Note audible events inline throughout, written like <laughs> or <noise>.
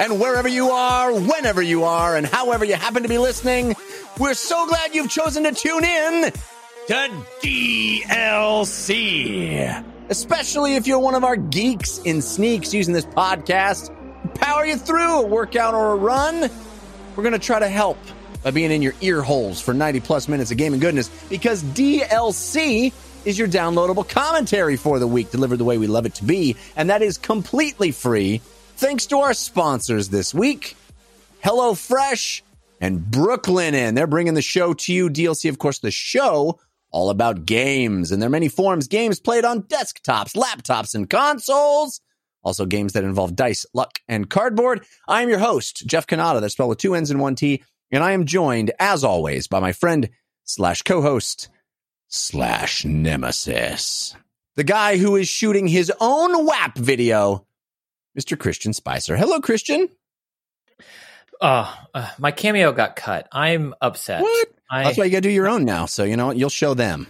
And wherever you are, whenever you are, and however you happen to be listening, we're so glad you've chosen to tune in to DLC. Especially if you're one of our geeks in sneaks using this podcast, power you through a workout or a run. We're going to try to help by being in your ear holes for 90 plus minutes of gaming goodness because DLC is your downloadable commentary for the week delivered the way we love it to be. And that is completely free thanks to our sponsors this week HelloFresh and Brooklinen. They're bringing the show to you. DLC, of course, the show all about games and their many forms games played on desktops, laptops, and consoles. Also, games that involve dice, luck, and cardboard. I am your host, Jeff Cannata. That's spelled with two N's and one T. And I am joined, as always, by my friend slash co-host slash nemesis. The guy who is shooting his own WAP video, Mr. Christian Spicer. Hello, Christian. Oh, uh, my cameo got cut. I'm upset. What? I, That's why you gotta do your own now. So you know? You'll show them.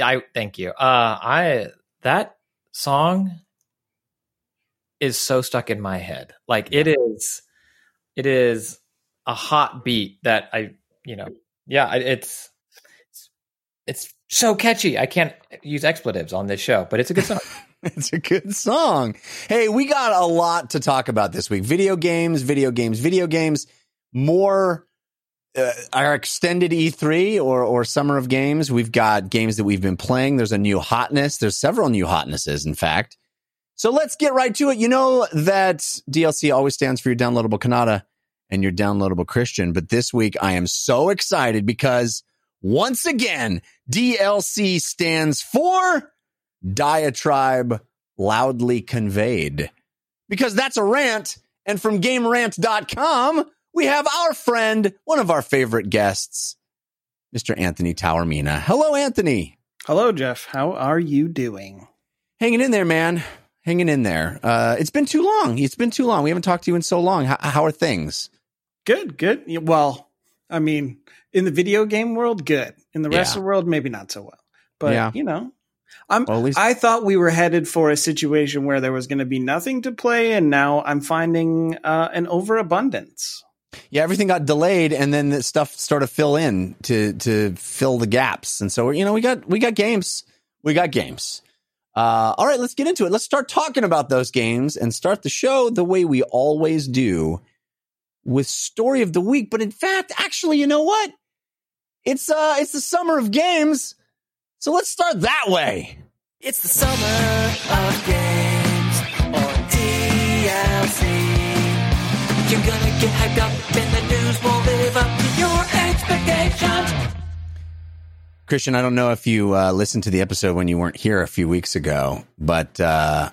I thank you. Uh, I that song is so stuck in my head. Like it is, it is a hot beat that I, you know, yeah, it's it's, it's so catchy. I can't use expletives on this show, but it's a good song. <laughs> <laughs> It's a good song. Hey, we got a lot to talk about this week. Video games, video games, video games. More uh, our extended E3 or or summer of games. We've got games that we've been playing. There's a new hotness. There's several new hotnesses, in fact. So let's get right to it. You know that DLC always stands for your downloadable Cannata and your downloadable Christian, but this week I am so excited because once again, DLC stands for diatribe loudly conveyed. Because that's a rant. And from gamerant.com, we have our friend, one of our favorite guests, Mr. Anthony Taormina. Hello, Anthony. Hello, Jeff. How are you doing? Hanging in there, man. Hanging in there. Uh, it's been too long. It's been too long. We haven't talked to you in so long. How, how are things? Good, good. Well, I mean, in the video game world, good. In the rest Yeah. of the world, maybe not so well. But Yeah. you know, I'm. Well, least I thought we were headed for a situation where there was going to be nothing to play, and now I'm finding uh, an overabundance. yeah, everything got delayed, and then the stuff started to fill in to to fill the gaps. And so you know, we got we got games, we got games. Uh, all right, let's get into it. Let's start talking about those games and start the show the way we always do with story of the week. But in fact, actually, you know what? It's uh, it's the summer of games, so let's start that way. It's the summer of games on DLC. You're gonna get hyped up and the news will live up to your expectations. Christian, I don't know if you uh, listened to the episode when you weren't here a few weeks ago, but uh,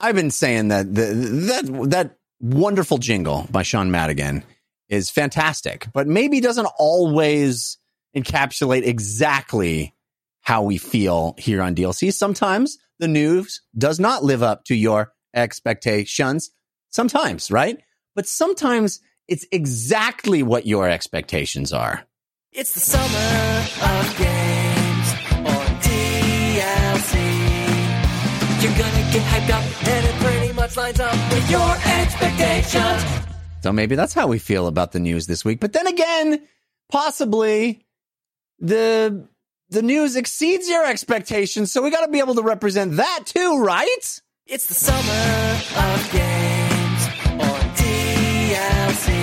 I've been saying that the, that that wonderful jingle by Sean Madigan is fantastic, but maybe doesn't always encapsulate exactly how we feel here on DLC. Sometimes the news does not live up to your expectations. Sometimes, right? But sometimes it's exactly what your expectations are. It's the summer of games on DLC. You're gonna get hyped up and it pretty much lines up with your expectations. So maybe that's how we feel about the news this week. But then again, possibly the the news exceeds your expectations, so we got to be able to represent that too, right? It's the summer of games on DLC.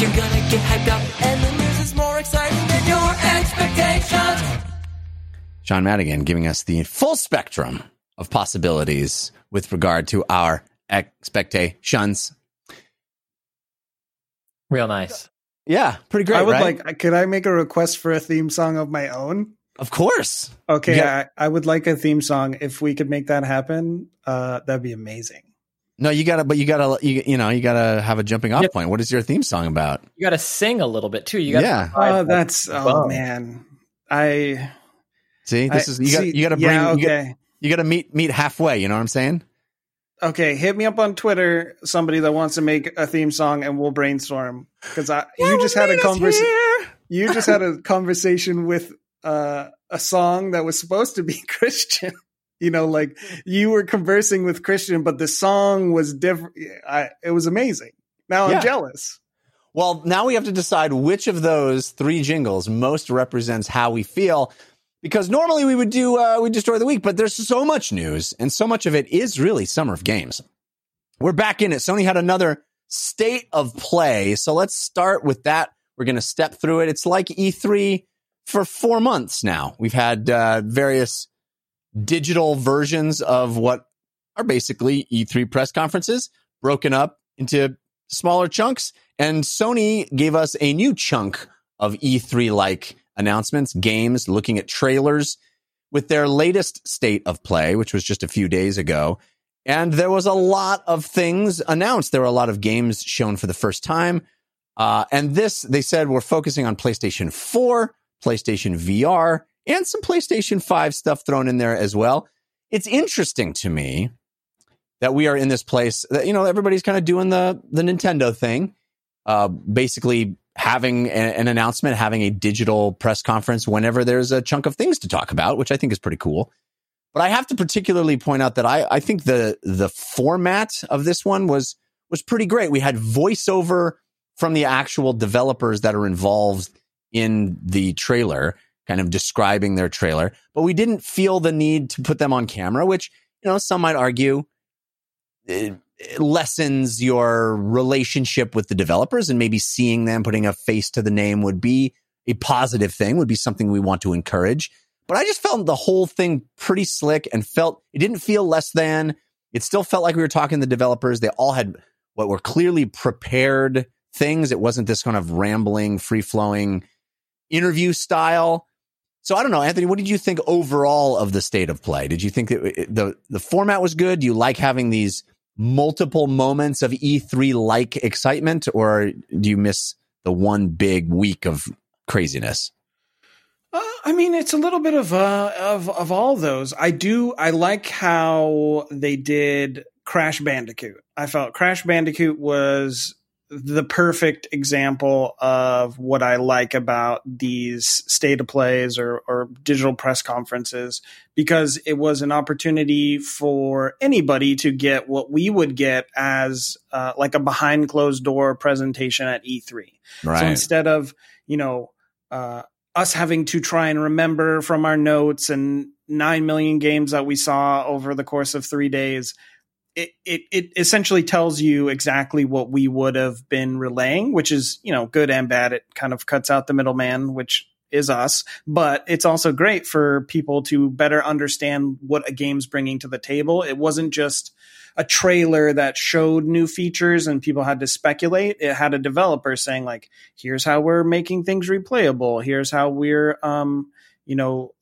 You're gonna get hyped up and the news is more exciting than your expectations. Sean Madigan giving us the full spectrum of possibilities with regard to our expectations. Real nice. Yeah, pretty great. I would right? like. Could I make a request for a theme song of my own? of course. Okay, Yeah. I, I would like a theme song. If we could make that happen, uh, that'd be amazing. No, you gotta, but you gotta, you, you know, you gotta have a jumping off Yeah. point. What is your theme song about? You got to sing a little bit too. You got to, Yeah. Oh, that's oh Wow. man. I See, this I- is you got. You gotta bring, Yeah, you, gotta, okay. you gotta meet, meet halfway. You know what I'm saying? Okay, hit me up on Twitter. Somebody that wants to make a theme song, and we'll brainstorm. Because I, you just had a conversation. You just had a conversation with uh, a song that was supposed to be <laughs> Christian. You know, like you were conversing with Christian, but the song was different. I, it was amazing. Now I'm Yeah. jealous. Well, now we have to decide which of those three jingles most represents how we feel. Because normally we would do uh, we destroy the week, but there's so much news, and so much of it is really summer of games. We're back in it. Sony had another state of play, so let's start with that. We're going to step through it. It's like E3 for four months now. We've had uh, various digital versions of what are basically E3 press conferences broken up into smaller chunks. And Sony gave us a new chunk of E3 like announcements, games, looking at trailers with their latest state of play, which was just a few days ago. And there was a lot of things announced. There were a lot of games shown for the first time. Uh, and this, they said, we're focusing on PlayStation 4, PlayStation VR, and some PlayStation 5 stuff thrown in there as well. It's interesting to me that we are in this place that, you know, everybody's kind of doing the, the Nintendo thing, uh, basically having a- an announcement, having a digital press conference whenever there's a chunk of things to talk about, which I think is pretty cool. But I have to particularly point out that I, I think the the format of this one was was pretty great. We had voiceover from the actual developers that are involved in the trailer, kind of describing their trailer, but we didn't feel the need to put them on camera, which you know some might argue it lessens your relationship with the developers and maybe seeing them putting a face to the name would be a positive thing would be something we want to encourage but i just felt the whole thing pretty slick and felt it didn't feel less than it still felt like we were talking to the developers they all had what were clearly prepared things it wasn't this kind of rambling free flowing interview style so I don't know, Anthony. What did you think overall of the state of play? Did you think that the the format was good? Do you like having these multiple moments of E3 like excitement, or do you miss the one big week of craziness? Uh, I mean, it's a little bit of uh, of of all those. I do. I like how they did Crash Bandicoot. I felt Crash Bandicoot was the perfect example of what I like about these state of plays or, or digital press conferences because it was an opportunity for anybody to get what we would get as uh, like a behind closed door presentation at E3. So instead of, you know, uh, us having to try and remember from our notes and 9 million games that we saw over the course of three days, it, it, it essentially tells you exactly what we would have been relaying, which is, you know, good and bad. It kind of cuts out the middleman, which is us, but it's also great for people to better understand what a game's bringing to the table. It wasn't just a trailer that showed new features and people had to speculate. It had a developer saying like, here's how we're making things replayable. Here's how we're, um, you know,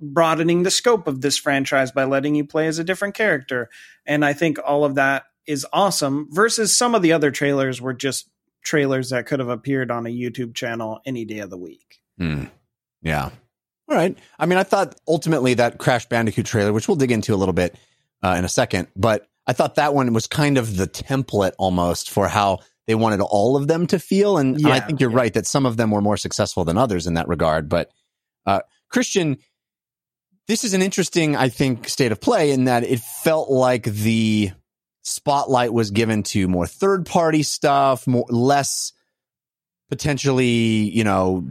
broadening the scope of this franchise by letting you play as a different character. And I think all of that is awesome versus some of the other trailers were just trailers that could have appeared on a YouTube channel any day of the week. Hmm. Yeah. All right. I mean, I thought ultimately that Crash Bandicoot trailer, which we'll dig into a little bit uh, in a second, but I thought that one was kind of the template almost for how they wanted all of them to feel. And, and I think you're yeah. right that some of them were more successful than others in that regard. But uh, Christian, this is an interesting, I think, state of play in that it felt like the spotlight was given to more third party stuff, more less potentially, you know,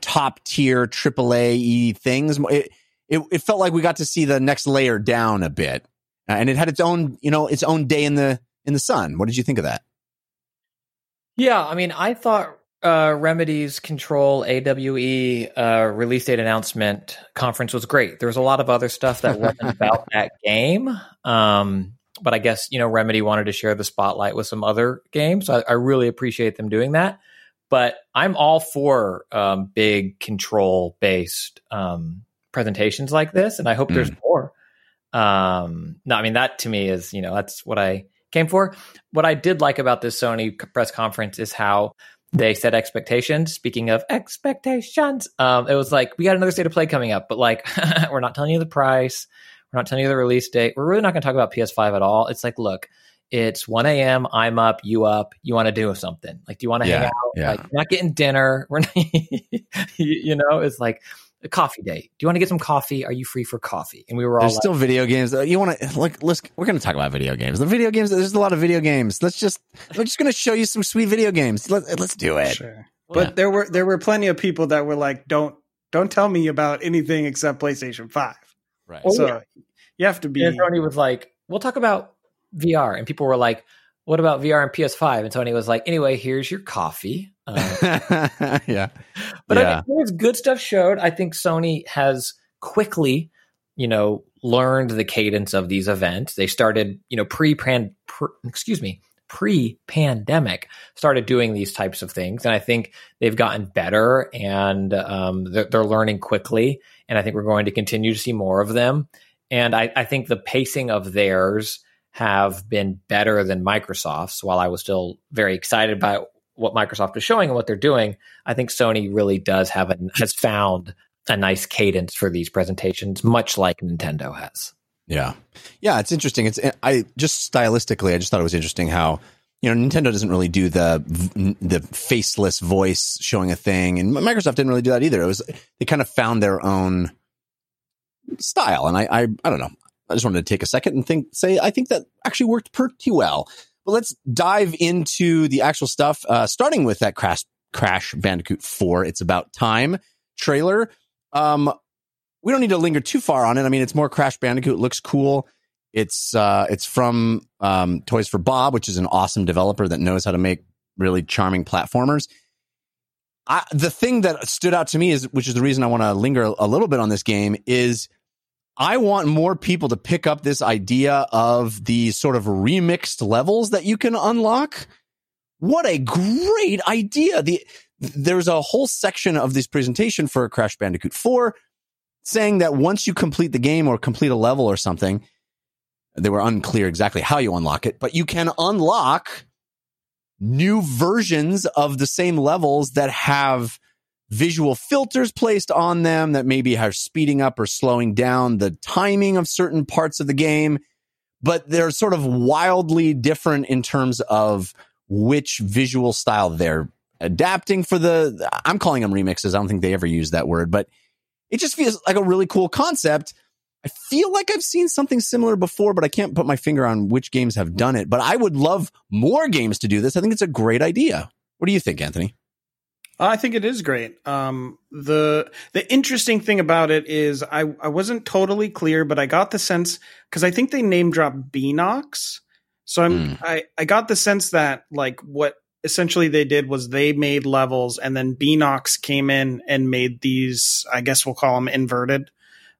top tier AAA things. It, it it felt like we got to see the next layer down a bit, Uh, and it had its own, you know, its own day in the in the sun. What did you think of that? Yeah, I mean, I thought uh, Remedy's Control AWE uh, release date announcement conference was great. There was a lot of other stuff that wasn't <laughs> about that game. Um, but I guess, you know, Remedy wanted to share the spotlight with some other games. I, I really appreciate them doing that. But I'm all for um, big control based um, presentations like this. And I hope there's more. Um, no, I mean, that to me is, you know, that's what I came for. What I did like about this Sony press conference is how they set expectations. Speaking of expectations, um, it was like we got another state of play coming up, but like <laughs> we're not telling you the price, we're not telling you the release date. We're really not going to talk about PS5 at all. It's like, look, it's 1 a.m. I'm up, you up. You want to do something? Like, do you want to hang out? yeah. Like, not getting dinner. We're not, <laughs> you know, it's like a coffee day. Do you want to get some coffee? Are you free for coffee? And we were all There's like, still video games. Uh, You want to look? Let's. We're going to talk about video games. The video games. There's a lot of video games. Let's just. I'm just going to show you some sweet video games. Let, let's do it. Sure. Well, But there were there were plenty of people that were like, "Don't don't tell me about anything except PlayStation Five. Right. Oh, so yeah. you have to be. and Tony was like, "We'll talk about VR," and people were like, "What about VR and PS5?" And Tony was like, "Anyway, here's your coffee." Uh, <laughs> yeah. but I think there was good stuff showed. I think Sony has quickly, you know, learned the cadence of these events. They started, you know, pre pre, excuse me, pre pandemic, started doing these types of things, and I think they've gotten better and um, they're, they're learning quickly. And I think we're going to continue to see more of them. And I, I think the pacing of theirs have been better than Microsoft's. While I was still very excited about what Microsoft is showing and what they're doing, I think Sony really does have a has found a nice cadence for these presentations, much like Nintendo has. Yeah. Yeah, it's interesting. It's I just stylistically, I just thought it was interesting how you know Nintendo doesn't really do the the faceless voice showing a thing, and Microsoft didn't really do that either. It was they kind of found their own style, and I I, I don't know. I just wanted to take a second and think say I think that actually worked pretty well. But let's dive into the actual stuff, uh, starting with that Crash Crash Bandicoot Four. It's about time trailer. Um, we don't need to linger too far on it. I mean, it's more Crash Bandicoot. It looks cool. It's uh, it's from um, Toys for Bob, which is an awesome developer that knows how to make really charming platformers. I, the thing that stood out to me is, which is the reason I want to linger a little bit on this game, is I want more people to pick up this idea of these sort of remixed levels that you can unlock. What a great idea! The there's a whole section of this presentation for Crash Bandicoot 4 saying that once you complete the game or complete a level or something, they were unclear exactly how you unlock it, but you can unlock new versions of the same levels that have visual filters placed on them that maybe are speeding up or slowing down the timing of certain parts of the game. But they're sort of wildly different in terms of which visual style they're adapting for the. I'm calling them remixes. I don't think they ever use that word, but it just feels like a really cool concept. I feel like I've seen something similar before, but I can't put my finger on which games have done it. But I would love more games to do this. I think it's a great idea. What do you think, Anthony? I think it is great. Um, the the interesting thing about it is I I wasn't totally clear, but I got the sense because I think they name dropped Beenox, so I'm Mm. I I got the sense that like what essentially they did was they made levels and then Beenox came in and made these I guess we'll call them inverted.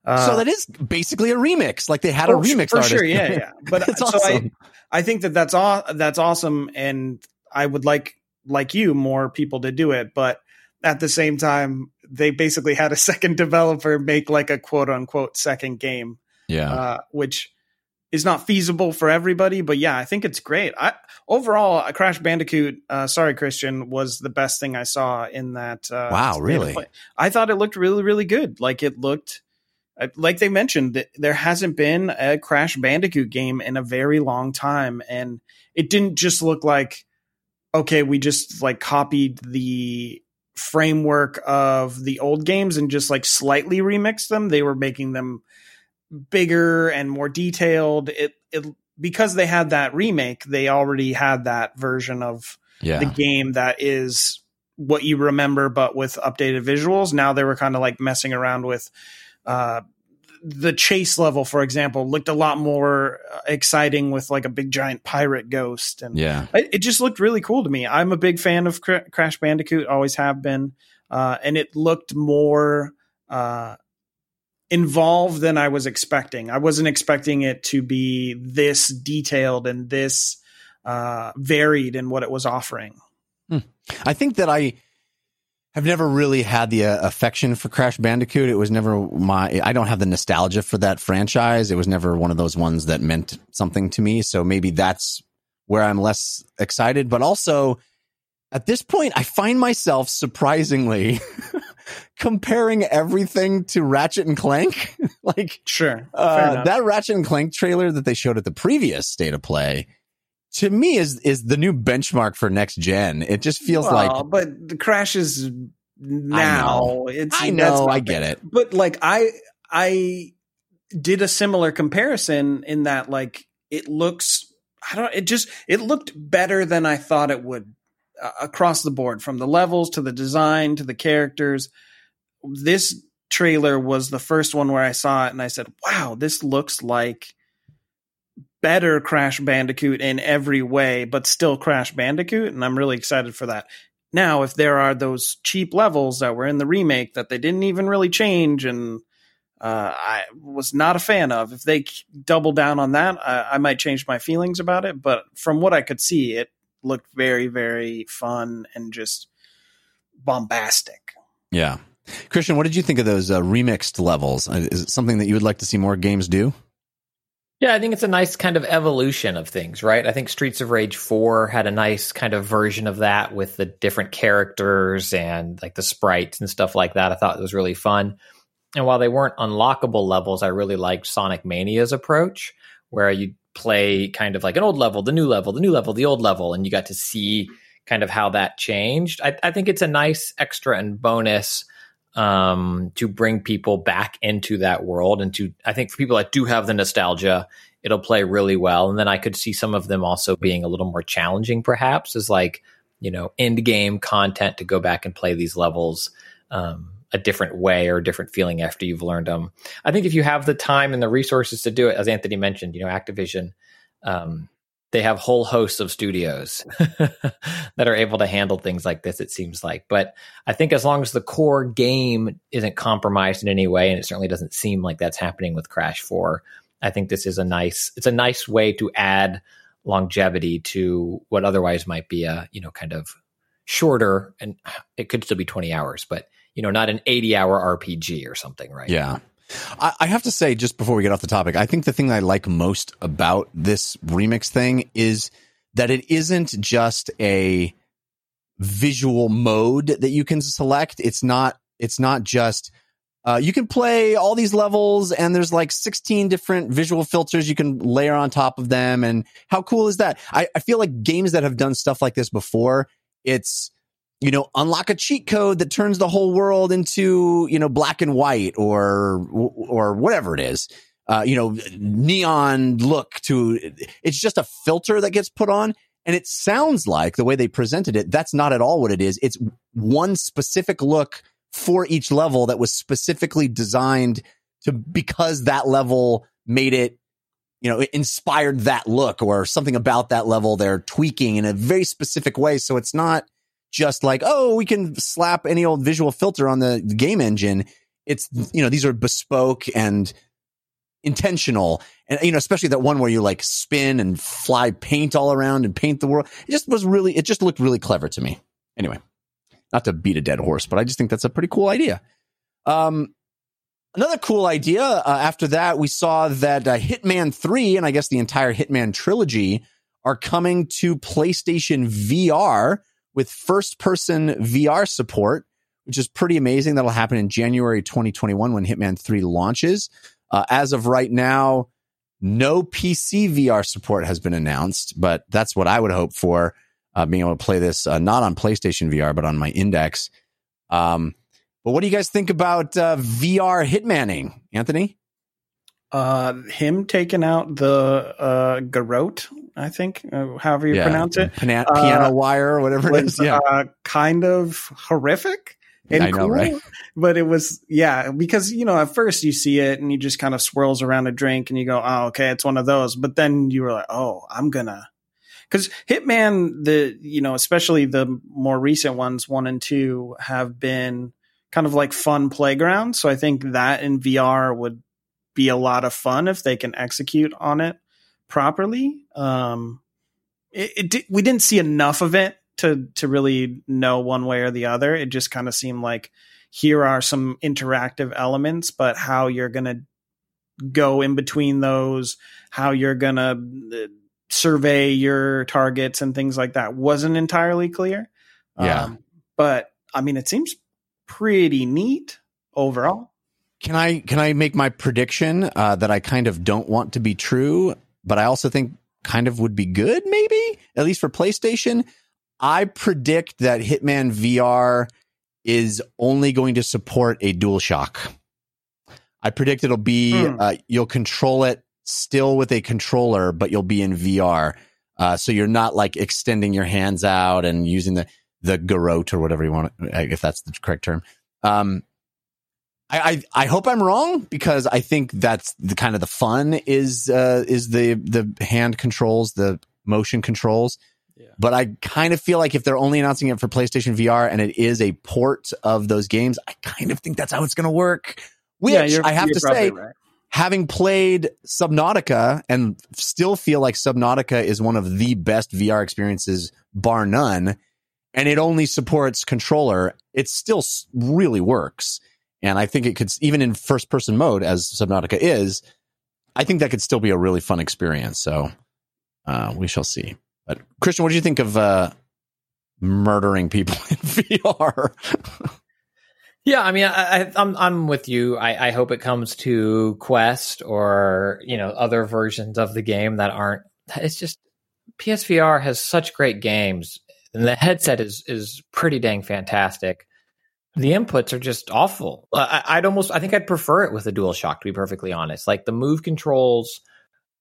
Uh, so that is basically a remix. Like they had a oh, remix for artist. sure, yeah, yeah. <laughs> But so awesome. I I think that that's aw- that's awesome, and I would like like you more people to do it. But at the same time, they basically had a <laughs> second developer make like a quote unquote second game, yeah. uh, which is not feasible for everybody. But yeah, I think it's great. I overall, uh, Crash Bandicoot. Uh, sorry, Christian, was the best thing I saw in that. Uh, Wow, really? I thought it looked really, really good. Like it looked. uh, Like they mentioned, there hasn't been a Crash Bandicoot game in a very long time, and it didn't just look like okay, we just like copied the framework of the old games and just like slightly remixed them. They were making them bigger and more detailed. It it because they had that remake, they already had that version of yeah. the game that is what you remember but with updated visuals. Now they were kind of like messing around with uh the chase level for example looked a lot more uh, exciting with like a big giant pirate ghost and yeah. it, it just looked really cool to me. I'm a big fan of Cr- Crash Bandicoot, always have been, uh, and it looked more uh, involved than I was expecting. I wasn't expecting it to be this detailed and this uh, varied in what it was offering. I think that I have never really had the uh, affection for Crash Bandicoot. It was never my. I don't have the nostalgia for that franchise. It was never one of those ones that meant something to me. So maybe that's where I'm less excited. But also, at this point, I find myself surprisingly <laughs> comparing everything to Ratchet and Clank. <laughs> like Sure, uh, that Ratchet and Clank trailer that they showed at the previous state of play. To me, is is the new benchmark for next gen. It just feels like but the Crash is now. It's I know, I get it. But like I I did a similar comparison in that like it looks I don't it just it looked better than I thought it would uh, across the board from the levels to the design to the characters. This trailer was the first one where I saw it and I said, "Wow, this looks like better Crash Bandicoot in every way, but still Crash Bandicoot." And I'm really excited for that. Now, if there are those cheap levels that were in the remake that they didn't even really change and uh, I was not a fan of, if they double down on that, I, I might change my feelings about it. But from what I could see, it looked very, very fun and just bombastic. Yeah. Christian, what did you think of those uh, remixed levels? Uh, Is it something that you would like to see more games do? Yeah, I think it's a nice kind of evolution of things, right? I think Streets of Rage 4 had a nice kind of version of that with the different characters and like the sprites and stuff like that. I thought it was really fun. And while they weren't unlockable levels, I really liked Sonic Mania's approach, where you play kind of like an old level, the new level, the new level, the old level, and you got to see kind of how that changed. I, I think it's a nice extra and bonus um, to bring people back into that world. And to, I think for people that do have the nostalgia, it'll play really well. And then I could see some of them also being a little more challenging, perhaps, as like, you know, end game content to go back and play these levels um, a different way or a different feeling after you've learned them. I think if you have the time and the resources to do it, as Anthony mentioned, you know, Activision, um, they have whole hosts of studios <laughs> that are able to handle things like this it seems like but i think as long as the core game isn't compromised in any way and it certainly doesn't seem like that's happening with crash 4 i think this is a nice it's a nice way to add longevity to what otherwise might be a you know kind of shorter and it could still be 20 hours but you know not an 80 hour rpg or something right Yeah. I, I have to say, just before we get off the topic, I think the thing I like most about this remix thing is that it isn't just a visual mode that you can select. It's not, it's not just, uh, you can play all these levels and there's like 16 different visual filters you can layer on top of them. And how cool is that? I, I feel like games that have done stuff like this before, it's, you know, unlock a cheat code that turns the whole world into, you know, black and white or, or whatever it is. Uh, you know, neon look to, it's just a filter that gets put on. And it sounds like the way they presented it, that's not at all what it is. It's one specific look for each level that was specifically designed to, because that level made it, you know, it inspired that look or something about that level they're tweaking in a very specific way. So it's not, just like, oh, we can slap any old visual filter on the game engine. It's, you know, these are bespoke and intentional. And, you know, especially that one where you like spin and fly paint all around and paint the world. It just was really, it just looked really clever to me. Anyway, not to beat a dead horse, but I just think that's a pretty cool idea. Um, another cool idea uh, after that, we saw that uh, Hitman 3 and I guess the entire Hitman trilogy are coming to PlayStation VR with first person VR support, which is pretty amazing. That'll happen in January 2021 when Hitman 3 launches. Uh, as of right now, no PC VR support has been announced, but that's what I would hope for uh, being able to play this uh, not on PlayStation VR, but on my Index. Um, but what do you guys think about uh, VR hitmaning, Anthony? Uh, him taking out the uh, garrote, I think, uh, however you pronounce it, Pana- piano wire or whatever it is. was Yeah, uh, kind of horrific and I know, right? But it was, yeah, because you know, at first you see it and he just kind of swirls around a drink and you go, oh, okay, it's one of those. But then you were like, oh, I'm gonna, because Hitman, the you know, especially the more recent ones, one and two, have been kind of like fun playgrounds. So I think that in VR would be a lot of fun if they can execute on it properly. Um, it, it we didn't see enough of it to to really know one way or the other. It just kind of seemed like here are some interactive elements, but how you're gonna go in between those, how you're gonna uh, survey your targets and things like that wasn't entirely clear. Yeah. Um, but I mean, it seems pretty neat overall. Can I can I make my prediction uh, that I kind of don't want to be true, but I also think kind of would be good, maybe at least for PlayStation. I predict that Hitman VR is only going to support a DualShock. I predict it'll be Hmm. uh, you'll control it still with a controller, but you'll be in VR. Uh, so you're not like extending your hands out and using the the garrote or whatever you want, if that's the correct term. Um, I, I I hope I'm wrong because I think that's the kind of the fun is uh, is the the hand controls, the motion controls. Yeah. But I kind of feel like if they're only announcing it for PlayStation VR and it is a port of those games, I kind of think that's how it's going to work. Which Yeah, I have to say, right. having played Subnautica and still feel like Subnautica is one of the best VR experiences, bar none, and it only supports controller, it still really works. And I think it could, even in first person mode, as Subnautica is, I think that could still be a really fun experience. So uh, we shall see. But Christian, what do you think of uh, murdering people <laughs> in VR? Yeah, I mean, I, I, I'm I'm with you. I, I hope it comes to Quest or you know other versions of the game that aren't. It's just PSVR has such great games, and the headset is is pretty dang fantastic. The inputs are just awful. I, I'd almost, I think I'd prefer it with a dual shock, to be perfectly honest. Like the move controls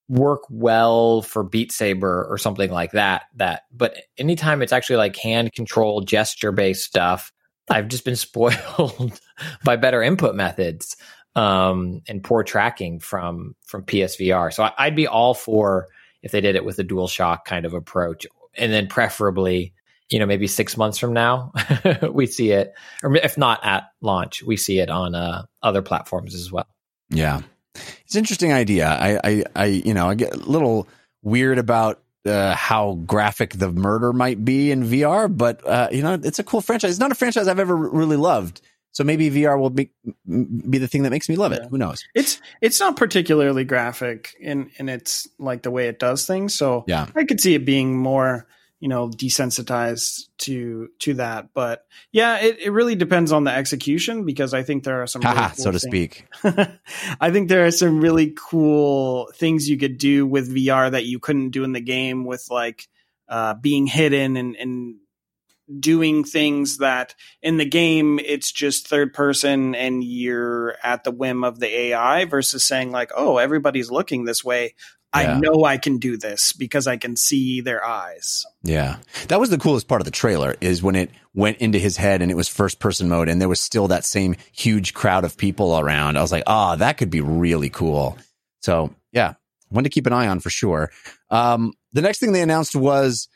work well for Beat Saber or something like that. That, but anytime it's actually like hand control, gesture based stuff, I've just been <laughs> spoiled by better input methods um, and poor tracking from from PSVR. So I, I'd be all for if they did it with a dual shock kind of approach, and then preferably, you know, maybe six months from now <laughs> we see it, or if not at launch, we see it on uh, other platforms as well. Yeah, it's an interesting idea. I, I, I, you know, I get a little weird about uh, how graphic the murder might be in VR, but uh, you know, it's a cool franchise. It's not a franchise I've ever really loved, so maybe VR will be be the thing that makes me love it. Yeah. Who knows? It's it's not particularly graphic in in its like the way it does things. So Yeah. I could see it being more you know desensitized to to that. But yeah, it, it really depends on the execution because I think there are some really cool so to things- speak. <laughs> I think there are some really cool things you could do with VR that you couldn't do in the game with like uh, being hidden and, and doing things that in the game it's just third person and you're at the whim of the AI versus saying like, oh, everybody's looking this way. Yeah. I know I can do this because I can see their eyes. Yeah. That was the coolest part of the trailer is when it went into his head and it was first person mode and there was still that same huge crowd of people around. I was like, oh, that could be really cool. So yeah, one to keep an eye on for sure. Um, the next thing they announced was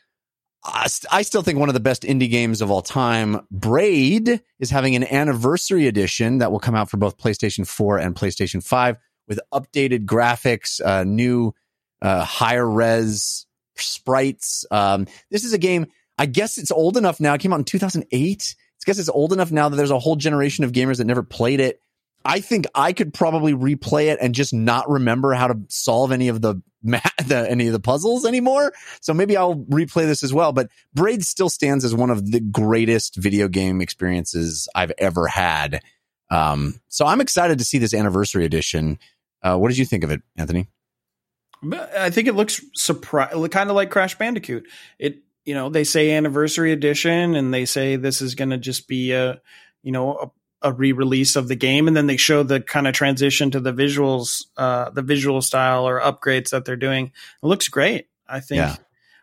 I st- I still think one of the best indie games of all time. Braid is having an anniversary edition that will come out for both PlayStation 4 and PlayStation 5 with updated graphics, uh, new uh, higher res sprites. Um, this is a game. I guess it's old enough now. It came out in 2008. I guess it's old enough now that there's a whole generation of gamers that never played it. I think I could probably replay it and just not remember how to solve any of the, ma- <laughs> the any of the puzzles anymore. So maybe I'll replay this as well. But Braid still stands as one of the greatest video game experiences I've ever had. Um, so I'm excited to see this anniversary edition. Uh, what did you think of it, Anthony? But I think it looks surprise, kind of like Crash Bandicoot. It, you know, they say anniversary edition, and they say this is going to just be a, you know, a, a re-release of the game, and then they show the kind of transition to the visuals, uh, the visual style or upgrades that they're doing. It looks great. I think. Yeah.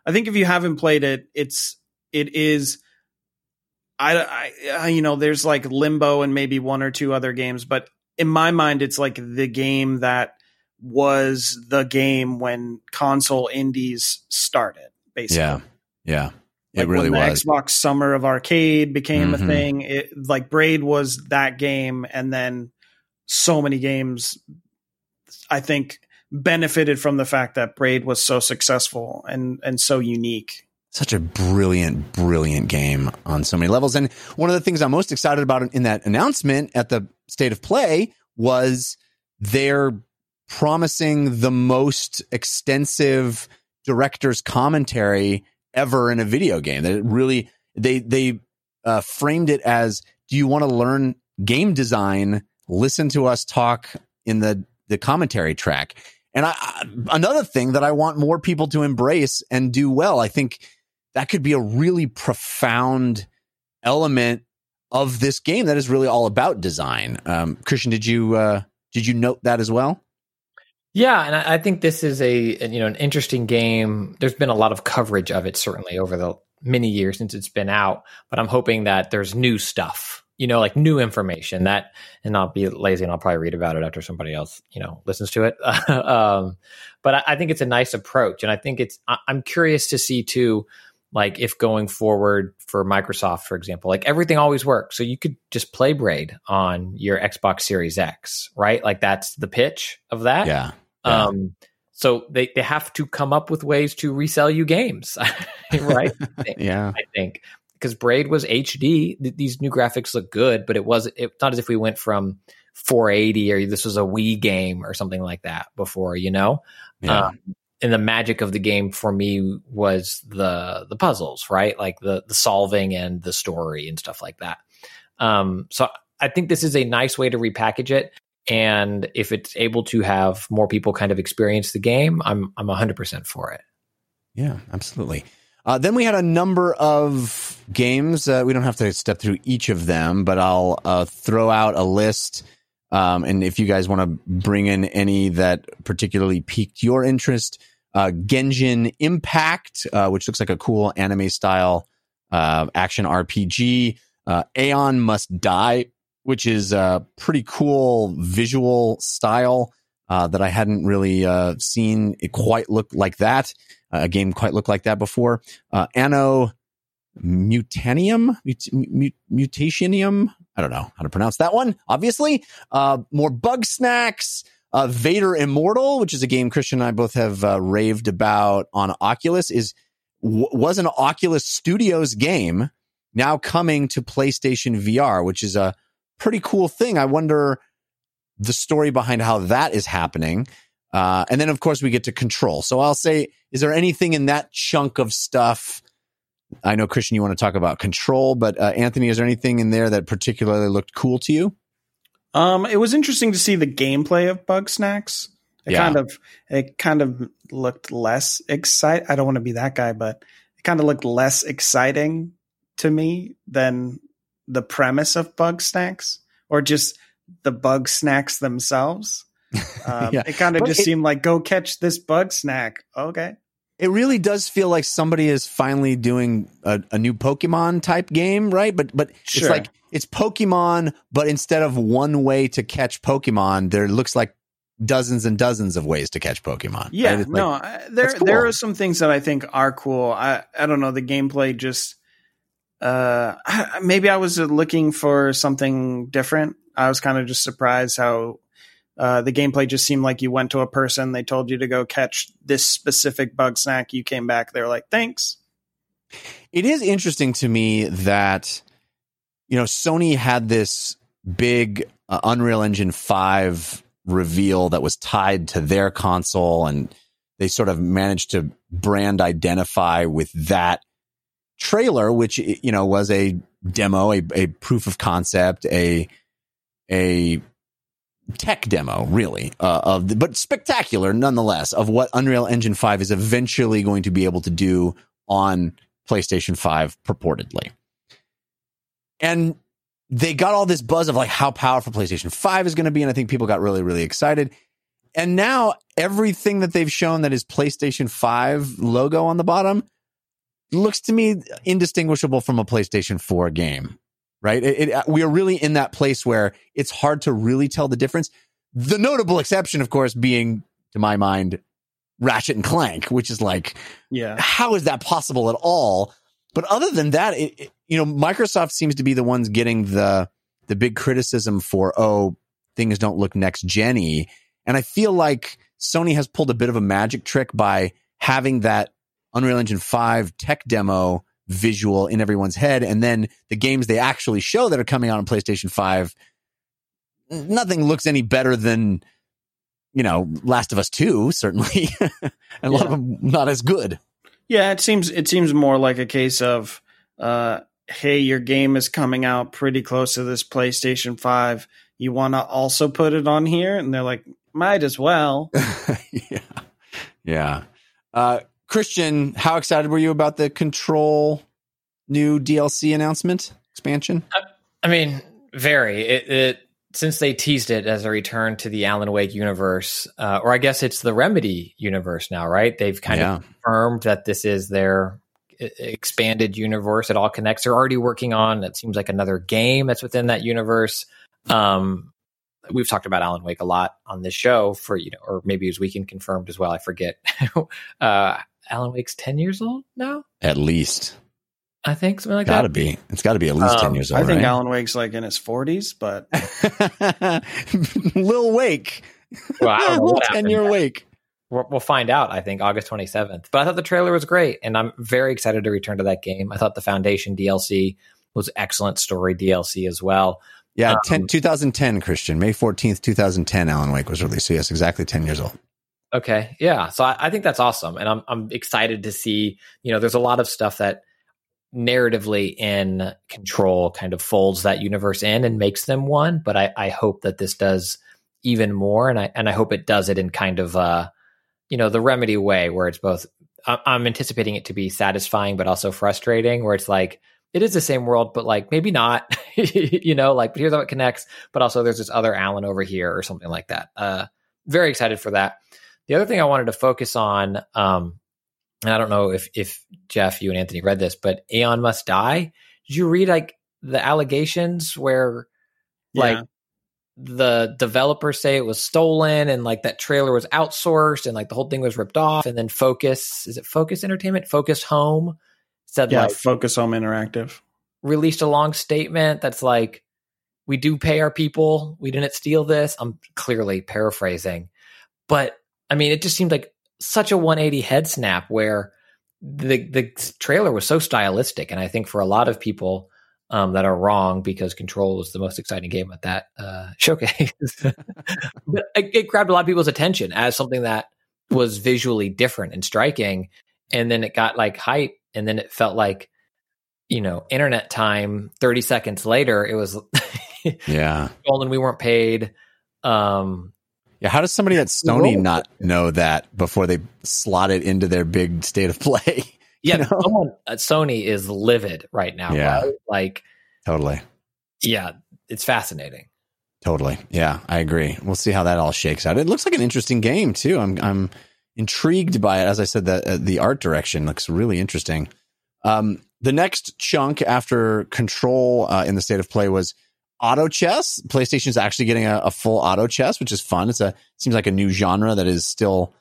I think if you haven't played it, it's it is. I, I, I, you know, there's like Limbo and maybe one or two other games, but in my mind, it's like the game that was the game when console indies started, basically. Yeah. Yeah. It really was. Xbox Summer of Arcade became Mhm. a thing. It, like Braid was that game, and then so many games, I think, benefited from the fact that Braid was so successful and and so unique. such a brilliant, brilliant game on so many levels. And one of the things I'm most excited about in that announcement at the state of play was they're promising the most extensive director's commentary ever in a video game. That really, they, they, uh, framed it as, do you want to learn game design? Listen to us talk in the, the commentary track. And I, another thing that I want more people to embrace and do well, I think that could be a really profound element of this game that is really all about design. Um, Christian, did you uh, did you note that as well? Yeah, and I, I think this is a, a, you know an interesting game. There's been a lot of coverage of it certainly over the many years since it's been out, but I'm hoping that there's new stuff, you know, like new information that, and I'll be lazy and I'll probably read about it after somebody else, you know, listens to it. <laughs> um, but I, I, think it's a nice approach, and I think it's. I, I'm curious to see too like if going forward for Microsoft, for example, like everything always works. So you could just play Braid on your Xbox Series X, right? Like that's the pitch of that. Yeah. yeah. Um, so they, they have to come up with ways to resell you games, <laughs> right? <laughs> yeah. I think because Braid was HD. Th- these new graphics look good, but it was it's not as if we went from 480 or this was a Wii game or something like that before, you know. Yeah. Um, and the magic of the game for me was the the puzzles, right? Like the the solving and the story and stuff like that. Um, so I think this is a nice way to repackage it. And if it's able to have more people kind of experience the game, I'm I'm 100% for it. Yeah, absolutely. Uh, then we had a number of games. Uh, we don't have to step through each of them, but I'll uh, throw out a list. Um, and if you guys want to bring in any that particularly piqued your interest, uh, Genshin Impact, uh, which looks like a cool anime style uh, action RPG. Uh, Aeon Must Die, which is a pretty cool visual style that I hadn't really seen it quite look like that a game quite look like that before. Uh, Anno Mutanium, Mut- Mut- Mutationium. I don't know how to pronounce that one. Obviously, uh, more Bugsnax. Uh, Vader Immortal, which is a game Christian and I both have uh, raved about on Oculus, is w- was an Oculus Studios game now coming to PlayStation VR, which is a pretty cool thing. I wonder the story behind how that is happening. Uh, and then, of course, we get to control. So I'll say, is there anything in that chunk of stuff? I know, Christian, you want to talk about control, but uh, Anthony, is there anything in there that particularly looked cool to you? Um, it was interesting to see the gameplay of Bugsnax. It Yeah. kind of it kind of looked less excite. I don't want to be that guy, but it kind of looked less exciting to me than the premise of Bugsnax or just the bug snacks themselves. <laughs> Um, Yeah. It kind of But just it- seemed like go catch this bug snack. Okay. It really does feel like somebody is finally doing a, a new Pokemon type game, right? But but Sure. it's like it's Pokemon, but instead of one way to catch Pokemon, there looks like dozens and dozens of ways to catch Pokemon. Yeah, right? It's no, I- there cool. there are some things that I think are cool. I I don't know the gameplay just uh <sighs> maybe I was looking for something different. I was kind of just surprised how uh the gameplay just seemed like you went to a person, they told you to go catch this specific bug snack, you came back, they were like, "Thanks." it is interesting to me that you know Sony had this big uh, Unreal Engine 5 reveal that was tied to their console and they sort of managed to brand identify with that trailer which you know was a demo a, a proof of concept a a tech demo really uh, of the, but spectacular nonetheless of what Unreal Engine 5 is eventually going to be able to do on PlayStation 5 purportedly. And they got all this buzz of like how powerful PlayStation 5 is going to be and I think people got really really excited. And now everything that they've shown that is PlayStation 5 logo on the bottom looks to me indistinguishable from a PlayStation 4 game. Right? It, it, we are really in that place where it's hard to really tell the difference. The notable exception of course being to my mind Ratchet and Clank, which is like Yeah. how is that possible at all? But other than that, it, you know, Microsoft seems to be the ones getting the the big criticism for oh things don't look next genny, and I feel like Sony has pulled a bit of a magic trick by having that Unreal Engine five tech demo visual in everyone's head, and then the games they actually show that are coming out on PlayStation five, nothing looks any better than you know Last of Us two certainly, <laughs> and a lot of them not as good. Yeah, it seems it seems more like a case of uh hey, your game is coming out pretty close to this PlayStation 5. You want to also put it on here? And they're like, might as well. <laughs> yeah. Yeah. Uh, Christian, how excited were you about the Control new DLC announcement expansion? I mean, very. It, it since they teased it as a return to the Alan Wake universe, uh, or I guess it's the Remedy universe now, right? They've kind Yeah. of confirmed that this is their expanded universe. It all connects. They're already working on. It seems like another game that's within that universe. Um, we've talked about Alan Wake a lot on this show for you know, or maybe as Weekend confirmed as well. I forget. <laughs> uh, Alan Wake's ten years old now. At least. I think something like Gotta that. be. It's got to be at least 10 Um, years old. I think right? Alan Wake's like in his 40s, but <laughs> Lil Wake. Well, I don't know <laughs> 10 year Wake. We'll, we'll find out. I think August 27th. But I thought the trailer was great, and I'm very excited to return to that game. I thought the Foundation DLC was excellent story DLC as well. Yeah, Um, 10, 2010, Christian. May 14th, 2010, Alan Wake was released. So, yes, exactly 10 years old. Okay, yeah. So I, I think that's awesome, and I'm I'm excited to see. You know, there's a lot of stuff that narratively in control kind of folds that universe in and makes them one. But I, I hope that this does even more, and I and I hope it does it in kind of uh, you know, the remedy way where it's both. I- I'm anticipating it to be satisfying, but also frustrating. Where it's like it is the same world, but like maybe not. <laughs> you know, like but here's how it connects. But also there's this other Alan over here or something like that. Uh, very excited for that. The other thing I wanted to focus on, um, and I don't know if if Jeff, you and Anthony read this, but Aeon Must Die. Did you read like the allegations where like Yeah. the developers say it was stolen and like that trailer was outsourced and like the whole thing was ripped off and then Focus is it Focus Entertainment Focus Home said yeah, like Focus Home Interactive. released a long statement that's like we do pay our people we didn't steal this i'm clearly paraphrasing but i mean it just seemed like such a 180 head snap where the the trailer was so stylistic. And i think for a lot of people um, that are wrong because control was the most exciting game at that uh, <laughs> showcase <laughs> but it, it grabbed a lot of people's attention as something that was visually different and striking. And then it got like hype and then it felt like you know internet time 30 seconds later it was Yeah. <laughs> stolen we weren't paid. Um Yeah. How does somebody at Sony Roll. not know that before they slot it into their big state of play? <laughs> yeah You know? someone at sony is livid right now Yeah. right? like totally. yeah it's fascinating Totally. Yeah, I agree. We'll see how that all shakes out. It looks like an interesting game too. I'm I'm intrigued by it. As I said, the uh, the art direction looks really interesting. Um, the next chunk after Control uh, in the state of play was auto chess. PlayStation is actually getting a, a full auto chess, which is fun. It's a seems like a new genre that is still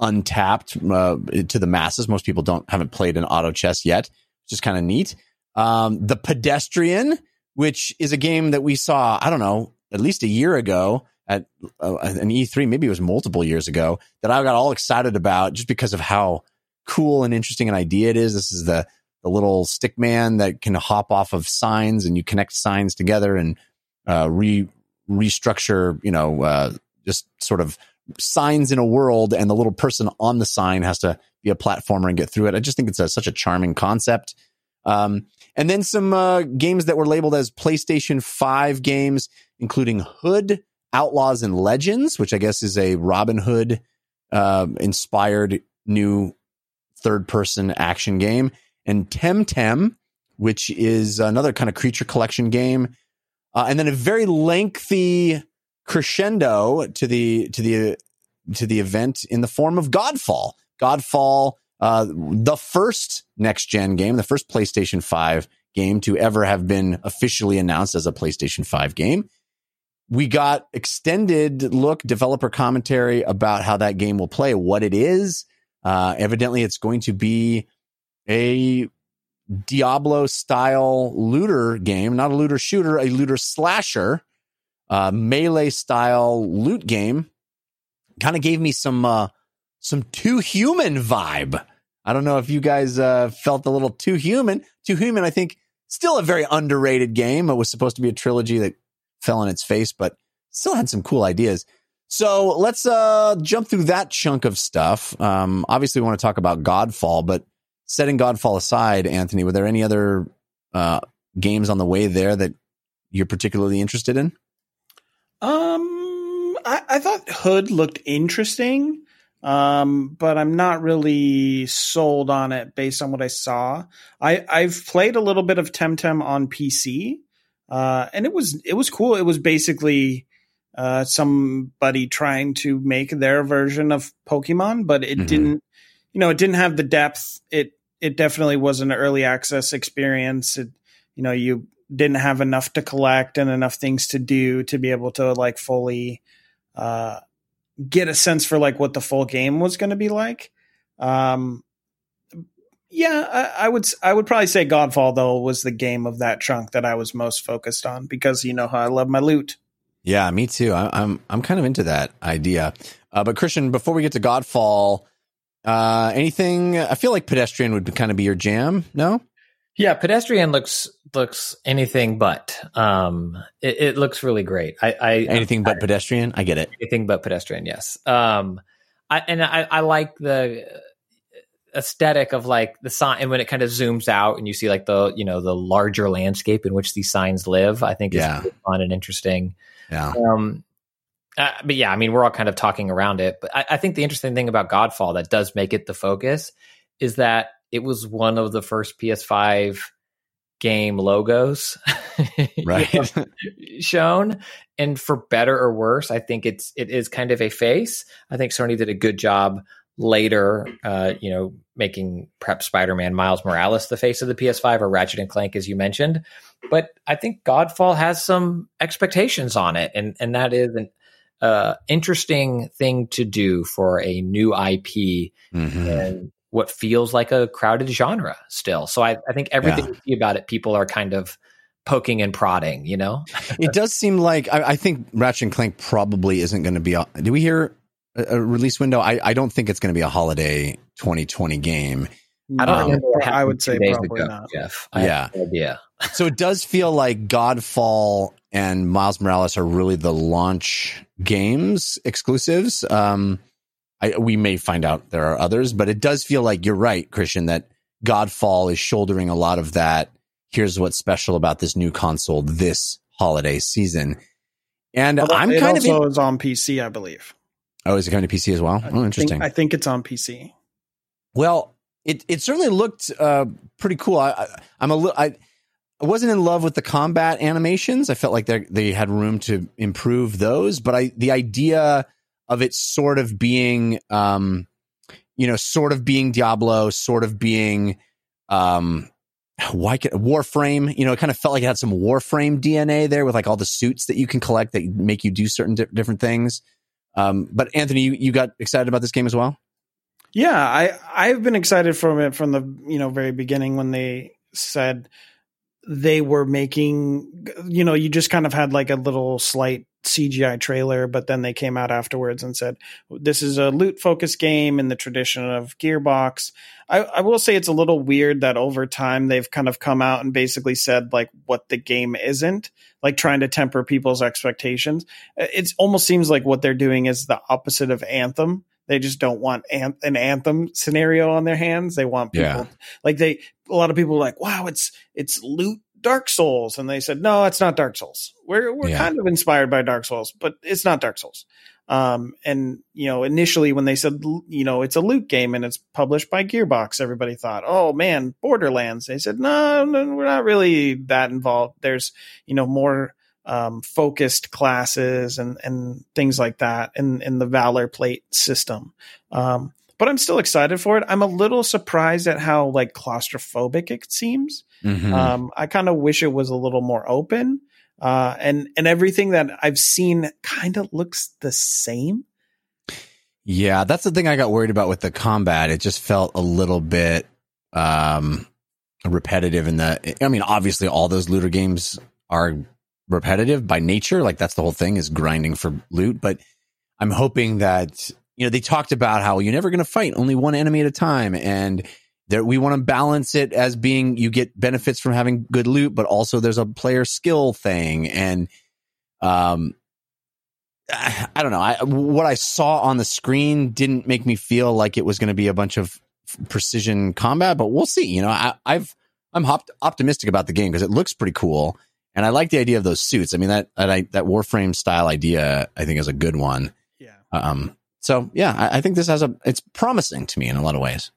untapped uh, to the masses. Most people don't haven't played an auto chess yet, which is kind of neat. Um, the Pedestrian, which is a game that we saw, I don't know, at least a year ago at uh, an E3, maybe it was multiple years ago, that I got all excited about just because of how cool and interesting an idea it is. This is the the little stick man that can hop off of signs and you connect signs together and uh, re restructure, you know, uh, just sort of signs in a world, and the little person on the sign has to be a platformer and get through it. I just think it's a, such a charming concept. Um, and then some uh, games that were labeled as PlayStation 5 games, including Hood, Outlaws, and Legends, which I guess is a Robin Hood uh, inspired new third person action game, and Temtem, which is another kind of creature collection game. Uh, and then a very lengthy crescendo to the to the to the event in the form of Godfall. Godfall, uh, the first next gen game, the first PlayStation 5 game to ever have been officially announced as a PlayStation 5 game. We got extended look developer commentary about how that game will play, what it is. Uh, evidently, it's going to be a Diablo style looter game, not a looter shooter, a looter slasher, uh, melee style loot game. Kind of gave me some uh, some too human vibe. I don't know if you guys uh, felt a little too human. Too human, I think, still a very underrated game. It was supposed to be a trilogy that fell on its face, but still had some cool ideas. So let's uh, jump through that chunk of stuff. Um, obviously, we want to talk about Godfall, but setting Godfall aside, Anthony, were there any other uh, games on the way there that you're particularly interested in? Um, I, I thought Hood looked interesting, um, but I'm not really sold on it based on what I saw. I, I've played a little bit of Temtem on PC, uh, and it was it was cool. It was basically uh, somebody trying to make their version of Pokemon, but it Mhm. didn't. You know, it didn't have the depth. It it definitely was an early access experience. It, you know, you didn't have enough to collect and enough things to do to be able to like fully uh, get a sense for like what the full game was going to be like. Um, yeah, I, I would I would probably say Godfall though was the game of that chunk that I was most focused on because you know how I love my loot. Yeah, me too. I, I'm I'm kind of into that idea. Uh, but Christian, before we get to Godfall, uh, anything? I feel like pedestrian would kind of be your jam. No, Yeah, pedestrian looks looks anything but. Um, it, it looks really great. I, I anything but pedestrian. I get it. anything but pedestrian. Yes. Um, I and I, I like the aesthetic of like the sign and when it kind of zooms out and you see like the you know the larger landscape in which these signs live. I think Yeah. is really fun and interesting. Yeah. Um, uh, but yeah, I mean, we're all kind of talking around it. But I, I think the interesting thing about Godfall that does make it the focus is that it was one of the first PS5 game logos <laughs> Right. <laughs> <laughs> shown. And for better or worse, I think it's it is kind of a face. I think Sony did a good job later, uh, you know, making prep Spider-Man Miles Morales the face of the PS5 or Ratchet and Clank, as you mentioned. But I think Godfall has some expectations on it, and and that is an uh, interesting thing to do for a new IP Mhm. and what feels like a crowded genre still. So I, I think everything Yeah. you see about it, people are kind of poking and prodding, you know? it does seem like I, I think Ratchet and Clank probably isn't going to be. A, do we hear a, a release window? I, I don't think it's going to be a holiday 2020 game. I don't Um, remember I would say probably ago, not. Jeff. I Yeah. have no idea. So it does feel like Godfall and Miles Morales are really the launch games exclusives. Um, I, we may find out there are others, but it does feel like you're right, Christian, that Godfall is shouldering a lot of that. Here's what's special about this new console this holiday season. And Although I'm kind of. also In, is on PC, I believe. oh, is it coming to PC as well? I Oh, think- interesting. I think it's on PC. Well, it it certainly looked uh, pretty cool. I, I I'm a little I. I wasn't in love with the combat animations. I felt like they had room to improve those, but I the idea of it sort of being, um, you know, sort of being Diablo, sort of being, um, why can, Warframe. You know, it kind of felt like it had some Warframe DNA there with like all the suits that you can collect that make you do certain di- different things. Um, but Anthony, you, you got excited about this game as well. Yeah, I I've been excited from it from the you know very beginning when they said they were making you know you just kind of had like a little slight CGI trailer, but then they came out afterwards and said this is a loot focused game in the tradition of Gearbox. I, I will say it's a little weird that over time they've kind of come out and basically said like what the game isn't, like trying to temper people's expectations. It almost seems like what they're doing is the opposite of Anthem. They just don't want an, an anthem scenario on their hands. They want people Yeah. like they. A lot of people like, "Wow, it's it's loot Dark Souls," and they said, "No, it's not Dark Souls. We're we're Yeah. kind of inspired by Dark Souls, but it's not Dark Souls." Um, and you know, initially when they said, you know, it's a loot game and it's published by Gearbox, everybody thought, "Oh man, Borderlands." They said, "No, no, we're not really that involved. There's you know more." Um, focused classes and and things like that in in the Valor Plate system. Um, but I'm still excited for it. I'm a little surprised at how like claustrophobic it seems. Mhm. Um, I kind of wish it was a little more open. Uh, and and everything that I've seen kind of looks the same. Yeah, that's the thing I got worried about with the combat. It just felt a little bit um repetitive in the I mean, obviously all those looter games are repetitive by nature, like that's the whole thing is grinding for loot, but I'm hoping that you know, they talked about how you're never going to fight only one enemy at a time and there we want to balance it as being you get benefits from having good loot, but also there's a player skill thing and um I don't know. I what I saw on the screen didn't make me feel like it was going to be a bunch of precision combat, but we'll see. You know, I, I've I'm optimistic about the game because it looks pretty cool, and I like the idea of those suits. I mean that that I, that Warframe style idea I think is a good one. Yeah. Um. So yeah, I, I think this has a it's promising to me in a lot of ways.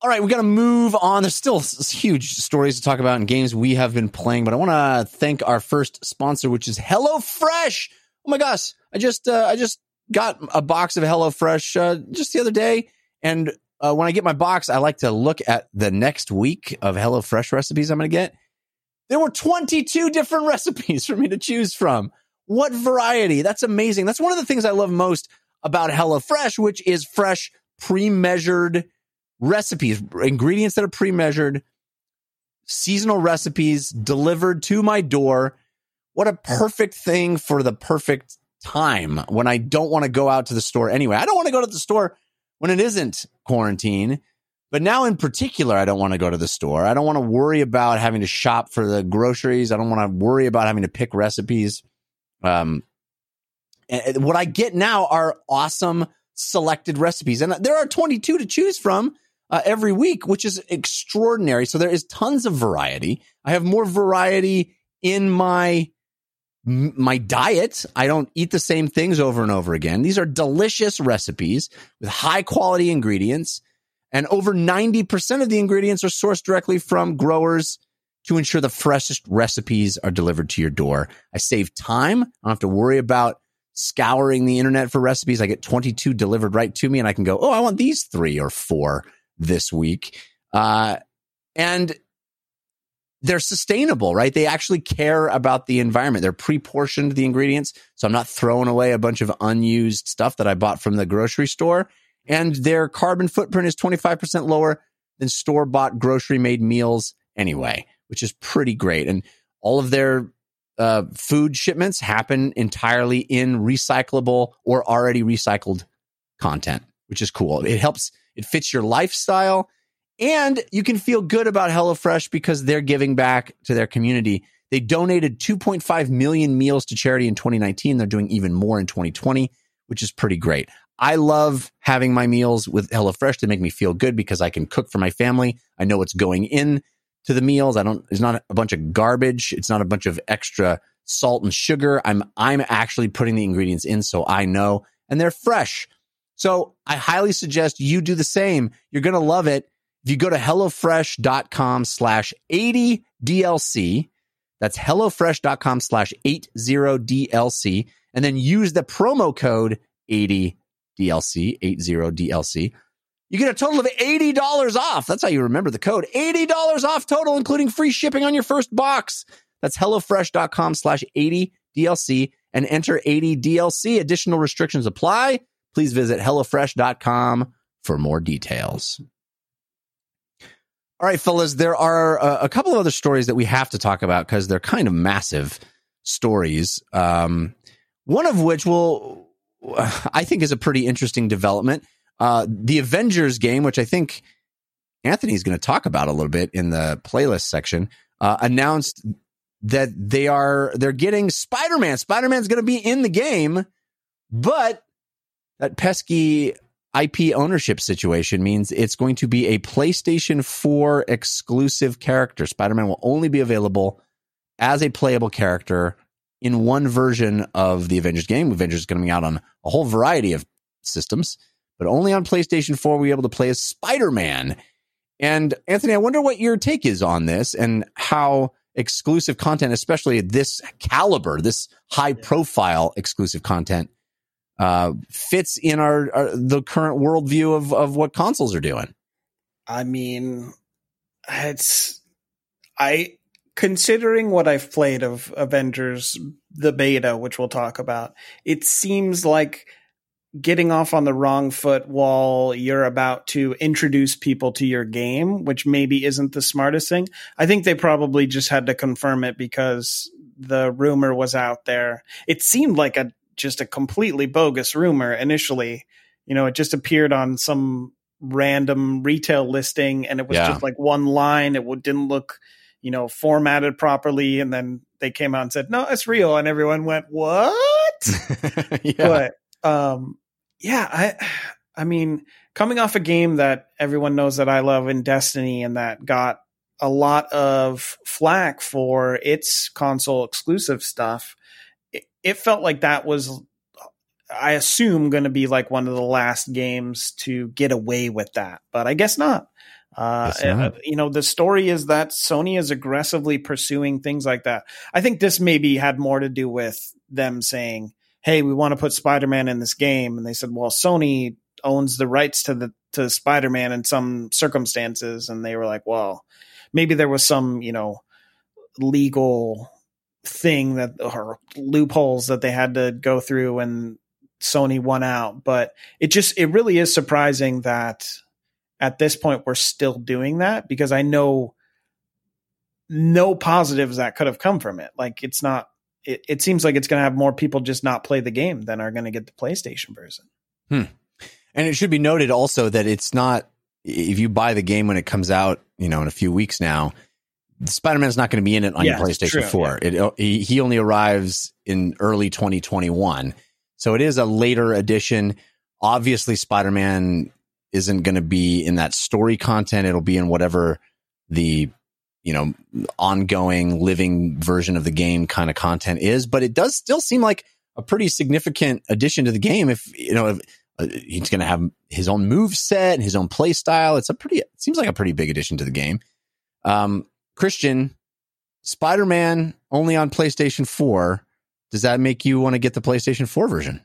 All right, we got to move on. There's still huge stories to talk about in games we have been playing, but I want to thank our first sponsor, which is HelloFresh. Oh my gosh, I just uh, I just got a box of HelloFresh uh, just the other day, and uh, when I get my box, I like to look at the next week of HelloFresh recipes I'm going to get. There were 22 different <laughs> recipes for me to choose from. What variety? That's amazing. That's one of the things I love most about HelloFresh, which is fresh, pre-measured recipes, ingredients that are pre-measured, seasonal recipes delivered to my door. What a perfect thing for the perfect time when I don't want to go out to the store anyway. I don't want to go to the store when it isn't quarantine. But now in particular, I don't want to go to the store. I don't want to worry about having to shop for the groceries. I don't want to worry about having to pick recipes. Um, what I get now are awesome selected recipes. And there are 22 to choose from uh, every week, which is extraordinary. So there is tons of variety. I have more variety in my my diet. I don't eat the same things over and over again. These are delicious recipes with high quality ingredients. And over 90% of the ingredients are sourced directly from growers to ensure the freshest recipes are delivered to your door. I save time. I don't have to worry about scouring the internet for recipes. I get 22 delivered right to me and I can go, oh, I want these three or four this week. Uh, and they're sustainable, right? They actually care about the environment. They're pre-portioned the ingredients. So I'm not throwing away a bunch of unused stuff that I bought from the grocery store. And their carbon footprint is 25% lower than store bought grocery made meals anyway, which is pretty great. And all of their uh, food shipments happen entirely in recyclable or already recycled content, which is cool. It helps, it fits your lifestyle. And you can feel good about HelloFresh because they're giving back to their community. They donated 2.5 million meals to charity in 2019. They're doing even more in 2020, which is pretty great. I love having my meals with HelloFresh to make me feel good because I can cook for my family. I know what's going in to the meals. I don't, it's not a bunch of garbage. It's not a bunch of extra salt and sugar. I'm, I'm actually putting the ingredients in so I know and they're fresh. So I highly suggest you do the same. You're to love it. If you go to HelloFresh.com slash 80 DLC, that's HelloFresh.com slash 80 DLC, and then use the promo code 80 DLC, 80 DLC. You get a total of $80 off. That's how you remember the code. $80 off total, including free shipping on your first box. That's HelloFresh.com slash 80 DLC and enter 80 DLC. Additional restrictions apply. Please visit HelloFresh.com for more details. All right, fellas, there are uh, a couple of other stories that we have to talk about because they're kind of massive stories. Um, one of which will, I think, is a pretty interesting development. Uh, the Avengers game, which I think Anthony's going to talk about a little bit in the playlist section, uh, announced that they are they're getting Spider-Man. Spider-Man's going to be in the game, but that pesky IP ownership situation means it's going to be a PlayStation 4 exclusive character. Spider-Man will only be available as a playable character in one version of the Avengers game. Avengers is coming out on a whole variety of systems, but only on PlayStation 4 we'll able to play as Spider-Man. And Anthony, I wonder what your take is on this and how exclusive content, especially this caliber, this high profile exclusive content, uh, fits in our, our the current worldview of of what consoles are doing. I mean, it's I considering what I've played of Avengers the beta, which we'll talk about. It seems like getting off on the wrong foot while you're about to introduce people to your game, which maybe isn't the smartest thing. I think they probably just had to confirm it because the rumor was out there. It seemed like a just a completely bogus rumor initially. You know, it just appeared on some random retail listing and it was Yeah. just like one line. It didn't look, you know, formatted properly. And then they came out and said, no, it's real. And everyone went, what? <laughs> yeah. But um, yeah, I I mean, coming off a game that everyone knows that I love in Destiny and that got a lot of flack for its console exclusive stuff, it, it felt like that was I assume going to be like one of the last games to get away with that, but I guess not. Uh, uh, you know, the story is that Sony is aggressively pursuing things like that. I think this maybe had more to do with them saying, "Hey, we want to put Spider-Man in this game," and they said, "Well, Sony owns the rights to the to Spider-Man in some circumstances," and they were like, "Well, maybe there was some, you know, legal thing that or loopholes that they had to go through and Sony won out but it just it really is surprising that at this point we're still doing that because I know no positives that could have come from it like it's not it, it seems like it's going to have more people just not play the game than are going to get the PlayStation version hmm. And it should be noted also that it's not if you buy the game when it comes out, you know, in a few weeks now, Spider Man's not going to be in it on Yeah, your PlayStation true, 4. It oh, he, he only arrives in early 2021. So it is a later edition. Obviously, Spider Man isn't going to be in that story content. It'll be in whatever the you know ongoing living version of the game kind of content is. But it does still seem like a pretty significant addition to the game. If you know if, uh, he's going to have his own move set and his own play style, it's a pretty it seems like a pretty big addition to the game. Um, Christian, Spider Man only on PlayStation Four. Does that make you want to get the PlayStation Four version?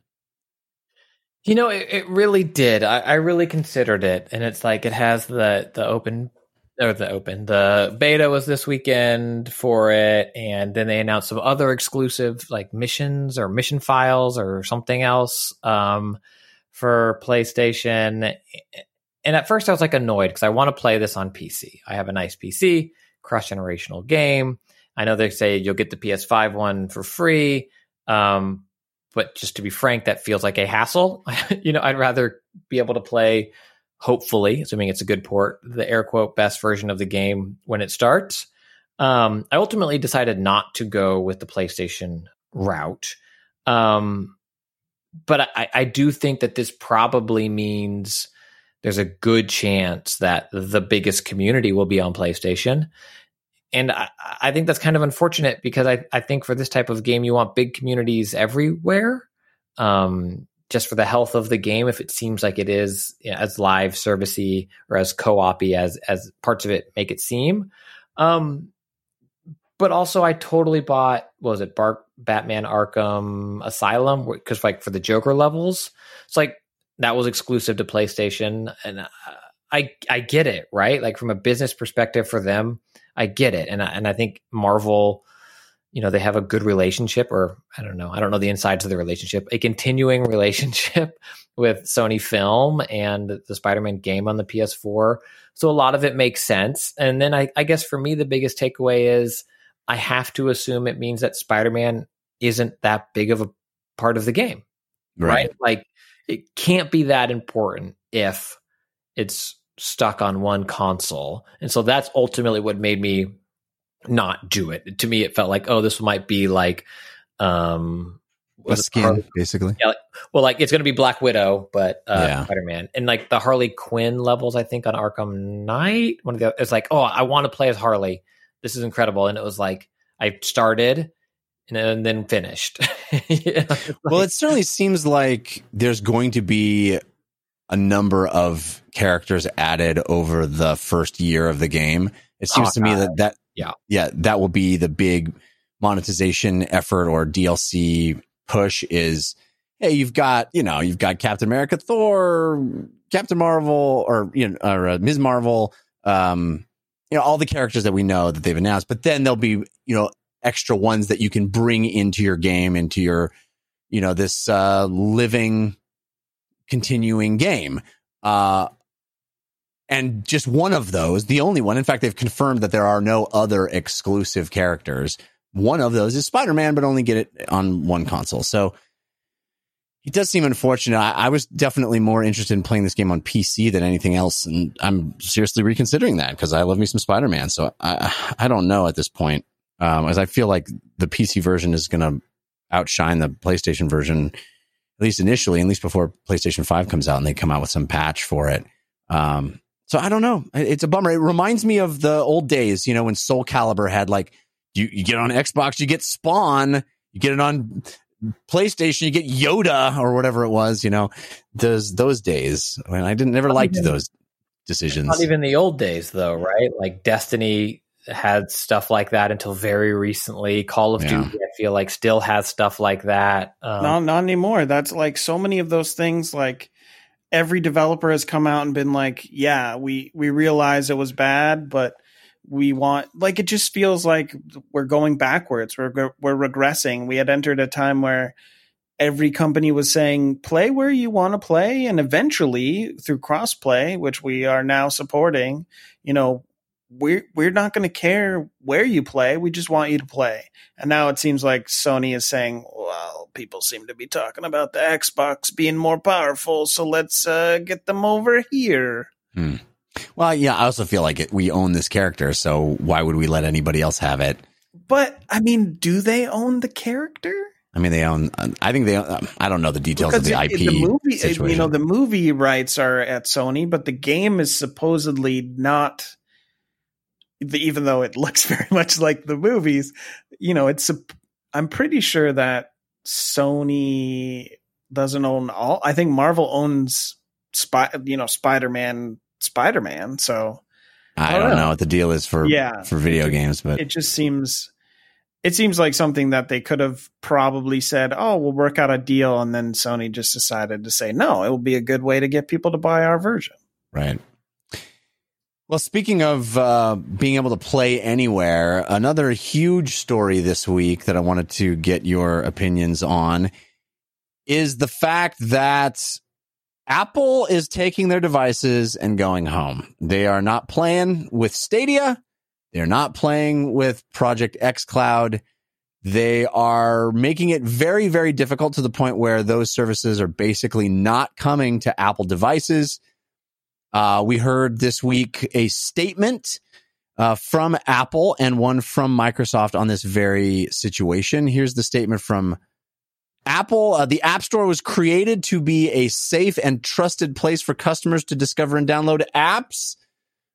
You know, it, it really did. I, I really considered it, and it's like it has the the open or the open the beta was this weekend for it, and then they announced some other exclusive like missions or mission files or something else um, for PlayStation. And at first, I was like annoyed because I want to play this on PC. I have a nice PC, cross generational game. I know they say you'll get the PS5 one for free. Um, but just to be frank, that feels like a hassle. <laughs> you know, I'd rather be able to play, hopefully, assuming it's a good port, the air quote best version of the game when it starts. Um, I ultimately decided not to go with the PlayStation route. Um, but I, I do think that this probably means there's a good chance that the biggest community will be on PlayStation. And I, I think that's kind of unfortunate because I, I think for this type of game, you want big communities everywhere. Um, just for the health of the game, if it seems like it is you know, as live servicey or as co-op as as parts of it make it seem. Um, but also, I totally bought what was it Batman Arkham Asylum because like for the Joker levels, it's like that was exclusive to PlayStation, and I I get it right. Like from a business perspective for them, I get it, and I, and I think Marvel, you know, they have a good relationship, or I don't know, I don't know the insides of the relationship, a continuing <laughs> relationship with Sony Film and the Spider-Man game on the PS4. So a lot of it makes sense, and then I, I guess for me the biggest takeaway is I have to assume it means that Spider-Man isn't that big of a part of the game, right? Like it can't be that important if it's stuck on one console. And so that's ultimately what made me not do it. To me, it felt like, oh, this might be like, um, A skin, Harley- basically. well, like it's going to be Black Widow, but uh, Yeah. Spider Man, and like the Harley Quinn levels, I think on Arkham Knight. One of the it's like, oh, I want to play as Harley. This is incredible, and it was like I started and, then- then finished. <laughs> Yeah, it's Well, it certainly seems like there's going to be a number of characters added over the first year of the game. It seems to me that that Yeah. yeah that will be the big monetization effort or DLC push. Is hey, you've got you know you've got Captain America, Thor, Captain Marvel, or you know or uh, Ms. Marvel. Um, you know all the characters that we know that they've announced, but then there'll be you know extra ones that you can bring into your game, into your you know this uh, living continuing game. Uh, and just one of those, the only one. In fact, they've confirmed that there are no other exclusive characters. One of those is Spider Man, but only get it on one console. So it does seem unfortunate. I, I was definitely more interested in playing this game on PC than anything else, and I'm seriously reconsidering that because I love me some Spider Man. So I, I don't know at this point, um, as I feel like the PC version is going to outshine the PlayStation version, at least initially, at least before PlayStation 5 comes out and they come out with some patch for it. Um, so I don't know. It's a bummer. It reminds me of the old days, you know, when Soul Calibur had like, you, you get on Xbox, you get Spawn, you get it on PlayStation, you get Yoda or whatever it was, you know, those, those days when I didn't never liked those. decisions. Not even the old days, though, right? Like Destiny had stuff like that until very recently. Call of Yeah. Duty, I feel like, still has stuff like that. Um, no, not anymore. That's like so many of those things. Like every developer has come out and been like, "Yeah, we we realize it was bad, but we want." Like it just feels like we're going backwards. We're we're regressing. We had entered a time where every company was saying, "Play where you want to play," and eventually through crossplay, which we are now supporting, you know. We're we're not going to care where you play. We just want you to play. And now it seems like Sony is saying, well, people seem to be talking about the Xbox being more powerful, so let's uh, get them over here. Well, yeah, I also feel like it, we own this character, so why would we let anybody else have it? But I mean, do they own the character? I mean, they own. I think they. Own, I don't know the details of the it- IP the movie, situation. you know, the movie rights are at Sony, but the game is supposedly not. The, even though it <laughs> looks very much like the movies, you know, it's. sup- I'm pretty sure that Sony doesn't own all. I think Marvel owns Spy, you know, Spider Man, Spider Man. So I oh, don't know what the deal is for Yeah. for video games, but it just seems it seems like something that they could have probably said, "Oh, we'll work out a deal," and then Sony just decided to say, "No, it will be a good way to get people to buy our version." Right. Well, speaking of uh, being able to play anywhere, another huge story this week that I wanted to get your opinions on is the fact that Apple is taking their devices and going home. They are not playing with Stadia. They're not playing with Project xCloud. They are making it very, very difficult to the point where those services are basically not coming to Apple devices. Uh, we heard this week a statement uh, from Apple and one from Microsoft on this very situation. Here's the statement from Apple. Uh, the App Store was created to be a safe and trusted place for customers to discover and download apps.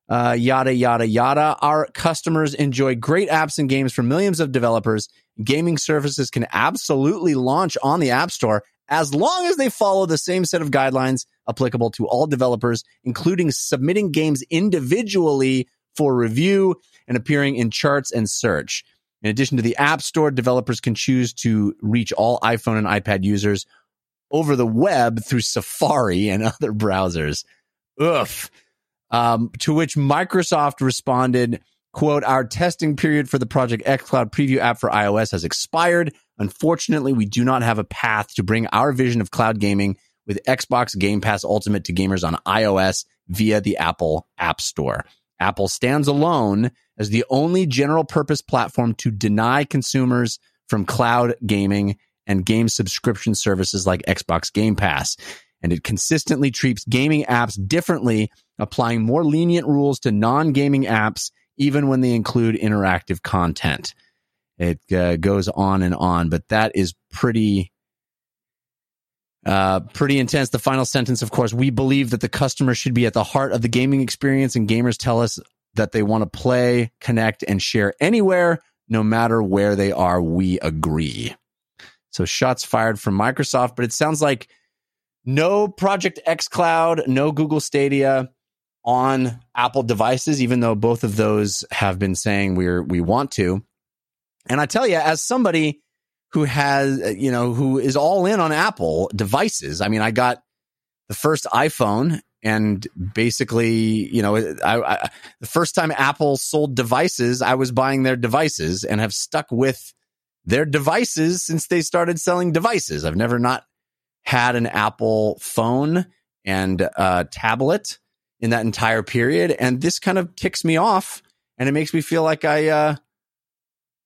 Uh, yada, yada, yada. Our customers enjoy great apps and games from millions of developers. Gaming services can absolutely launch on the App Store as long as they follow the same set of guidelines applicable to all developers, including submitting games individually for review and appearing in charts and search. In addition to the App Store, developers can choose to reach all iPhone and iPad users over the web through Safari and <laughs> other browsers. Oof. Um, to which Microsoft responded, quote, our testing period for the Project xCloud preview app for iOS has expired. Unfortunately, we do not have a path to bring our vision of cloud gaming with Xbox Game Pass Ultimate to gamers on iOS via the Apple App Store. Apple stands alone as the only general purpose platform to deny consumers from cloud gaming and game subscription services like Xbox Game Pass. And it consistently treats gaming apps differently, applying more lenient rules to non gaming apps, even when they include interactive content. It uh, goes on and on, but that is pretty uh, pretty intense. The final sentence, of course, we believe that the customer should be at the heart of the gaming experience, and gamers tell us that they want to play, connect, and share anywhere, no matter where they are. We agree. So shots fired from Microsoft, but it sounds like no Project xCloud, no Google Stadia on Apple devices, even though both of those have been saying we're we want to. And I tell you, as somebody who has, uh, you know, who is all in on Apple devices. I mean, I got the first iPhone and basically, you know, I, I, the first time Apple sold devices, I was buying their devices and have stuck with their devices since they started selling devices. I've never not had an Apple phone and uh, tablet in that entire period. And this kind of ticks me off and it makes me feel like I, uh,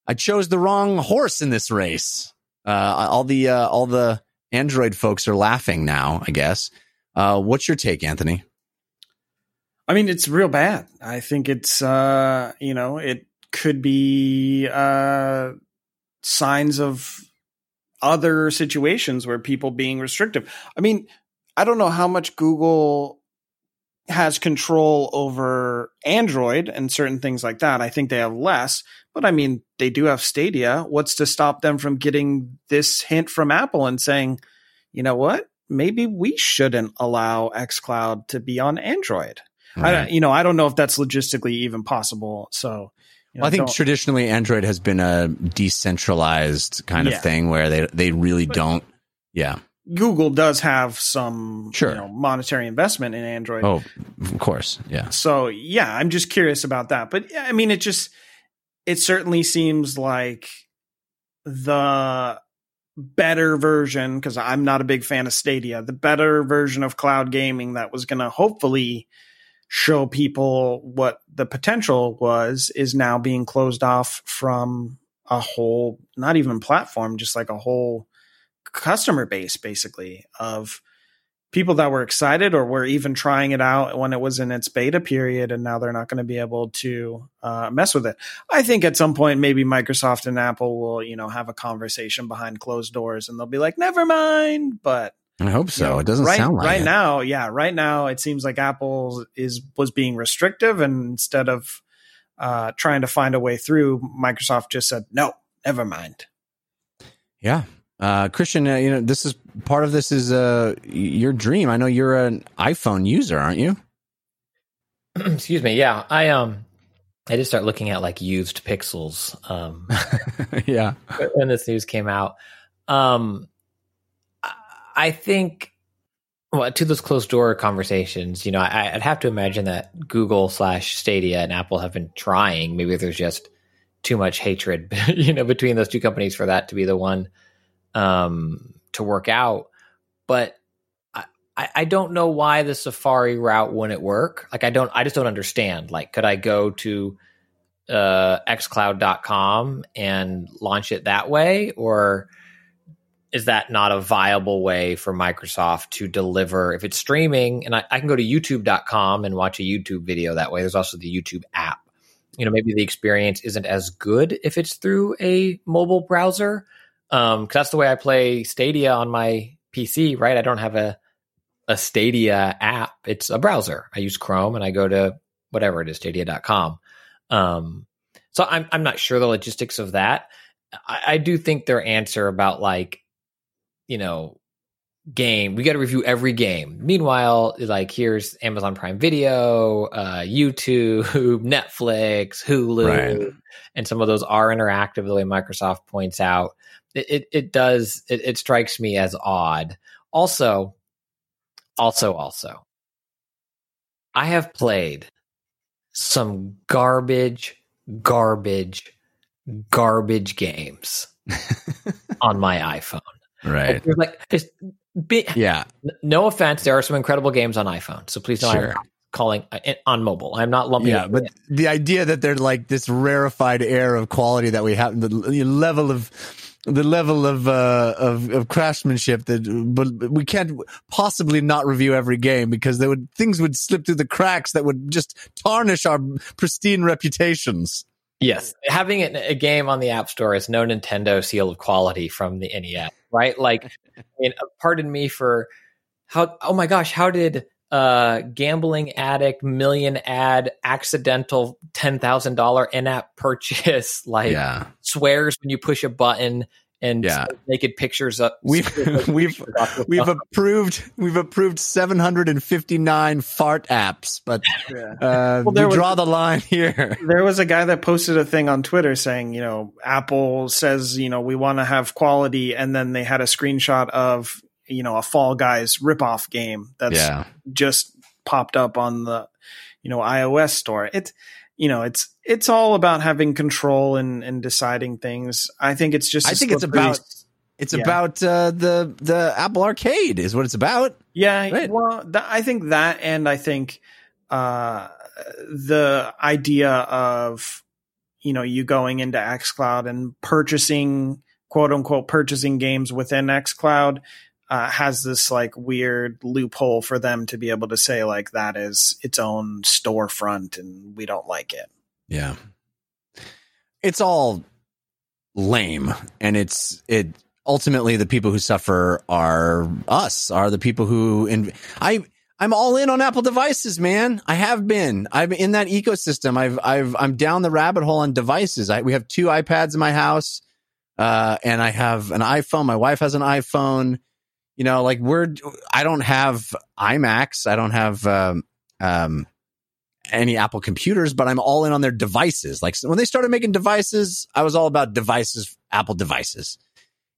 I chose the wrong horse in this race. Uh, all the uh, all the Android folks are laughing now. I guess. Uh, what's your take, Anthony? I mean, it's real bad. I think it's uh, you know, it could be uh signs of other situations where people being restrictive. I mean, I don't know how much Google has control over Android and certain things like that. I think they have less, but I mean, they do have Stadia. What's to stop them from getting this hint from Apple and saying, you know what? Maybe we shouldn't allow xCloud to be on Android. I you know, I don't know if that's logistically even possible. So, you know, Well, I think traditionally Android has been a decentralized kind Yeah. of thing where they they really don't. Yeah. Google does have some Sure. you know, monetary investment in Android. Oh, of course. Yeah. So yeah, I'm just curious about that. But yeah, I mean, it just it certainly seems like the better version because I'm not a big fan of Stadia. The better version of cloud gaming that was going to hopefully show people what the potential was is now being closed off from a whole not even platform just like a whole customer base basically of people that were excited or were even trying it out when it was in its beta period and now they're not going to be able to uh, mess with it i think at some point maybe microsoft and apple will you know have a conversation behind closed doors and they'll be like never mind but I hope so. you know, it doesn't right, sound like right it. now yeah right now it seems like apple is was being restrictive and instead of uh, trying to find a way through microsoft just said no never mind Yeah. Uh, Christian, uh, you know, this is part of this is uh, your dream. I know you're an iPhone user, aren't you? <clears throat> Excuse me. Yeah, I um, I did start looking at like used pixels um <laughs> yeah. when this news came out. Um, I- think well to those closed door conversations. You know, I, I'd have to imagine that Google slash Stadia and Apple have been trying. Maybe there's just too much hatred, <laughs> you know, between those two companies for that to be the one um, to work out. But I, I don't know why the Safari route wouldn't work. Like I don't, I just don't understand. Like, could I go to uh, xcloud.com and launch it that way? Or is that not a viable way for Microsoft to deliver if it's streaming? And I, I can go to youtube.com and watch a YouTube video that way. There's also the YouTube app. You know, maybe the experience isn't as good if it's through a mobile browser. Um, cause that's the way I play Stadia on my PC, right? I don't have a, a Stadia app. It's a browser. I use Chrome and I go to whatever it is, stadia.com. Um, so I'm, I'm not sure the logistics of that. I, I do think their answer about like, you know, game, we got to review every game. Meanwhile, like here's Amazon Prime Video, uh, YouTube, <laughs> Netflix, Hulu, Right. and some of those are interactive the way Microsoft points out. It it, it does it, it strikes me as odd. Also, also, also, I have played some garbage, garbage, garbage games <laughs> on my iPhone. Right. Like just bi- Yeah. no offense, there are some incredible games on iPhone. So please don't Sure. I'm calling uh, on mobile. I'm not lumping. Yeah, it but the idea that they're like this rarefied air of quality that we have, the level of the level of uh, of of craftsmanship that, but we can't possibly not review every game because there would things would slip through the cracks that would just tarnish our pristine reputations. Yes, having a game on the App Store is no Nintendo seal of quality from the NES, right? Like, I mean, uh, pardon me for how. Oh my gosh, how did uh gambling addict million ad accidental ten thousand dollar in app purchase <laughs> like yeah, swears when you push a button and Yeah. naked pictures up. we've <laughs> <laughs> we've we've approved we've approved 759 fart apps, but uh, Well, there we was- draw the line here. There was a guy that posted a thing on Twitter saying, you know, Apple says, you know, we want to have quality, and then they had a screenshot of, you know, a Fall Guys ripoff game that's Yeah, just popped up on the, you know, iOS store. It, you know, it's it's all about having control and and deciding things. I think it's just. I think it's about it's Yeah. about uh, the the Apple Arcade is what it's about. Yeah, Right. well, th- I think that, and I think uh, the idea of you know you going into XCloud and purchasing quote unquote purchasing games within XCloud uh, has this like weird loophole for them to be able to say like that is its own storefront and we don't like it. Yeah, it's all lame, and it's it ultimately the people who suffer are us, are the people who in I. I'm all in on Apple devices, man. I have been. I'm in that ecosystem. I've, I've, I'm down the rabbit hole on devices. I, we have two iPads in my house, uh, and I have an iPhone. My wife has an iPhone. You know, like we're. I don't have iMacs. I don't have um, um, any Apple computers, but I'm all in on their devices. Like when they started making devices, I was all about devices, Apple devices.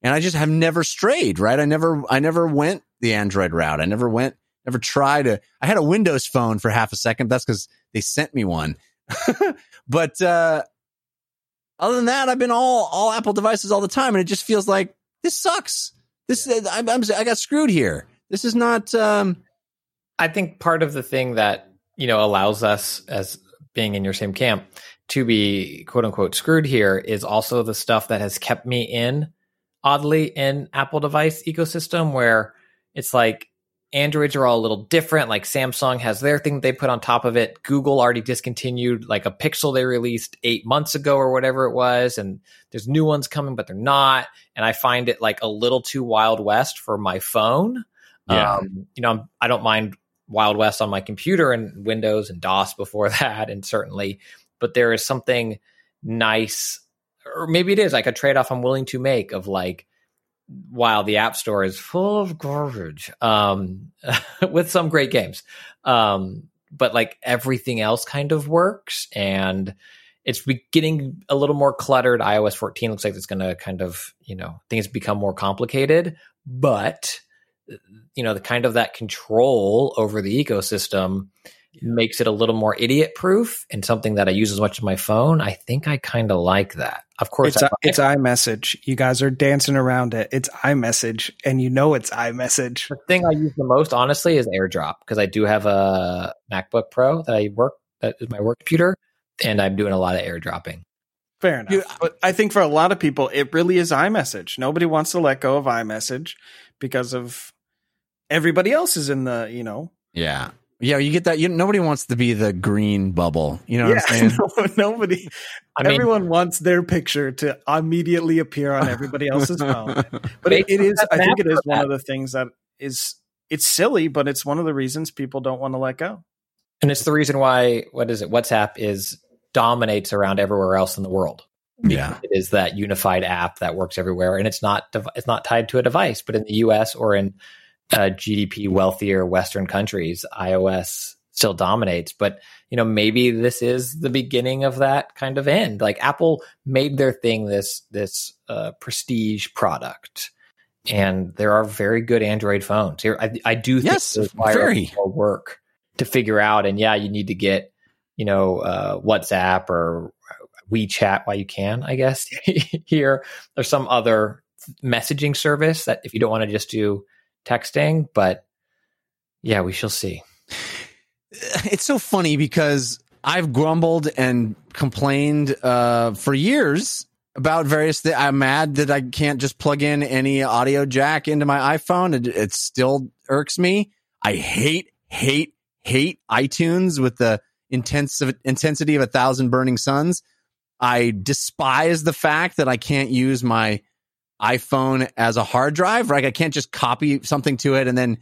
And I just have never strayed, right? I never, I never went the Android route. I never went, never tried to, I had a Windows phone for half a second. That's because they sent me one. <laughs> but, uh, other than that, I've been all, all Apple devices all the time. And it just feels like this sucks. This, I'm, I'm, I got screwed here. This is not, um, I think part of the thing that you know allows us as being in your same camp to be quote unquote screwed here is also the stuff that has kept me in oddly in Apple device ecosystem where it's like Androids are all a little different. Like Samsung has their thing they put on top of it. Google already discontinued like a Pixel they released eight months ago or whatever it was. And there's new ones coming, but they're not. And I find it like a little too Wild West for my phone. Yeah. Um, you know, I'm, I don't mind Wild West on my computer and Windows and DOS before <laughs> that, and certainly, but there is something nice, or maybe it is like a trade off I'm willing to make of like, while the App Store is full of garbage, um, <laughs> with some great games, um, but like everything else kind of works and it's getting a little more cluttered. iOS 14 looks like it's going to kind of, you know, things become more complicated, but you know the kind of that control over the ecosystem makes it a little more idiot proof and something that I use as much as my phone. I think I kind of like that. Of course, It's I, it's iMessage. You guys are dancing around it. It's iMessage, and you know it's iMessage. the thing I use the most, honestly, is AirDrop because I do have a MacBook Pro that I work that is my work computer, and I'm doing a lot of AirDropping. Fair enough. You- but I think for a lot of people, it really is iMessage. Nobody wants to let go of iMessage because of everybody else is in the, you know. Yeah. Yeah, you get that. You, nobody wants to be the green bubble. You know what I'm <laughs> saying? no, nobody. I mean, everyone wants their picture to immediately appear on everybody else's phone. <laughs> But it, it is. I think it is one of the things that is. It's silly, but it's one of the reasons people don't want to let go. and it's the reason why what is it? WhatsApp is dominates around everywhere else in the world. yeah. It is that unified app that works everywhere, and it's not it's not tied to a device. But in the U.S. or in uh, GDP wealthier Western countries, iOS still dominates. But you know, maybe this is the beginning of that kind of end. Like Apple made their thing this this uh, prestige product, and there are very good Android phones. Here, I, I do think Yes, there's very. more work to figure out. And yeah, you need to get you know uh, WhatsApp or WeChat while you can, I guess <laughs> here or some other messaging service that if you don't want to just do texting, but yeah, we shall see. <sighs> It's so funny because I've grumbled and complained uh, for years about various things. I'm mad that I can't just plug in any audio jack into my iPhone. It, it still irks me. I hate, hate, hate iTunes with the intensive intensity of a thousand burning suns. I despise the fact that I can't use my iPhone as a hard drive. Right, I can't just copy something to it and then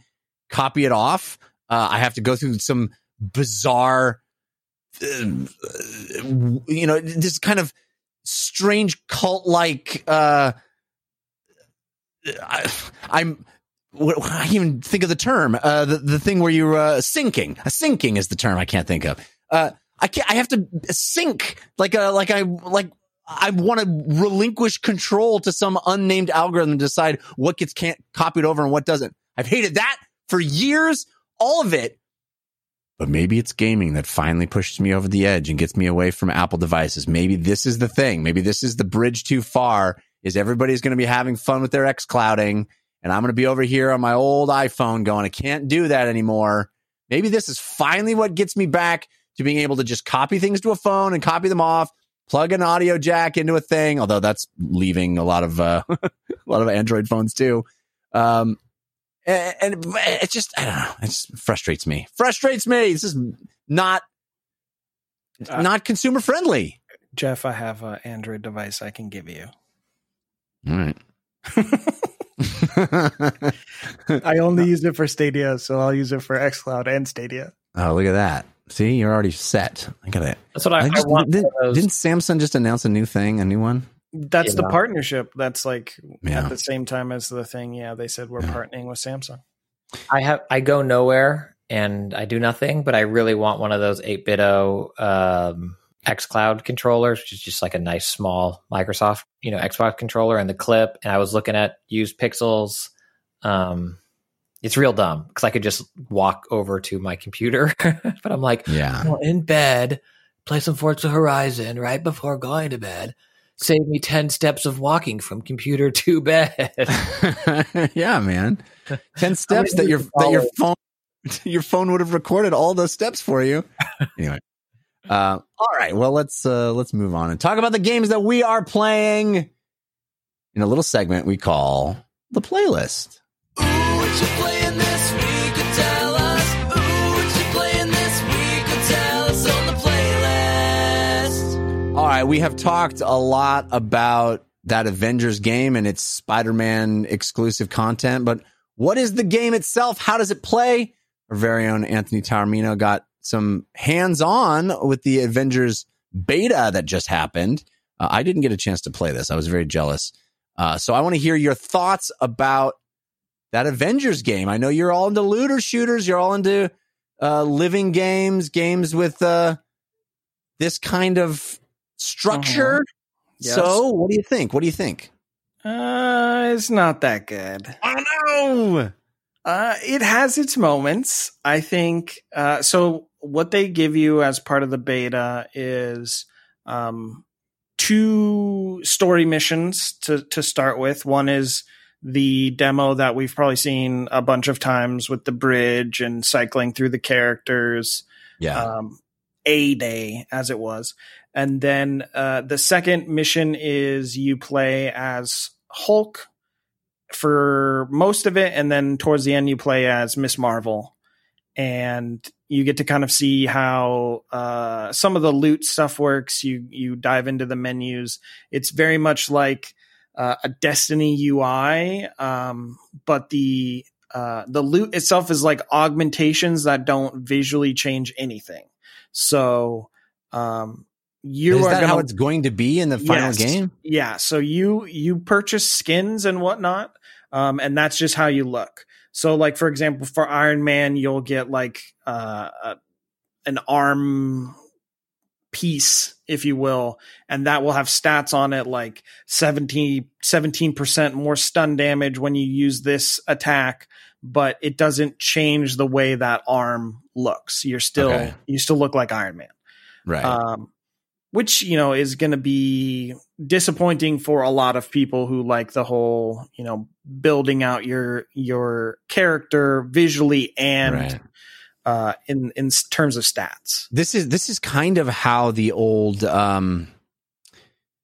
copy it off. Uh, I have to go through some bizarre, uh, you know, this kind of strange cult like. Uh, I, I'm. I even think of the term. Uh, the the thing where you're uh, syncing. A syncing is the term I can't think of. Uh, I can't. I have to sync like a like I like I want to relinquish control to some unnamed algorithm to decide what gets can't copied over and what doesn't. I've hated that for years, all of it. But maybe it's gaming that finally pushes me over the edge and gets me away from Apple devices. Maybe this is the thing. Maybe this is the bridge too far. Is everybody's going to be having fun with their X clouding, and I'm going to be over here on my old iPhone going, I can't do that anymore. Maybe this is finally what gets me back to being able to just copy things to a phone and copy them off, plug an audio jack into a thing. Although that's leaving a lot of uh, <laughs> a lot of Android phones too. Um, and, and it just I don't know. It just frustrates me. Frustrates me. This is not Uh, not consumer friendly. Jeff, I have an Android device I can give you. All right. <laughs> I only <laughs> use it for Stadia, so I'll use it for xCloud and Stadia. oh, look at that. See, you're already set. I got it. That's what I, I, just, want. did, one of those- didn't Samsung just announce a new thing, a new one? That's the partnership. That's like Yeah. at the same time as the thing. Yeah, they said we're Yeah. partnering with Samsung. I have I go nowhere and I do nothing, but I really want one of those 8-bit um, Cloud controllers, which is just like a nice small Microsoft, you know, Xbox controller and the clip. And I was looking at used pixels. Um, it's real dumb because I could just walk over to my computer, <laughs> but I'm like, Yeah. well, in bed, play some Forza Horizon right before going to bed. Save me 10 steps of walking from computer to <laughs> bed. <laughs> yeah, man. Ten steps that your that your phone your phone would have recorded all those steps for you. Anyway. Uh, all right. Well, let's uh, let's move on and talk about the games that we are playing in a little segment we call the playlist. Ooh, what you playing this week? You tell us. Ooh, what you playing this week? You tell us on the playlist. All right, we have talked a lot about that Avengers game and its Spider-Man exclusive content, but what is the game itself? How does it play? Our very own Anthony Taormina got some hands-on with the Avengers beta that just happened. Uh, I didn't get a chance to play this. I was very jealous. Uh, so I want to hear your thoughts about that Avengers game. I know you're all into looter shooters. You're all into uh, living games, games with uh, this kind of structure. Yes. So, what do you think? What do you think? Uh, it's not that good. Oh no! Uh, it has its moments. I think. Uh, so what they give you as part of the beta is um, two story missions to to start with. One is the demo that we've probably seen a bunch of times with the bridge and cycling through the characters. Yeah, Um, a day as it was, and then uh, the second mission is you play as Hulk for most of it, and then towards the end you play as Miss Marvel, and you get to kind of see how uh, some of the loot stuff works. You you dive into the menus. It's very much like uh, a Destiny UI, um, but the uh, the loot itself is like augmentations that don't visually change anything. So um, you is are that gonna how it's going to be in the final Yes. game? yeah, so you you purchase skins and whatnot, um, and that's just how you look. So, like for example, for Iron Man, you'll get like uh, a, an arm piece, if you will, and that will have stats on it like 17 percent more stun damage when you use this attack, but it doesn't change the way that arm looks. You're still Okay. you still look like Iron Man Right. um, which you know is going to be disappointing for a lot of people who like the whole you know building out your your character visually and right. Uh, in in terms of stats. This is this is kind of how the old um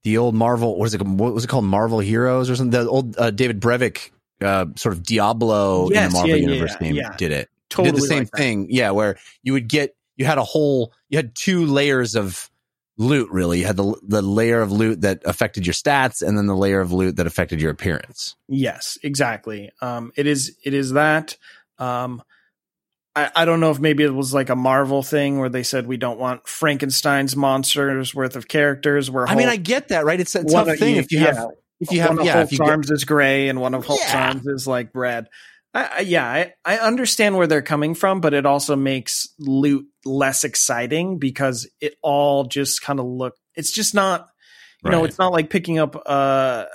the old Marvel what is it what was it called Marvel Heroes or something the old uh, David Brevik uh, sort of Diablo in the Marvel yeah, yeah, universe game yeah. did it. Totally did the same like thing. Yeah, where you would get you had a whole you had two layers of loot really. You had the the layer of loot that affected your stats and then the layer of loot that affected your appearance. Yes, exactly. Um, it is it is that. Um, I, I don't know if maybe it was like a Marvel thing where they said we don't want Frankenstein's monsters worth of characters. Where I mean, I get that, right? It's a tough thing you- if you yeah. have if you have one of yeah, Hulk's get, arms is gray and one of Hulk's Yeah. arms is like red. I, I, yeah, I, I understand where they're coming from, but it also makes loot less exciting because it all just kind of look. It's just not, you know, it's not like picking up uh,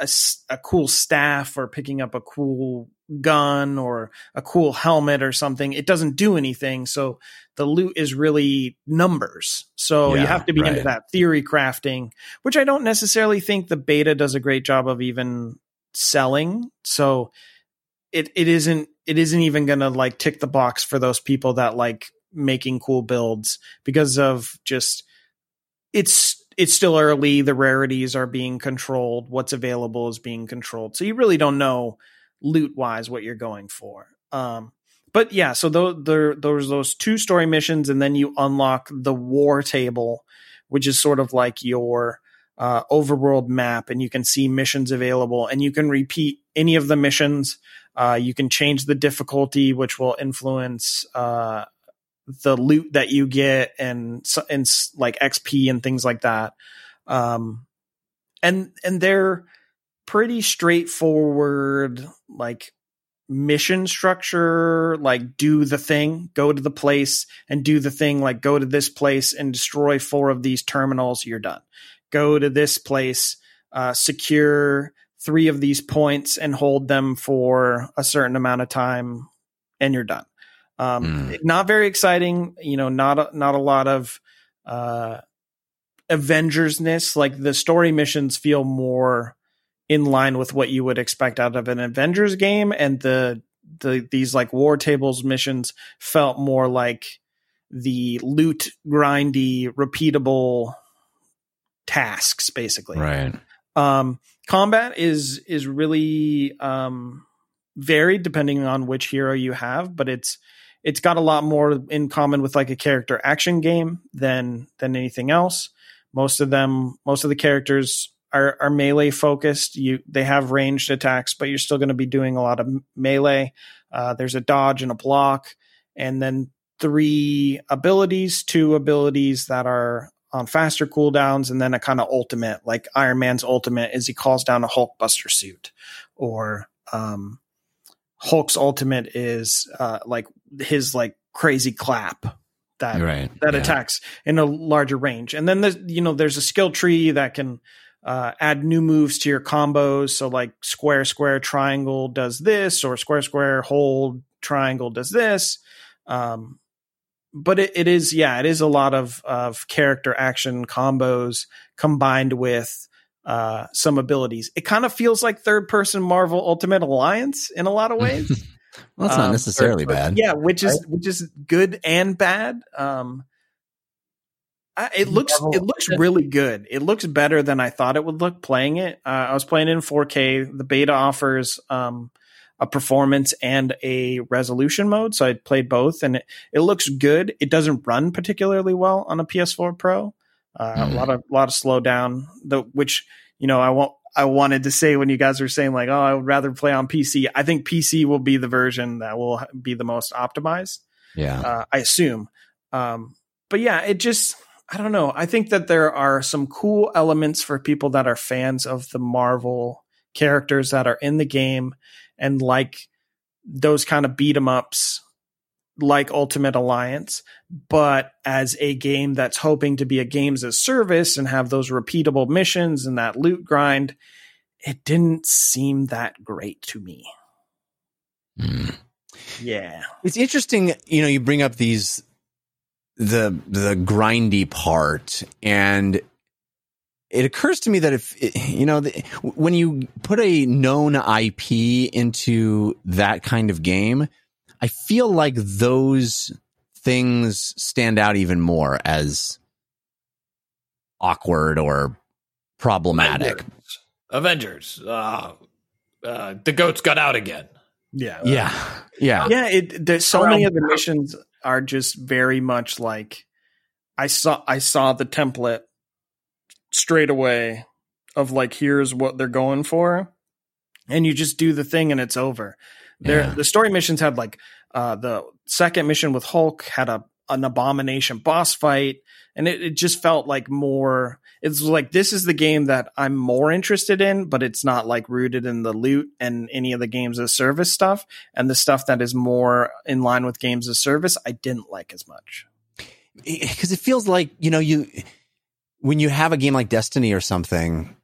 a a cool staff or picking up a cool gun or a cool helmet or something. It doesn't do anything. So the loot is really numbers. So you have to be into that theory crafting, which I don't necessarily think the beta does a great job of even selling. So it it isn't it isn't even gonna like tick the box for those people that like making cool builds because of just it's it's still early the rarities are being controlled what's available is being controlled so you really don't know loot wise what you're going for um but yeah so those there there's those two story missions and then you unlock the war table which is sort of like your uh, overworld map and you can see missions available and you can repeat any of the missions uh, you can change the difficulty which will influence uh, the loot that you get and and like XP and things like that. Um, and and they're pretty straightforward, like mission structure like do the thing go to the place and do the thing like go to this place and destroy four of these terminals you're done go to this place uh, secure three of these points and hold them for a certain amount of time and you're done um, Mm. not very exciting you know not a, not a lot of uh avengersness like the story missions feel more in line with what you would expect out of an Avengers game, and the the these like war tables missions felt more like the loot grindy, repeatable tasks, basically. Right. Um, combat is is really um, varied depending on which hero you have, but it's it's got a lot more in common with like a character action game than than anything else. Most of them, most of the characters are, are melee focused. You they have ranged attacks, but you're still going to be doing a lot of melee. Uh, there's a dodge and a block, and then three abilities, two abilities that are on faster cooldowns, and then a kind of ultimate, like Iron Man's ultimate is he calls down a Hulkbuster suit, or um, Hulk's ultimate is uh, like his like crazy clap that Right. that Yeah. attacks in a larger range. And then there's you know there's a skill tree that can uh, add new moves to your combos. So like square square triangle does this, or square square hold triangle does this. Um, but it, it is yeah, it is a lot of of character action combos combined with uh, some abilities. It kind of feels like third person Marvel Ultimate Alliance in a lot of ways. <laughs> Well, that's not Um, necessarily third bad. yeah, which is which is good and bad. Um, I, it looks it looks <laughs> really good. It looks better than I thought it would look playing it. Uh, I was playing in 4K. The beta offers um, a performance and a resolution mode, so I played both, and it, it looks good. It doesn't run particularly well on a PS4 Pro. Uh, Mhm. A lot of lot of slowdown, the which you know I won't. I wanted to say when you guys were saying like, oh, I would rather play on PC. I think PC will be the version that will be the most optimized Yeah. uh, I assume. Um, but yeah, it just, I don't know. I think that there are some cool elements for people that are fans of the Marvel characters that are in the game and like those kind of beat 'em ups like Ultimate Alliance, but as a game that's hoping to be a games as service and have those repeatable missions and that loot grind, it didn't seem that great to me. Mm. Yeah. It's interesting, you know, you bring up these the the grindy part and it occurs to me that if you know the, when you put a known IP into that kind of game, I feel like those things stand out even more as awkward or problematic. Avengers. Uh, uh, the goats got out again. Yeah. Yeah. Yeah. yeah it there's so many of the the missions are just very much like i saw i saw the template straight away of like here's what they're going for. And you just do the thing and it's over. There Yeah. the story missions had like uh the second mission with hulk had a an abomination boss fight. And it, it just felt like more it's like this is the game that i'm more interested in but it's not like rooted in the loot and any of the games as service stuff. And the stuff that is more in line with games as service i didn't like as much. Because it feels like you know you when you have a game like destiny or something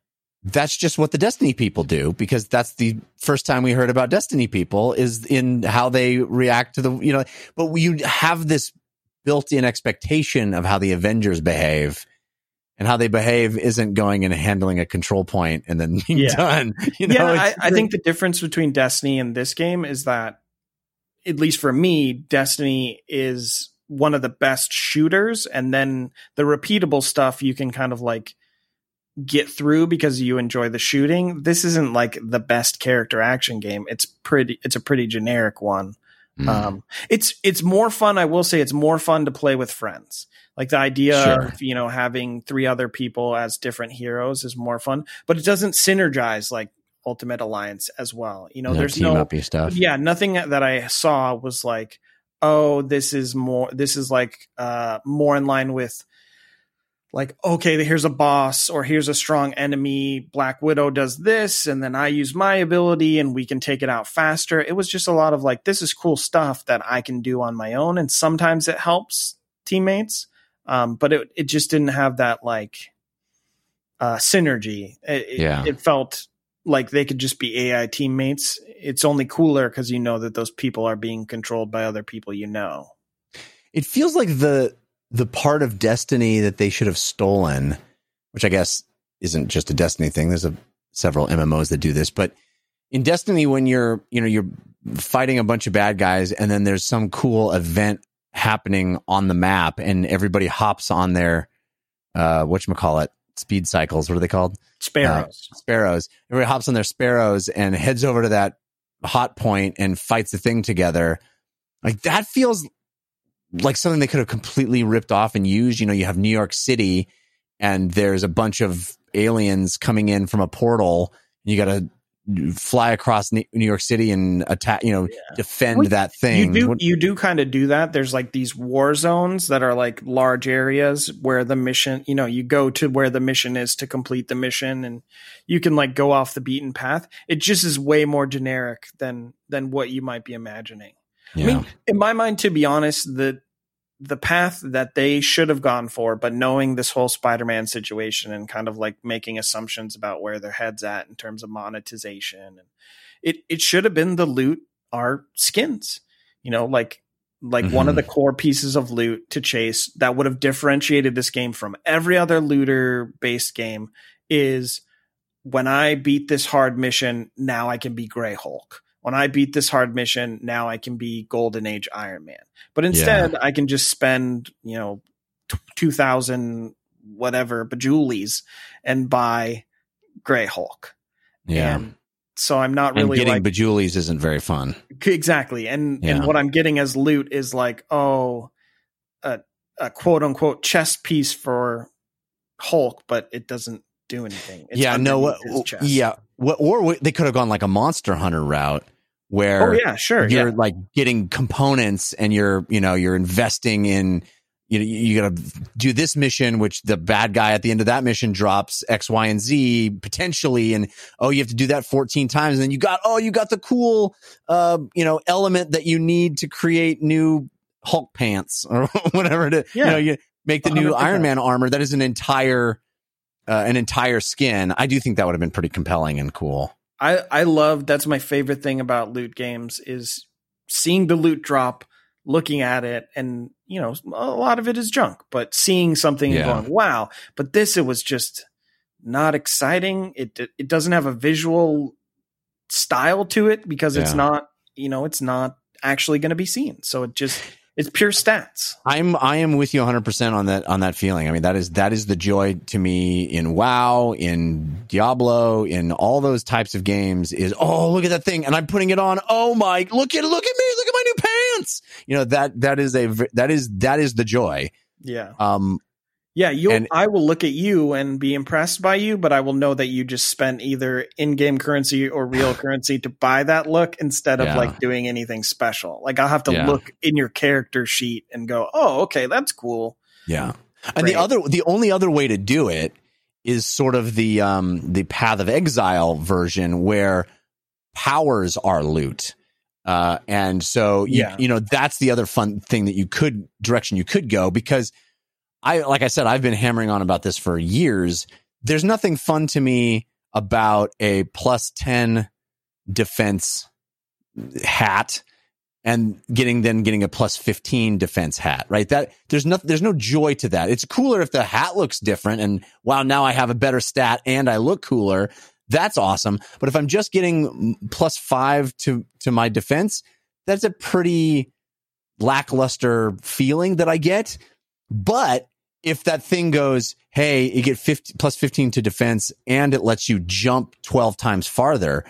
that's just what the destiny people do because that's the first time we heard about destiny people is in how they react to the you know but you have this built-in expectation of how the avengers behave and how they behave isn't going and handling a control point and then <laughs> being Yeah. done you know yeah I, I think the difference between destiny and this game is that at least for me destiny is one of the best shooters and then the repeatable stuff you can kind of like get through because you enjoy the shooting this isn't like the best character action game it's pretty it's a pretty generic one Mm. Um, it's it's more fun. I will say it's more fun to play with friends. Like the idea Sure. of you know having three other people as different heroes is more fun, but it doesn't synergize like Ultimate Alliance as well. You know, no there's no stuff yeah nothing that I saw was like oh this is more this is like uh more in line with like okay here's a boss or here's a strong enemy black widow does this and then i use my ability and we can take it out faster it was just a lot of like this is cool stuff that i can do on my own and sometimes it helps teammates um, but it, it just didn't have that like uh, synergy it, it- Yeah. it felt like they could just be ai teammates it's only cooler because you know that those people are being controlled by other people you know It feels like the the part of Destiny that they should have stolen, which I guess isn't just a Destiny thing. There's a several MMOs that do this, but in Destiny, when you're you know you're fighting a bunch of bad guys, and then there's some cool event happening on the map, and everybody hops on their uh, call it speed cycles. What are they called? sparrows sparrows. Everybody hops on their sparrows and heads over to that hot point and fights the thing together. Like that feels like something they could have completely ripped off and used. You know, you have New York City and there's a bunch of aliens coming in from a portal. You got to fly across New York City and attack, you know, defend Well, that thing. You do What- you do kind of do that. There's like these war zones that are like large areas where the mission, you know, you go to where the mission is to complete the mission and you can like go off the beaten path. It just is way more generic than than what you might be imagining. yeah. I mean, in my mind, to be honest, the the path that they should have gone for, but knowing this whole Spider-Man situation and kind of like making assumptions about where their heads at in terms of monetization, and it it should have been the loot are skins. You know, like like one of Mhm. the core pieces of loot to chase that would have differentiated this game from every other looter based game is when I beat this hard mission, now I can be Grey Hulk. When I beat this hard mission, now I can be Golden Age Iron Man. But instead, I can just spend, you know, t- 2000 whatever bajulies and buy Grey Hulk. yeah. And so I'm not And really getting like isn't very fun. exactly. And Yeah. and what I'm getting as loot is like, oh, a a quote unquote chest piece for Hulk, but it doesn't do anything. It's yeah, no, yeah, what, or they could have gone like a monster hunter route where Oh yeah, sure. you're Yeah. like getting components and you're you know you're investing in you know you got to do this mission which the bad guy at the end of that mission drops x y and z potentially and oh you have to do that 14 times and then you got oh you got the cool uh you know element that you need to create new hulk pants <laughs> or whatever it is you Yeah. know you make the new 100%. iron man armor that is an entire uh, an entire skin i do think that would have been pretty compelling and cool I I love that's my favorite thing about loot games is seeing the loot drop, looking at it, and you know a lot of it is junk, but seeing something Yeah. and going wow. But this it was just not exciting. It it doesn't have a visual style to it because it's not you know it's not actually going to be seen. So it just it's pure stats. I'm I am with you 100% on that on that feeling. I mean that is that is the joy to me in WoW, in Diablo, in all those types of games is oh look at that thing and I'm putting it on. Oh my look at look at me, look at my new pants. You know that that is a that is that is the joy. Yeah. Um Yeah, you And- I will look at you and be impressed by you, but I will know that you just spent either in-game currency or real <laughs> currency to buy that look instead of Yeah. like doing anything special. Like I'll have to Yeah. look in your character sheet and go, "Oh, okay, that's cool." Yeah. And the other the only other way to do it is sort of the um the Path of Exile version where powers are loot. Uh and so you, Yeah. you know that's the other fun thing that you could direction you could go because I like I said I've been hammering on about this for years. There's nothing fun to me about a plus 10 defense hat and getting then getting a plus 15 defense hat, right? That there's no there's no joy to that. It's cooler if the hat looks different and wow, now I have a better stat and I look cooler. That's awesome. But if I'm just getting plus 5 to to my defense, that's a pretty lackluster feeling that I get. But if that thing goes, hey, you get 50 plus 15 to defense and it lets you jump 12 times farther,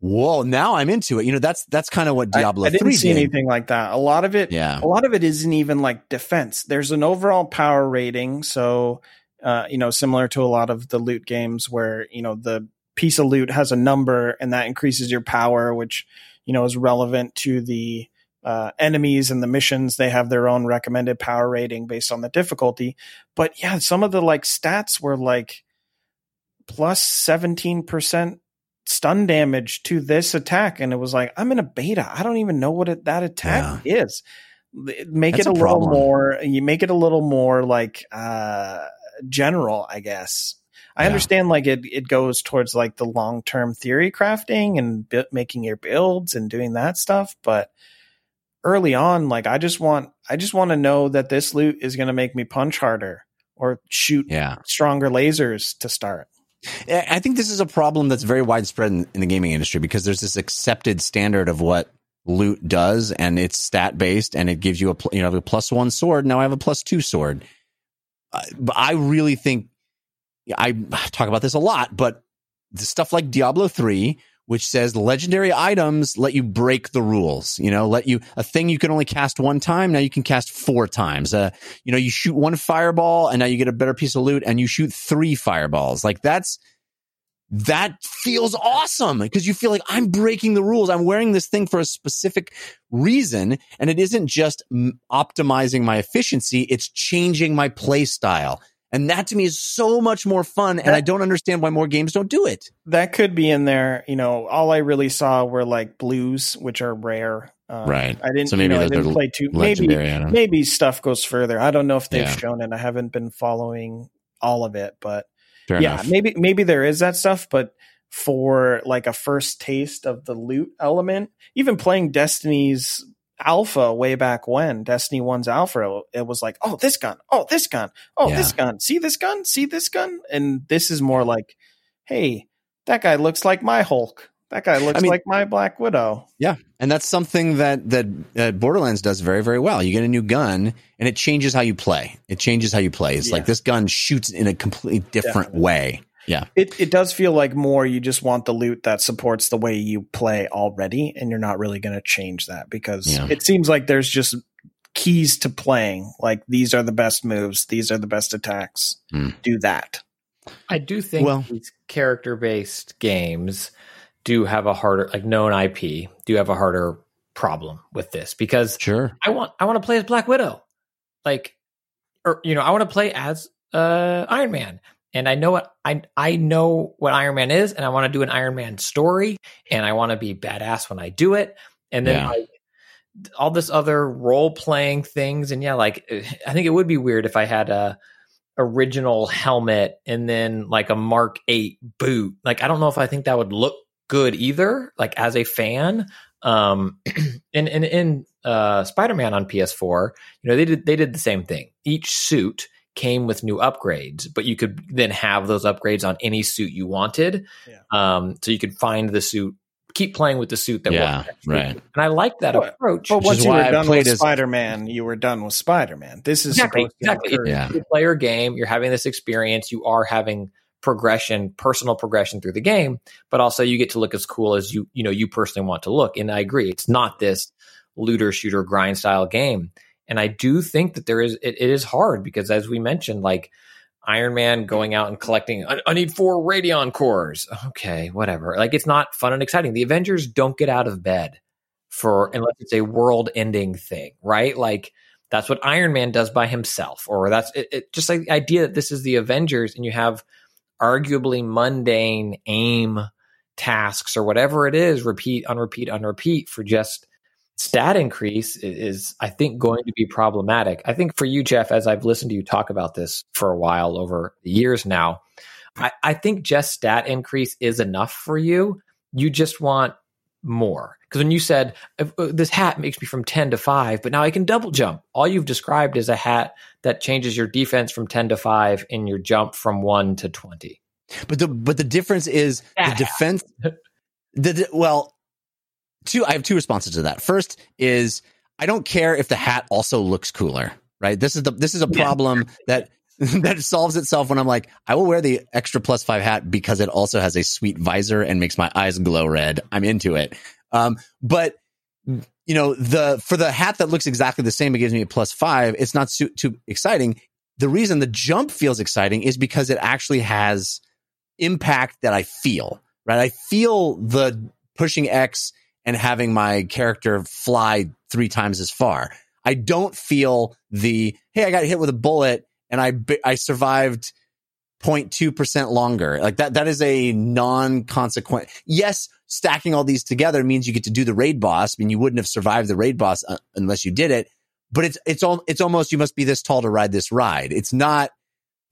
whoa, now I'm into it. You know, that's that's kind of what I- Diablo I, didn't 3 see did. anything like that. A lot of it Yeah. a lot of it isn't even like defense. There's an overall power rating, so uh, you know, similar to a lot of the loot games where you know the piece of loot has a number and that increases your power, which you know is relevant to the uh, enemies and the missions they have their own recommended power rating based on the difficulty. But yeah some of the like stats were like plus 17% stun damage to this attack. And it was like i'm in a beta. I don't even know what it, that attack is. Make That's it a, a little more you make it a little more like uh general i guess. I Yeah. understand like it it goes towards like the long-term theory crafting and bu- making your builds and doing that stuff but early on like i just want i just want to know that this loot is going to make me punch harder or shoot Yeah. stronger lasers to start I think this is a problem that's very widespread in, in the gaming industry because there's this accepted standard of what loot does, and it's stat based, and it gives you a you know a plus one sword. Now I have a plus two sword. Uh, but I really think I talk about this a lot, but the stuff like Diablo three, which says legendary items let you break the rules. You know, let you a thing you can only cast one time now you can cast four times. Uh, you know, you shoot one fireball and now you get a better piece of loot, and you shoot three fireballs. Like that's that feels awesome because you feel like I'm breaking the rules. I'm wearing this thing for a specific reason, and it isn't just m- optimizing my efficiency; it's changing my play style. And that to me is so much more fun, and I don't understand why more games don't do it. that could be in there you know all i really saw were like blues which are rare um, Right. i didn't So you maybe know, i didn't play too maybe Legendary, I don't know. maybe stuff goes further i don't know if they've Yeah. shown it i haven't been following all of it but Fair yeah enough. maybe maybe there is that stuff but for like a first taste of the loot element even playing destiny's alpha way back when destiny 1's alpha it was like oh this gun oh this gun oh Yeah. this gun see this gun see this gun and this is more like hey that guy looks like my hulk that guy looks I mean- like my black widow Yeah, and that's something that that uh, Borderlands does very very well. You get a new gun, and it changes how you play. It changes how you play. It's Yeah. like this gun shoots in a completely different Definitely. way. Yeah, it, it does feel like more you just want the loot that supports the way you play already and you're not really going to change that because Yeah. it seems like there's just keys to playing like these are the best moves these are the best attacks Hmm. do that I do think Well- these character based games do have a harder, like known IP, do have a harder problem with this because sure. I want I want to play as Black Widow, like, or you know, I want to play as uh, Iron Man, and I know what I I know what Iron Man is, and I want to do an Iron Man story, and I want to be badass when I do it, and then Yeah. like all this other role playing things, and yeah, like I think it would be weird if I had a original helmet and then like a Mark Eight boot. Like I don't know if I think that would look good either. Like as a fan, um, in in in uh, Spider Man on PS4, you know they did they did the same thing. Each suit came with new upgrades, but you could then have those upgrades on any suit you wanted. Yeah. Um, so you could find the suit, keep playing with the suit that Yeah, worked next to you. right. And I like that But- approach. but once you were done with as- spider-man you were done with spider-man this is exactly, supposed exactly. encourage- Yeah. You play your game, you're having this experience, you are having progression, personal progression through the game, but also you get to look as cool as you, you know, you personally want to look. And I agree, it's not this looter shooter grind style game. And I do think that there is it, it is hard because as we mentioned, like Iron Man going out and collecting, I, I need four Radeon cores. Okay, whatever. Like it's not fun and exciting. The Avengers don't get out of bed for unless it's a world ending thing, right? Like that's what Iron Man does by himself, or that's it, it, just like the idea that this is the Avengers and you have arguably mundane aim tasks or whatever it is, repeat, unrepeat, unrepeat for just stat increase is, I think, going to be problematic. I think for you, Jeff, as I've listened to you talk about this for a while over the years now, I, I think just stat increase is enough for you. You just want more. Because when you said uh, this hat makes me from 10 to 5, but now I can double jump, all you've described is a hat that changes your defense from 10 to 5 and your jump from 1 to 20. But the but the difference is That the defense. <laughs> The well, two. I have two responses to that. First is I don't care if the hat also looks cooler. Right. This is the this is a problem that <laughs> that solves itself when I'm like I will wear the extra plus five hat because it also has a sweet visor and makes my eyes glow red. I'm into it. Um, but you know the for the hat that looks exactly the same, it gives me a plus five. It's not too, too exciting. The reason the jump feels exciting is because it actually has impact that I feel, right? I feel the pushing X and having my character fly three times as far. I don't feel the hey, I got hit with a bullet and I I survived 0.2% longer. Like that that is a non-consequent. Yes, stacking all these together means you get to do the raid boss. I mean, you wouldn't have survived the raid boss uh, unless you did it. But it's it's all it's almost you must be this tall to ride this ride. It's not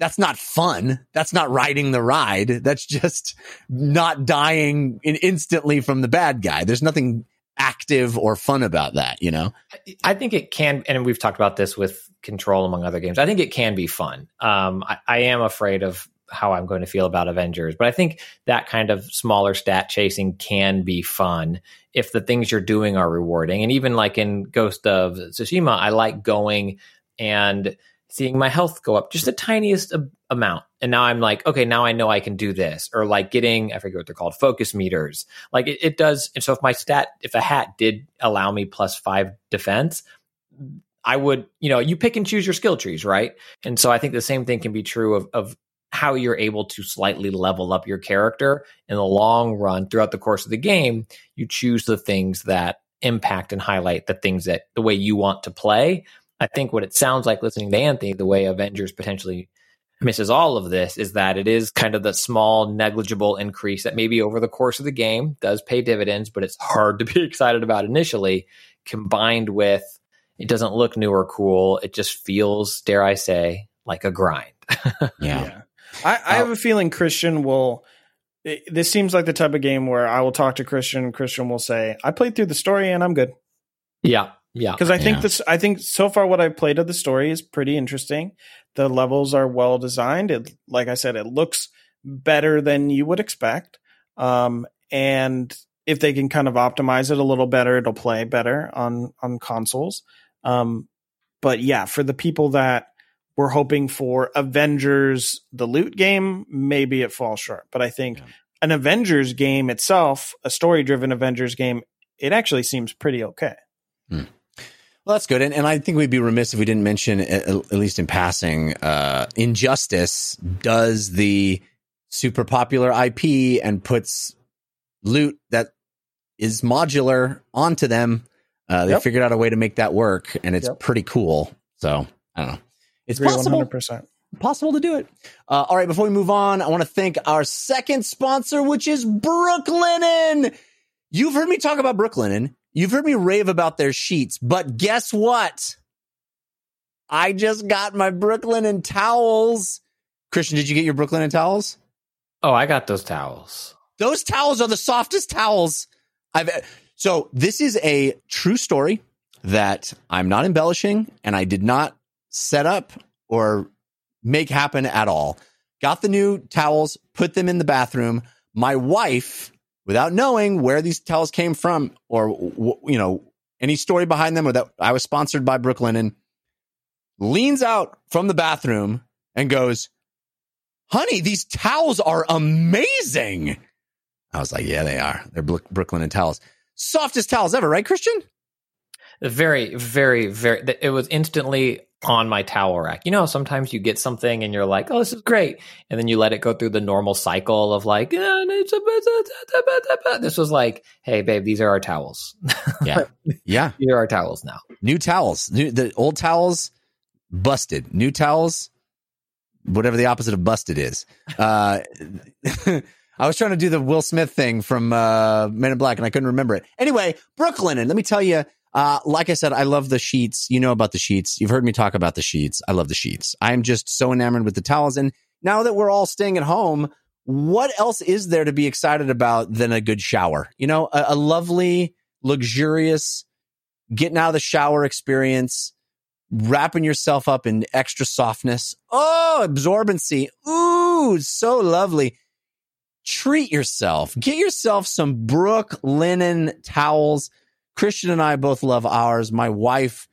that's not fun. That's not riding the ride. That's just not dying in, instantly from the bad guy. There's nothing active or fun about that, you know? I think it can, and we've talked about this with Control among other games. I think it can be fun. Um, I, I am afraid of how I'm going to feel about Avengers, but I think that kind of smaller stat chasing can be fun if the things you're doing are rewarding. And even like in Ghost of Tsushima, I like going and seeing my health go up just the tiniest a- amount. And now I'm like, okay, now I know I can do this. Or like getting, I forget what they're called, focus meters. Like it, it does. And so if my stat, if a hat did allow me plus five defense, I would, you know, you pick and choose your skill trees, right? And so I think the same thing can be true of, of how you're able to slightly level up your character in the long run throughout the course of the game. You choose the things that impact and highlight the things that the way you want to play. I think what it sounds like listening to Anthony, the way Avengers potentially misses all of this is that it is kind of the small, negligible increase that maybe over the course of the game does pay dividends, but it's hard to be <laughs> excited about initially, combined with it doesn't look new or cool. It just feels, dare I say, like a grind. <laughs> Yeah. I, I have uh, a feeling Christian will. it- this seems like the type of game where I will talk to Christian. Christian will say, "I played through the story and I'm good." yeah. Yeah. Because I think Yeah. this. I think so far what I've played of the story is pretty interesting. The levels are well designed. It, like I said, it looks better than you would expect. Um, and if they can kind of optimize it a little better, it'll play better on on consoles. Um, but yeah, for the people that were hoping for Avengers, the loot game, maybe it falls short. But I think Yeah. an Avengers game itself, a story driven Avengers game, it actually seems pretty okay. Well, that's good. And, and I think we'd be remiss if we didn't mention, at, at least in passing, uh, Injustice does the super popular IP and puts loot that is modular onto them. Uh, they Yep. figured out a way to make that work, and it's Yep. pretty cool. So I don't know. It's Agree possible 100%. possible to do it. Uh, all right, before we move on, I want to thank our second sponsor, which is Brooklinen. You've heard me talk about Brooklinen. You've heard me rave about their sheets, but guess what? I just got my Brooklinen towels. Christian, did you get your Brooklinen towels? oh, I got those towels. Those towels are the softest towels I've. So this is a true story that I'm not embellishing, and I did not set up or make happen at all. Got the new towels, put them in the bathroom. My wife, without knowing where these towels came from or you know any story behind them, or that I was sponsored by Brooklinen, leans out from the bathroom and goes, "Honey, these towels are amazing." I was like, "Yeah, they are. They're Brook- Brooklinen towels, softest towels ever, right, Christian?" Very, very, very. It was instantly on my towel rack. You know, sometimes you get something and you're like, "Oh, this is great," and then you let it go through the normal cycle of like, "Eh, it's a- "This was like, hey, babe, these are our towels. <laughs> Yeah, yeah. these are our towels now." New towels. New, the old towels busted. New towels, whatever the opposite of busted is. Uh, <laughs> I was trying to do the Will Smith thing from uh, Men in Black, and I couldn't remember it. Anyway, Brooklinen, and let me tell you. Uh, like I said, I love the sheets. You know about the sheets. You've heard me talk about the sheets. I love the sheets. I'm just so enamored with the towels. And now that we're all staying at home, what else is there to be excited about than a good shower? You know, a, a lovely, luxurious, getting out of the shower experience, wrapping yourself up in extra softness. Oh, absorbency. Ooh, so lovely. Treat yourself. Get yourself some Brooklinen towels. Christian and I both love ours. My wife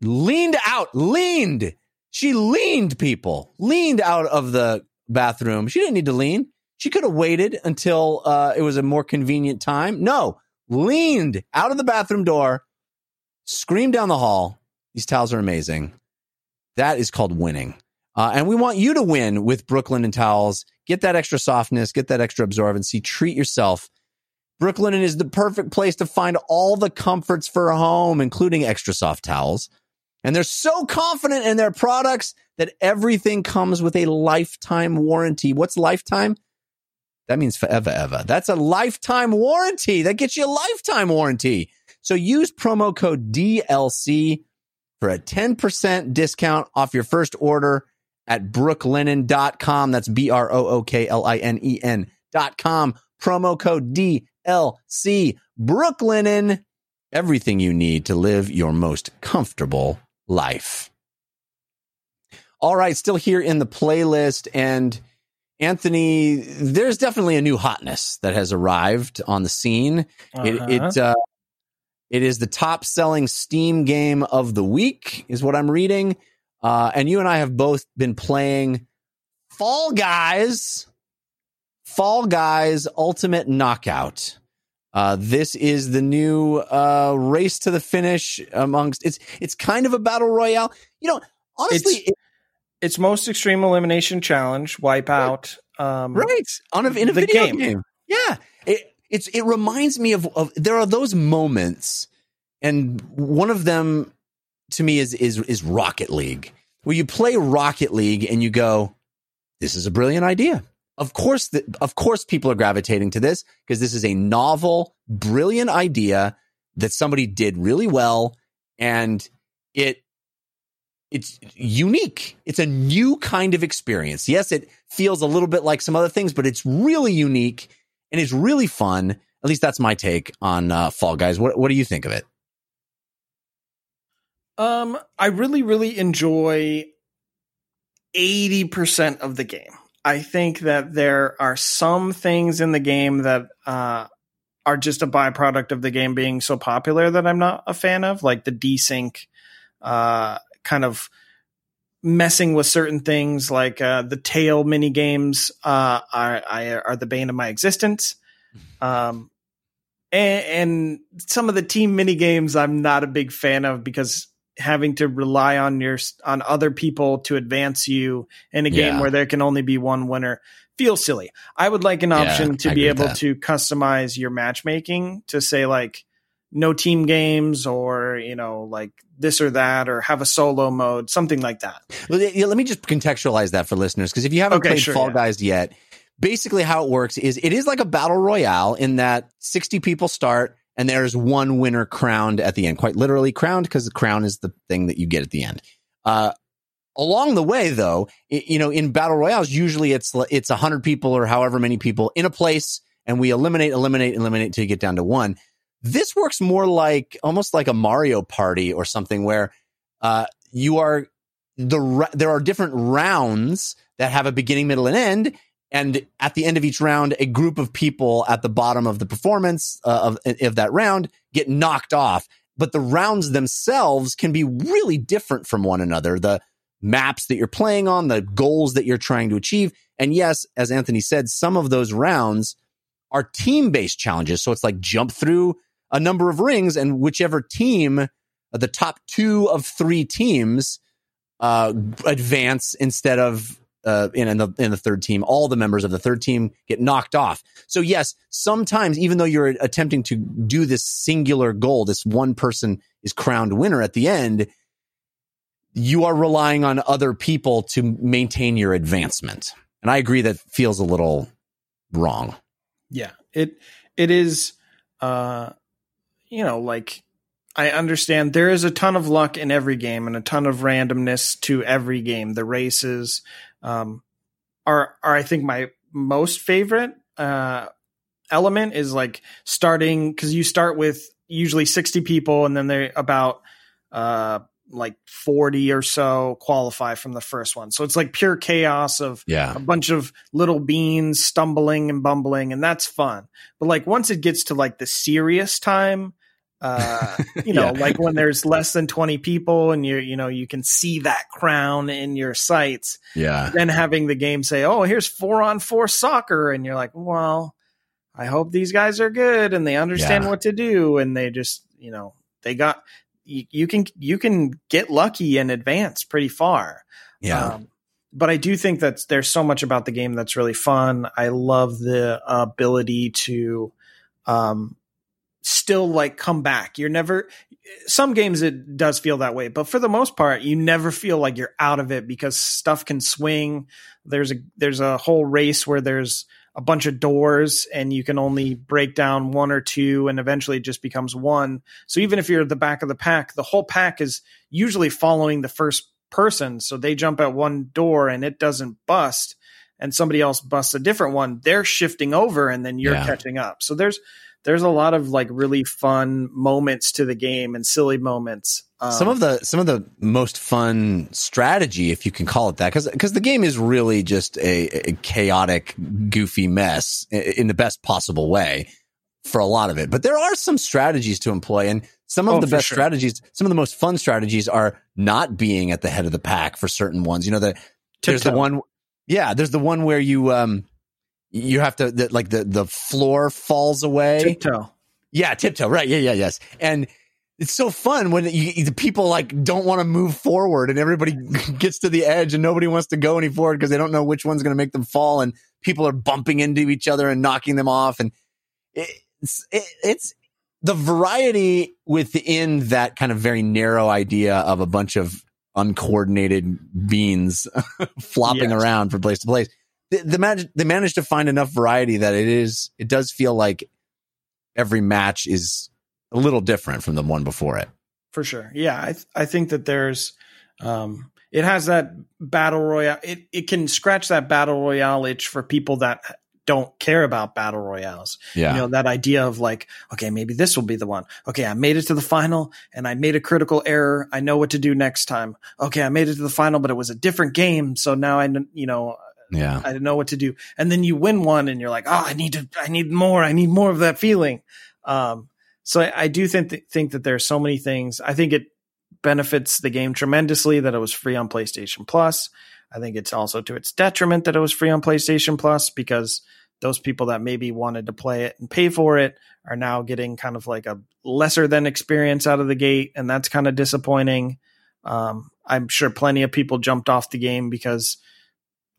leaned out, leaned. She leaned people, leaned out of the bathroom. She didn't need to lean. She could have waited until uh, it was a more convenient time. No, leaned out of the bathroom door, screamed down the hall. These towels are amazing. That is called winning. Uh, and we want you to win with Brooklinen towels. Get that extra softness, get that extra absorbency, treat yourself. Brooklinen is the perfect place to find all the comforts for a home, including extra soft towels. And they're so confident in their products that everything comes with a lifetime warranty. What's lifetime? That means forever, ever. That's a lifetime warranty. That gets you a lifetime warranty. So use promo code DLC for a 10% discount off your first order at brooklinen.com. That's B R O O K L I N E N.com. Promo code DLC. Brooklinen. Everything you need to live your most comfortable life. All right, still here in the playlist. And Anthony, there's definitely a new hotness that has arrived on the scene. It, it, uh, it is the top selling Steam game of the week, is what I'm reading. Uh, and you and I have both been playing Fall Guys, Fall Guys Ultimate Knockout. Uh, this is the new uh, race to the finish amongst it's it's kind of a battle royale. You know, honestly, It's- It's most extreme elimination challenge, wipeout. Um, right on a, in a video game. game. Yeah, it it's it reminds me of of there are those moments, and one of them to me is is is Rocket League, where you play Rocket League and you go, "This is a brilliant idea." Of course, the, of course, people are gravitating to this because this is a novel, brilliant idea that somebody did really well, and it it's unique. It's a new kind of experience. Yes, it feels a little bit like some other things, but it's really unique and it's really fun. At least that's my take on uh, Fall Guys. What What do you think of it? Um, I really, really enjoy 80% of the game. I think that there are some things in the game that uh, are just a byproduct of the game being so popular that I'm not a fan of, like the desync, uh, kind of messing with certain things, like uh, the tail mini games uh, are, are are the bane of my existence. Um, and, and some of the team mini games I'm not a big fan of because having to rely on your on other people to advance you in a game Yeah. where there can only be one winner feels silly. I would like an option I to agree be able to customize your matchmaking to say like no team games or you know like this or that or have a solo mode something like that. Let me just contextualize that for listeners because if you haven't Okay, played sure, Fall yeah. Guys yet, basically how it works is it is like a battle royale in that 60 people start and there's one winner crowned at the end. Quite literally crowned because the crown is the thing that you get at the end. Uh, along the way, though, i- you know, in battle royales, usually it's it's 100 people or however many people in a place, and we eliminate, eliminate, eliminate until you get down to one. This works more like almost like a Mario Party or something where uh, you are the there are different rounds that have a beginning, middle, and end. And at the end of each round, a group of people at the bottom of the performance uh, of of that round get knocked off. But the rounds themselves can be really different from one another. The maps that you're playing on, the goals that you're trying to achieve, and yes, as Anthony said, some of those rounds are team based challenges. So it's like jump through a number of rings, and whichever team, the top two of three teams, uh, advance instead of uh, in, in the in the third team. All the members of the third team get knocked off. So yes, sometimes even though you're attempting to do this singular goal, this one person is crowned winner at the end. You are relying on other people to maintain your advancement, and I agree that feels a little wrong. Yeah, it it is. Uh, you know, like I understand there is a ton of luck in every game and a ton of randomness to every game. The races um, are are I think my most favorite uh, element is like starting because you start with usually sixty people and then they're about uh like 40 or so qualify from the first one. So it's like pure chaos of Yeah, a bunch of little beans stumbling and bumbling and that's fun but like once it gets to like the serious time uh <laughs> you know Yeah. like when there's less than 20 people and you you know you can see that crown in your sights yeah, then having the game say oh here's four on four soccer and you're like well i hope these guys are good and they understand Yeah. what to do and they just you know they got you, you can you can get lucky and advance pretty far yeah. um, but I do think that there's so much about the game that's really fun. I love the ability to um, still like come back. You're never some games it does feel that way, but for the most part, you never feel like you're out of it because stuff can swing. There's a there's a whole race where there's a bunch of doors and you can only break down one or two and eventually it just becomes one. So even if you're at the back of the pack, the whole pack is usually following the first person. So they jump at one door and it doesn't bust and somebody else busts a different one. They're shifting over and then you're Yeah. catching up. So there's there's a lot of like really fun moments to the game and silly moments. Um, some of the some of the most fun strategy, if you can call it that, because because the game is really just a, a chaotic, goofy mess in the best possible way for a lot of it. But there are some strategies to employ, and some of Oh, the best sure. strategies, some of the most fun strategies, are not being at the head of the pack for certain ones. You know, the, there's the one, yeah, there's the one where you um you have to the, like the the floor falls away. tiptoe. Yeah, tiptoe. Right. Yeah, yeah, yes. And it's so fun when you, the people like don't want to move forward and everybody <laughs> gets to the edge and nobody wants to go any forward because they don't know which one's going to make them fall and people are bumping into each other and knocking them off and it's it, it's the variety within that kind of very narrow idea of a bunch of uncoordinated beans <laughs> flopping Yes. around from place to place. The, the mag- they managed to find enough variety that it is it does feel like every match is a little different from the one before it. for sure. Yeah, I th- I think that there's um it has that battle royale. It it can scratch that battle royale itch for people that don't care about battle royales. Yeah. You know, that idea of like, okay, maybe this will be the one. Okay, I made it to the final and I made a critical error. I know what to do next time. Okay, I made it to the final, but it was a different game, so now I you know, yeah. I didn't know what to do. And then you win one and you're like, oh, I need to, I need more. I need more of that feeling. Um, so I, I do think, th- think that there's so many things. I think it benefits the game tremendously that it was free on PlayStation Plus. I think it's also to its detriment that it was free on PlayStation Plus because those people that maybe wanted to play it and pay for it are now getting kind of like a lesser than experience out of the gate. And that's kind of disappointing. Um, I'm sure plenty of people jumped off the game because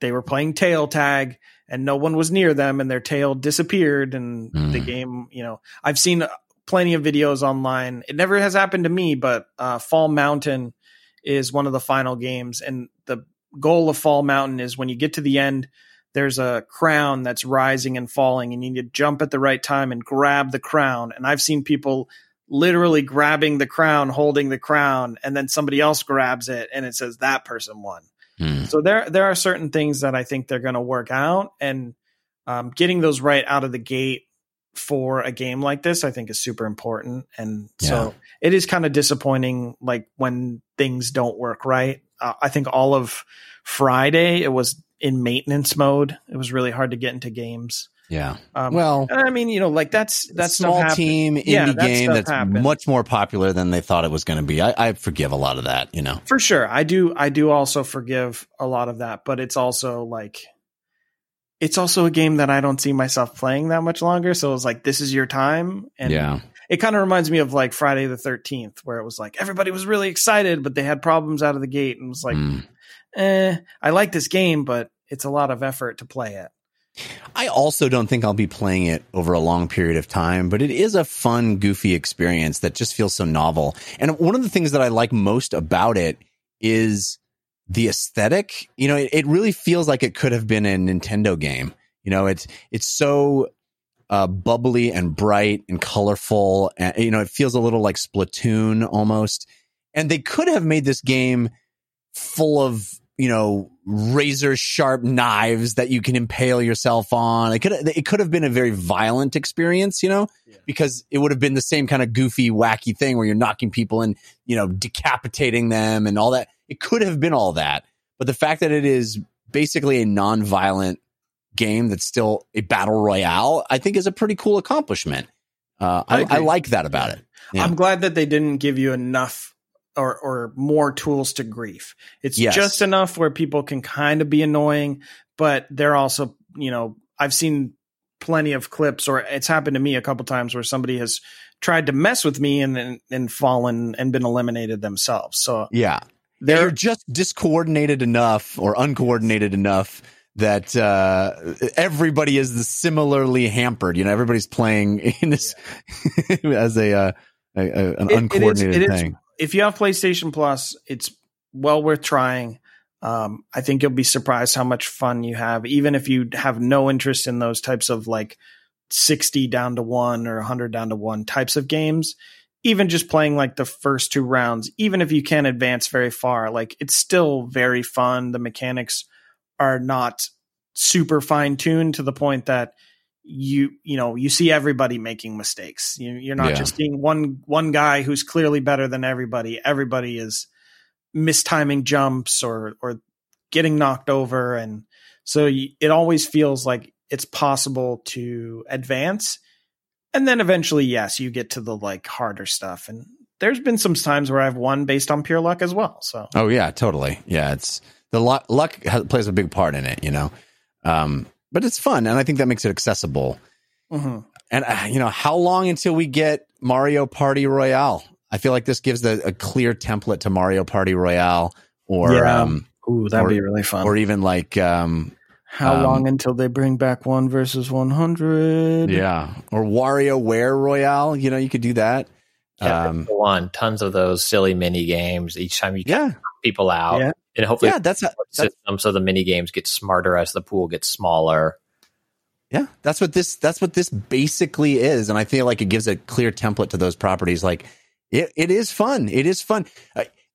they were playing tail tag and no one was near them and their tail disappeared and the Mm. game, you know, I've seen plenty of videos online. It never has happened to me, but uh, Fall Mountain is one of the final games and the goal of Fall Mountain is when you get to the end, there's a crown that's rising and falling and you need to jump at the right time and grab the crown. And I've seen people literally grabbing the crown, holding the crown, and then somebody else grabs it and it says that person won. Hmm. So there there are certain things that I think they're going to work out, and um, getting those right out of the gate for a game like this, I think, is super important. And so it is kind of disappointing, like when things don't work right. Uh, I think all of Friday it was in maintenance mode. It was really hard to get into games. Yeah. Um, Well, I mean, you know, like that's that's small team indie Yeah, that game that's happened. much more popular than they thought it was going to be. I, I forgive a lot of that, you know. for sure i do i do also forgive a lot of that but it's also like it's also a game that i don't see myself playing that much longer so it's like this is your time and yeah. it kind of reminds me of like friday the 13th where it was like everybody was really excited but they had problems out of the gate and was like Mm. eh i like this game but it's a lot of effort to play it I also don't think I'll be playing it over a long period of time, but it is a fun, goofy experience that just feels so novel. And one of the things that I like most about it is the aesthetic. You know, it, it really feels like it could have been a Nintendo game. You know, it's it's so uh, bubbly and bright and colorful. And, you know, it feels a little like Splatoon almost. And they could have made this game full of you know razor sharp knives that you can impale yourself on. It could it could have been a very violent experience, you know, Yeah. because it would have been the same kind of goofy, wacky thing where you're knocking people and you know decapitating them and all that. It could have been all that, but the fact that it is basically a non-violent game that's still a battle royale, I think is a pretty cool accomplishment. Uh, I I, I like that about it. Yeah. i'm glad that they didn't give you enough or or more tools to grief it's Yes. just enough where people can kind of be annoying but they're also you know i've seen plenty of clips or it's happened to me a couple times where somebody has tried to mess with me and then and fallen and been eliminated themselves so Yeah. they're They're just discoordinated enough or uncoordinated enough that uh, everybody is similarly hampered. You know, everybody's playing in this <laughs> as a, uh, a, a an It- it is- uncoordinated it is- thing. If you have PlayStation Plus, it's well worth trying. Um, I think you'll be surprised how much fun you have, even if you have no interest in those types of like 60 down to one or 100 down to one types of games. Even just playing like the first two rounds, even if you can't advance very far, like it's still very fun. The mechanics are not super fine tuned to the point that you you know you see everybody making mistakes. You, you're not Yeah. just seeing one one guy who's clearly better than everybody. Everybody is mistiming jumps or or getting knocked over, and so you, it always feels like it's possible to advance. And then eventually, yes, you get to the like harder stuff. And there's been some times where I've won based on pure luck as well. So Oh yeah, totally. Yeah, it's the luck, luck has, plays a big part in it, you know. Um, but it's fun, and I think that makes it accessible. mhm. And uh, you know, how long until we get Mario Party Royale? I feel like this gives the, a clear template to Mario Party Royale, or Yeah. um, ooh, that'd Or- be really fun. or even like um, How um, long until they bring back one versus one hundred? yeah, or WarioWare Royale. You know, you could do that. Yeah, Um, one tons of those silly mini games. Each time you yeah, get people out, Yeah and hopefully yeah, that's, that's system so the mini games get smarter as the pool gets smaller. Yeah, that's what this that's what this basically is, and I feel like it gives a clear template to those properties. Like it, it is fun. It is fun.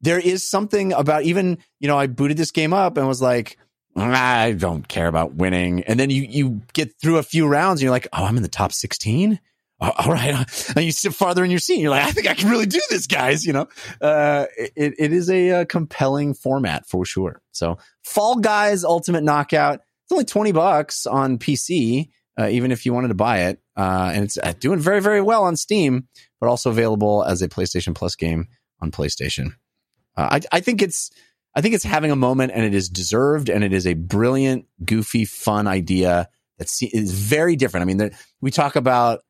There is something about even you know I booted this game up and was like. I don't care about winning. And then you, you get through a few rounds and you're like, oh, I'm in the top 16 all right, and you sit farther in your seat. You're like, I think I can really do this, guys. You know, uh, it it is a, uh compelling format for sure. So, Fall Guys Ultimate Knockout. It's only 20 bucks on PC, uh, even if you wanted to buy it. Uh, and it's uh, doing very, very well on Steam, but also available as a PlayStation Plus game on PlayStation. Uh, I, I think it's, I think it's having a moment and it is deserved and it is a brilliant, goofy, fun idea that is very different. I mean, the, we talk about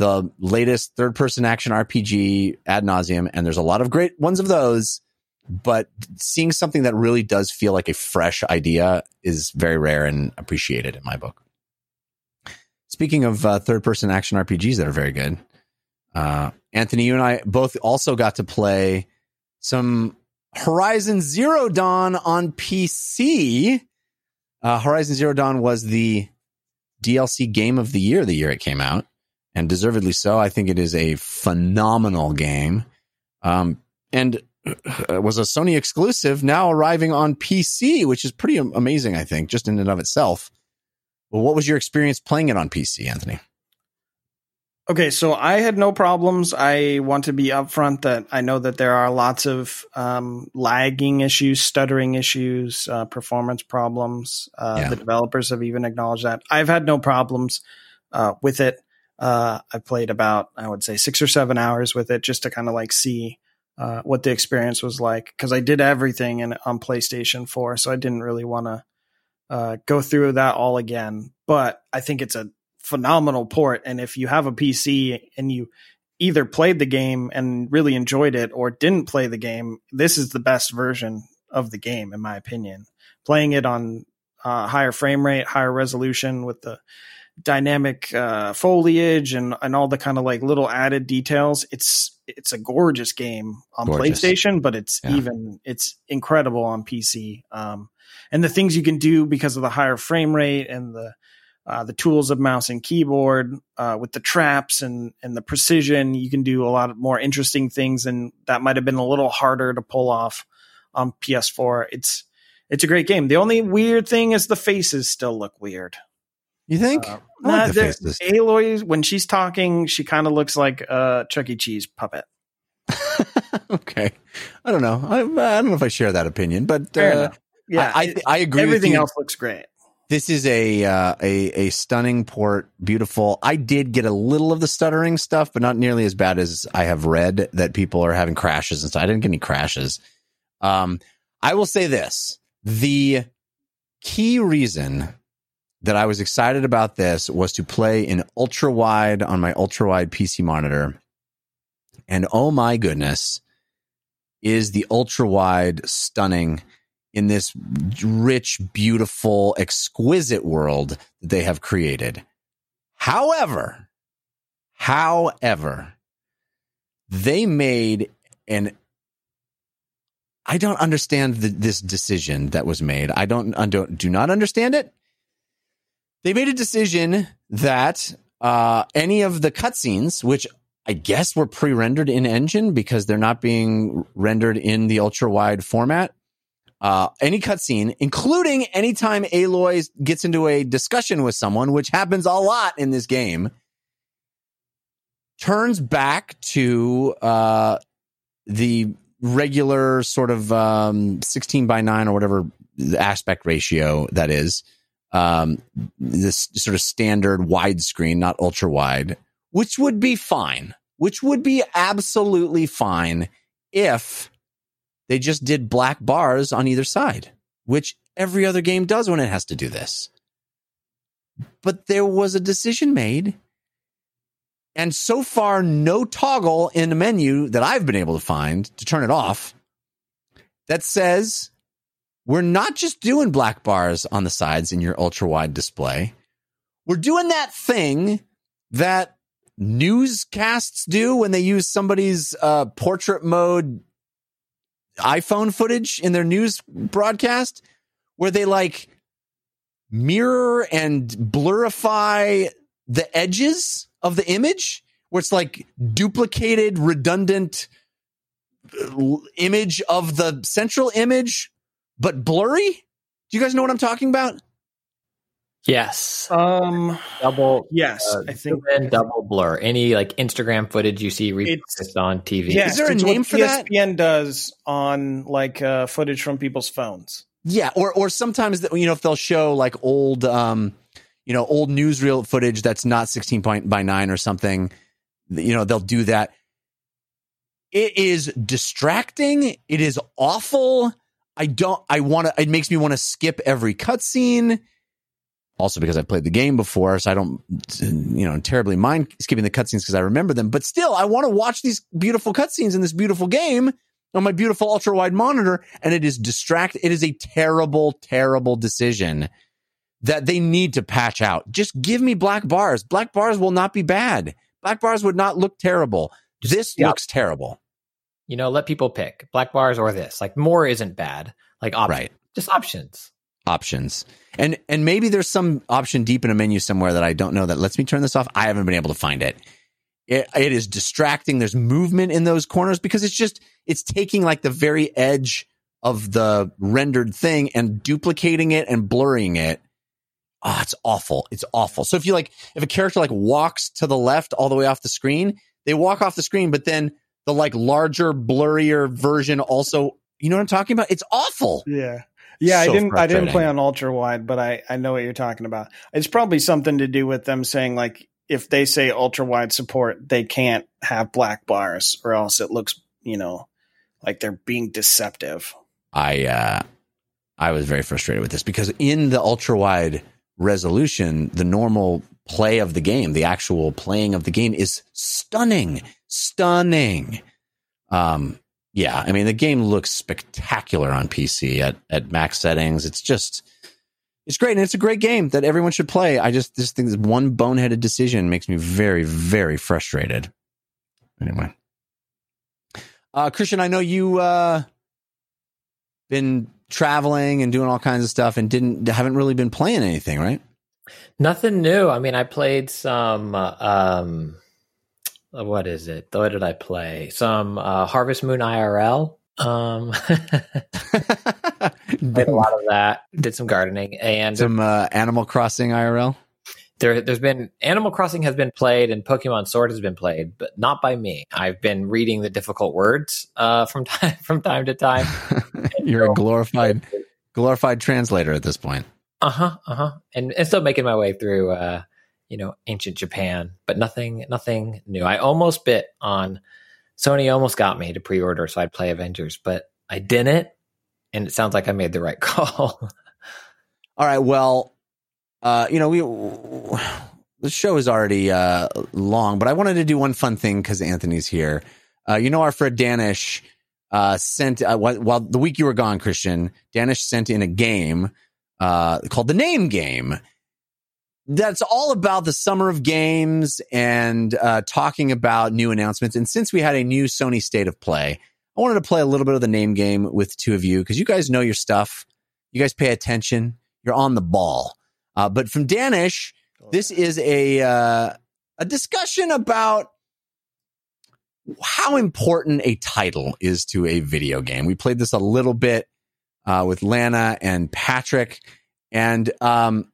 the latest third person action RPG ad nauseum, and there's a lot of great ones of those but seeing something that really does feel like a fresh idea is very rare and appreciated in my book. Speaking of uh, third person action RPGs that are very good, uh, Anthony, you and I both also got to play some Horizon Zero Dawn on PC. Uh, Horizon Zero Dawn was the DLC game of the year the year it came out, and deservedly so. I think it is a phenomenal game. Um, and uh, was a Sony exclusive, now arriving on PC, which is pretty amazing, I think, just in and of itself. Well, what was your experience playing it on PC, Anthony? Okay, so I had no problems. I want to be upfront that I know that there are lots of um, lagging issues, stuttering issues, uh, performance problems. Uh, Yeah. The developers have even acknowledged that. I've had no problems uh, with it. Uh, I played about, I would say, six or seven hours with it just to kind of like see uh, what the experience was like because I did everything in, on PlayStation 4, so I didn't really want to uh, go through that all again. But I think it's a phenomenal port. And if you have a PC and you either played the game and really enjoyed it or didn't play the game, this is the best version of the game, in my opinion. Playing it on uh, higher frame rate, higher resolution with the dynamic uh, foliage and, and all the kind of like little added details. It's it's a gorgeous game on Gorgeous. PlayStation, but it's Yeah. even it's incredible on PC. Um, and the things you can do because of the higher frame rate and the uh, the tools of mouse and keyboard uh, with the traps and and the precision, you can do a lot of more interesting things, and that might have been a little harder to pull off on PS4. It's it's a great game. The only weird thing is the faces still look weird. You think? Uh, like the. Aloy, when she's talking, she kind of looks like a Chuck E. Cheese puppet. <laughs> okay, I don't know. I, I don't know if I share that opinion, but uh. Yeah, I, I, I agree. everything with you. else looks great. This is a uh, a a stunning port, beautiful. I did get a little of the stuttering stuff, but not nearly as bad as I have read that people are having crashes and stuff. I didn't get any crashes. Um, I will say this: the key reason that I was excited about this was to play in ultra wide on my ultra wide PC monitor, and oh my goodness, is the ultra wide stunning in this rich, beautiful, exquisite world that they have created. However, however, they made an I don't understand the, this decision that was made. I don't, I don't do not understand it. They made a decision that uh, any of the cutscenes, which I guess were pre-rendered in Engine because they're not being rendered in the ultra wide format. Uh, any cutscene, including anytime Aloy gets into a discussion with someone, which happens a lot in this game, turns back to uh, the regular sort of um, 16 by 9 or whatever aspect ratio that is. Um, this sort of standard widescreen, not ultra wide, which would be fine, which would be absolutely fine if they just did black bars on either side, which every other game does when it has to do this. But there was a decision made. And so far, no toggle in the menu that I've been able to find to turn it off that says we're not just doing black bars on the sides in your ultra wide display. We're doing that thing that newscasts do when they use somebody's uh, portrait mode iPhone footage in their news broadcast, where they like mirror and blurify the edges of the image, where it's like duplicated, redundant uh, image of the central image, but blurry. Do you guys know what I'm talking about? Yes. Um, double. yes, uh, I think. zoom double blur. Any like Instagram footage you see repurposed on TV. Yes, Is there a it's name what for that? ESPN does on like uh, footage from people's phones. Yeah, or or sometimes that you know if they'll show like old um you know old newsreel footage that's not 16 point by 9 or something you know they'll do that it is distracting it is awful i don't i want to it makes me want to skip every cutscene. Also because i've played the game before so i don't you know terribly mind skipping the cutscenes because i remember them. But still i want to watch these beautiful cutscenes in this beautiful game on my beautiful ultra wide monitor and it is distract it is a terrible terrible decision that they need to patch out. Just give me black bars. Black bars will not be bad. Black bars would not look terrible. This yeah. looks terrible You know, let people pick black bars or this. Like more isn't bad. Like options. Right. Just options. options and and maybe there's some option deep in a menu somewhere that i don't know that lets me turn this off i haven't been able to find it it, it is distracting there's movement in those corners because it's just it's taking like the very edge of the rendered thing and duplicating it and blurring it oh it's awful it's awful so if you like if a character like walks to the left all the way off the screen they walk off the screen but then the like larger blurrier version also you know what i'm talking about it's awful Yeah. Yeah, So I didn't I didn't play on ultra wide, but I I know what you're talking about. It's probably something to do with them saying like if they say ultra wide support, they can't have black bars or else it looks, you know, like they're being deceptive. I uh, I was very frustrated with this because in the ultra wide resolution, the normal play of the game, the actual playing of the game is stunning, stunning. Um, yeah, I mean the game looks spectacular on PC at at max settings. It's just it's great and it's a great game that everyone should play. I just just think this one boneheaded decision makes me very very frustrated. Anyway, uh, Christian, I know you uh, been traveling and doing all kinds of stuff and didn't haven't really been playing anything, right? Nothing new. I mean, I played some. Uh, um, what is it? What did I play? Some uh, Harvest Moon IRL. Um, <laughs> played a lot of that. Did some gardening, and Some uh, Animal Crossing IRL. there, there's been Animal Crossing has been played, and Pokemon Sword has been played, but not by me. I've been reading the difficult words uh, from <laughs> time from time to time. <laughs> You're a glorified glorified translator at this point. Uh huh. Uh huh. And, and still making my way through, uh, you know, ancient Japan, but nothing, nothing new. I almost bit on Sony. Almost got me to pre-order so I'd play Avengers, but I didn't. And it sounds like I made the right <laughs> call. All right. Well, uh, you know, we the show is already uh, long, but I wanted to do one fun thing because Anthony's here. Uh, you know, our Fred Danish uh, sent uh, while, while the week you were gone, Christian Danish sent in a game uh, called the Name Game. That's all about the summer of games and uh, talking about new announcements. And since we had a new Sony State of Play, I wanted to play a little bit of the Name Game with two of you because you guys know your stuff. You guys pay attention. You're on the ball. Uh, but from Danish, this is a uh, a discussion about how important a title is to a video game. We played this a little bit uh, with Lana and Patrick, and um,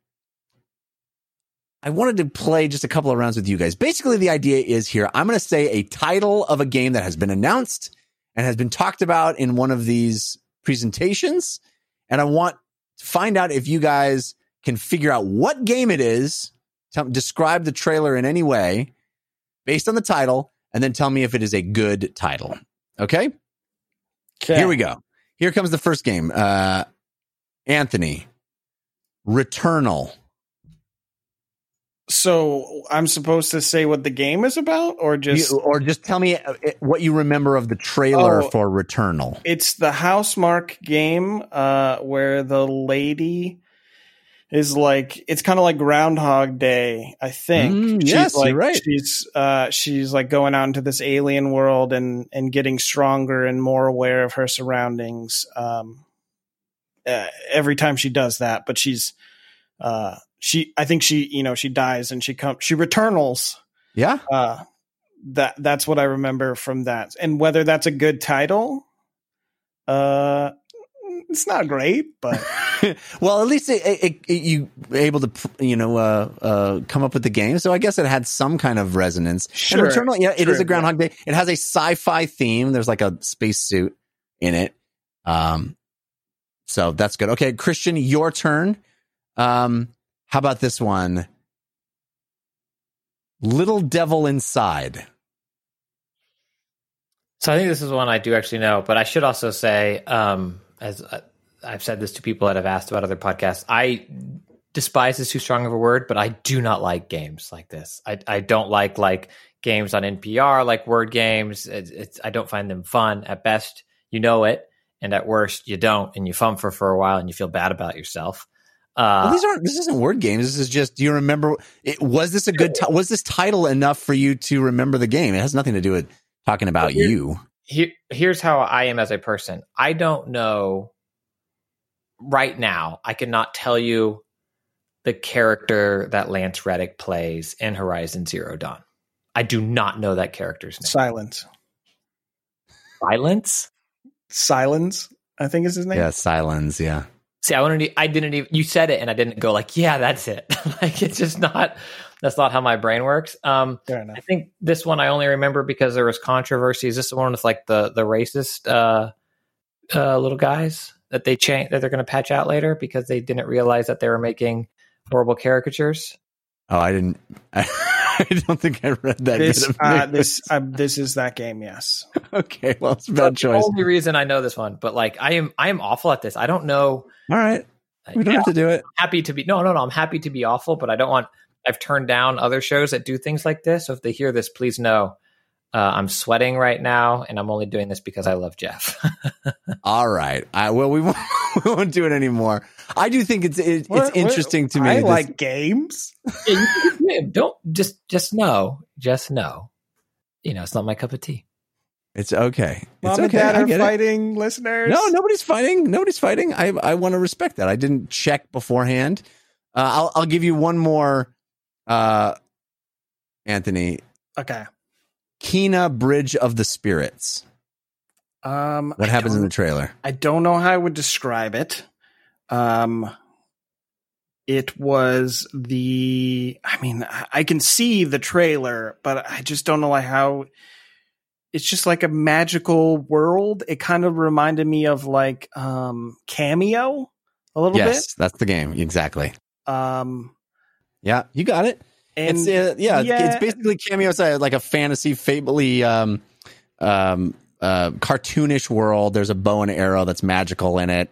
I wanted to play just a couple of rounds with you guys. Basically, the idea is here I'm going to say a title of a game that has been announced and has been talked about in one of these presentations, and I want to find out if you guys can figure out what game it is. Tell, describe the trailer in any way based on the title, and then tell me if it is a good title. Okay. Okay. Here we go. Here comes the first game. Uh, Anthony, Returnal. So I'm supposed to say what the game is about, or just You- or just tell me uh, what you remember of the trailer Oh. for Returnal. it's the Housemarque game uh, where the lady is like it's kind of like Groundhog Day, I think. Mm, She's yes, you're like, right. She's uh, she's like going out into this alien world and and getting stronger and more aware of her surroundings. Um, uh, every time she does that, but she's uh, she I think she you know she dies and she comes she returnals Yeah. uh that that's what i remember from that and whether that's a good title uh it's not great but <laughs> well, at least it, it, it, you were able to, you know, uh, uh, come up with the game. So I guess it had some kind of resonance. Sure, And Returnal, yeah, it is true, a Groundhog Day. It has a sci-fi theme. There's like a spacesuit in it. Um, so that's good. Okay, Christian, your turn. Um, how about this one? Little Devil Inside. So I think this is one I do actually know, but I should also say, um, as uh, I've said this to people that have asked about other podcasts, I despise is too strong of a word, but I do not like games like this. I, I don't like like games on NPR, like word games. It's, it's I don't find them fun. At best, you know it, and at worst, you don't, and you fumble for, for a while, and you feel bad about yourself. Uh, Well, these aren't. This isn't word games. This is just. Do you remember? It, was this a good? T- was this title enough for you to remember the game? It has nothing to do with talking about Here- you. here, here's how I am as a person. I don't know right now. I cannot tell you the character that Lance Reddick plays in Horizon Zero Dawn. I do not know that character's name. Sylens Sylens. Sylens i think is his name Yeah, Sylens. Yeah. See, I wanted. To, I didn't even. You said it, and I didn't go like, "Yeah, that's it." <laughs> like it's just not. That's not how my brain works. Um, I think this one I only remember because there was controversy. Is this the one with like the the racist uh, uh, little guys that they change that they're going to patch out later because they didn't realize that they were making horrible caricatures? Oh, I didn't. <laughs> I don't think I read that. this bit of uh, this uh, <laughs> this is that game yes okay, well, it's a bad That's the choice. only reason I know this one, but like I am I am awful at this. I don't know. All right, we don't Yeah, have to do it. I'm happy to be no no no. I'm happy to be awful, but I don't want. I've turned down other shows that do things like this. So if they hear this, please know uh, I'm sweating right now, and I'm only doing this because I love Jeff. <laughs> All right. I well, we <laughs> won't, we won't do it anymore. I do think it's it, What- it's what- interesting to me. i this- like games Yeah, you can- yeah, don't just just know, just know. You know, it's not my cup of tea. it's okay. It's mom okay. and dad I are get it. fighting listeners No, nobody's fighting. Nobody's fighting. I I want to respect that. I didn't check beforehand. Uh, I'll I'll give you one more. Uh, Anthony, okay Kena Bridge of the Spirits. um What I happens in the trailer? I don't know how I would describe it. Um, it was the. I mean, I- can see the trailer, but I just don't know how. It's just like a magical world. It kind of reminded me of like um cameo a little bit. Yes, that's the game. Exactly. Um, Yeah, you got it. And it's uh, yeah, yeah. it's basically cameo side like a fantasy, fably um, um, uh, cartoonish world. There's a bow and arrow that's magical in it.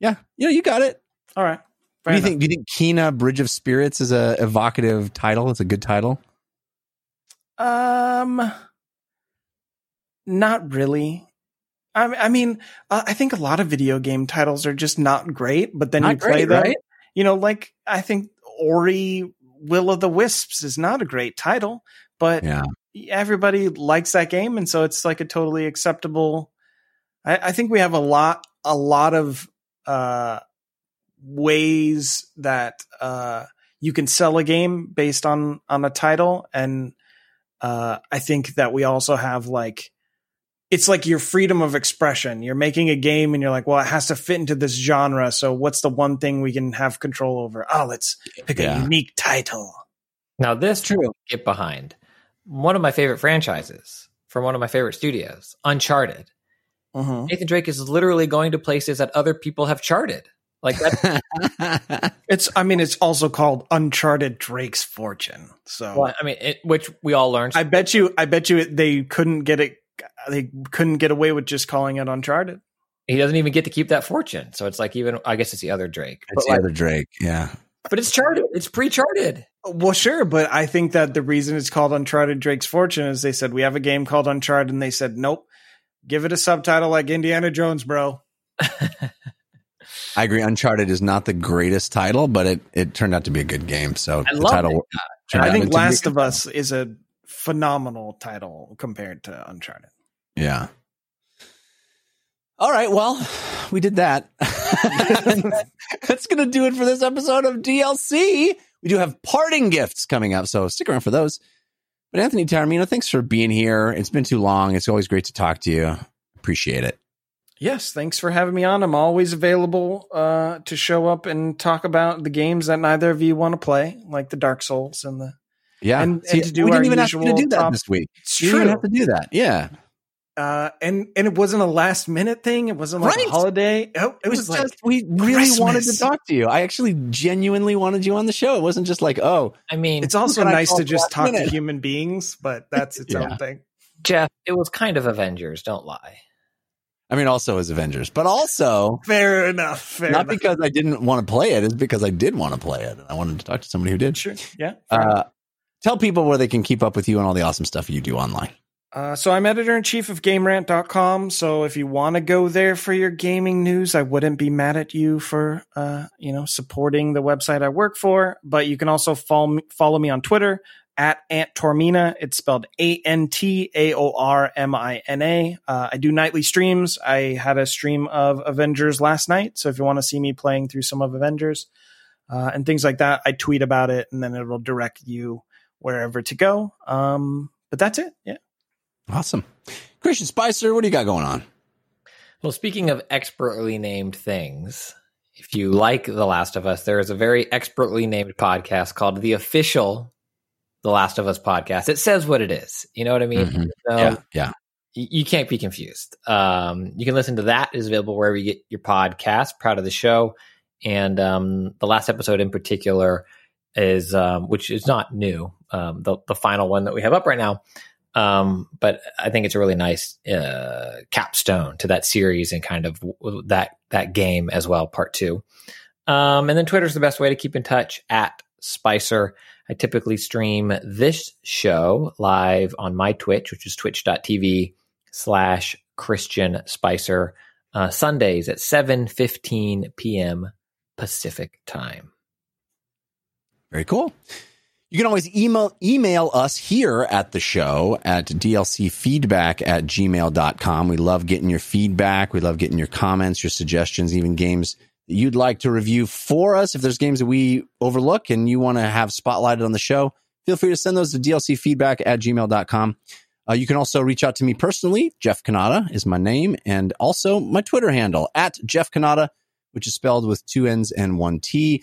Yeah, yeah, you got it. all right. Do you think? Do you think Kena Bridge of Spirits is a evocative title? It's a good title. Um, not really. I, I mean, uh, I think a lot of video game titles are just not great, but then Not you play great, them. right? You know, like I think Ori Will of the Wisps is not a great title, but Yeah. everybody likes that game, and so it's like a totally acceptable. I, I think we have a lot, a lot of uh, ways that uh, you can sell a game based on on a title, and uh, I think that we also have like it's like your freedom of expression. You're making a game, and you're like, well, it has to fit into this genre. So, what's the one thing we can have control over? Oh, let's pick Yeah. a unique title. Now this true get behind. One of my favorite franchises from one of my favorite studios, Uncharted. Mhm. Nathan Drake is literally going to places that other people have charted. Like that. <laughs> It's, I mean, it's also called Uncharted Drake's Fortune. So well, I mean, it, which we all learned. I bet you, I bet you they couldn't get it. They couldn't get away with just calling it Uncharted. he doesn't even get to keep that fortune. So it's like even I guess it's the other Drake. It's But, the like- other Drake. Yeah. but it's charted. It's pre-charted. Well, sure, but I think that the reason it's called Uncharted Drake's Fortune is they said we have a game called Uncharted, and they said nope, give it a subtitle like Indiana Jones, bro. <laughs> I agree. Uncharted is not the greatest title, but it, it turned out to be a good game. So I the title. it. I think to be a Last of Us is a phenomenal title compared to Uncharted. Yeah. All right. Well, we did that. <laughs> That's going to do it for this episode of DLC. We do have parting gifts coming up, so stick around for those. But Anthony Taormina, thanks for being here. It's been too long. It's always great to talk to you. Appreciate it. Yes, thanks for having me on. I'm always available uh, to show up and talk about the games that neither of you want to play, like the Dark Souls and the. Yeah. And- and to do we didn't even have to do that top- this week. It's You didn't even have to do that. Yeah. Uh, and and it wasn't a last minute thing. It wasn't like Right. a holiday. Oh, it, It was, was, like just, we really Christmas. wanted to talk to you. I actually genuinely wanted you on the show. It wasn't just like, oh, I mean, it's also nice to just last talk to human beings, but that's its Yeah. own thing. Jeff, it was kind of Avengers. Don't lie. I mean, also as Avengers, but also Fair enough. Fair not enough. because I didn't want to play it, it's because I did want to play it. and I wanted to talk to somebody who did. Sure. Yeah. Uh, tell people where they can keep up with you and all the awesome stuff you do online. Uh, so I'm editor in chief of GameRant.com. So if you want to go there for your gaming news, I wouldn't be mad at you for uh, you know supporting the website I work for. But you can also follow me, follow me on Twitter at AnTaormina. It's spelled A N T A O R M I N A. Uh, do nightly streams. I had a stream of Avengers last night. So if you want to see me playing through some of Avengers uh, and things like that, I tweet about it, and then it'll direct you wherever to go. Um, but that's it. Yeah. Awesome. Christian Spicer, what do you got going on? Well, speaking of expertly named things, if you like The Last of Us, there is a very expertly named podcast called The Official The Last of Us Podcast. It says what it is. You know what I mean? Mhm. So yeah, yeah. y- you can't be confused. Um, you can listen to that. It is available wherever you get your podcast. Proud of the show. And um, the last episode in particular is, um, which is not new, um, the, the final one that we have up right now. Um, but I think it's a really nice uh, capstone to that series and kind of that that game as well, part two. Um, and then Twitter's the best way to keep in touch at Spicer. I typically stream this show live on my Twitch, which is twitch.tv slash Christian Spicer, uh, Sundays at 7.15 p.m. Pacific time. Very cool. You can always email email us here at the show at dlcfeedback at gmail.com. We love getting your feedback. We love getting your comments, your suggestions, even games you'd like to review for us. If there's games that we overlook and you want to have spotlighted on the show, feel free to send those to dlcfeedback at gmail.com. Uh, you can also reach out to me personally. Jeff Cannata is my name and also my Twitter handle at Jeff Cannata, which is spelled with two N's and one T.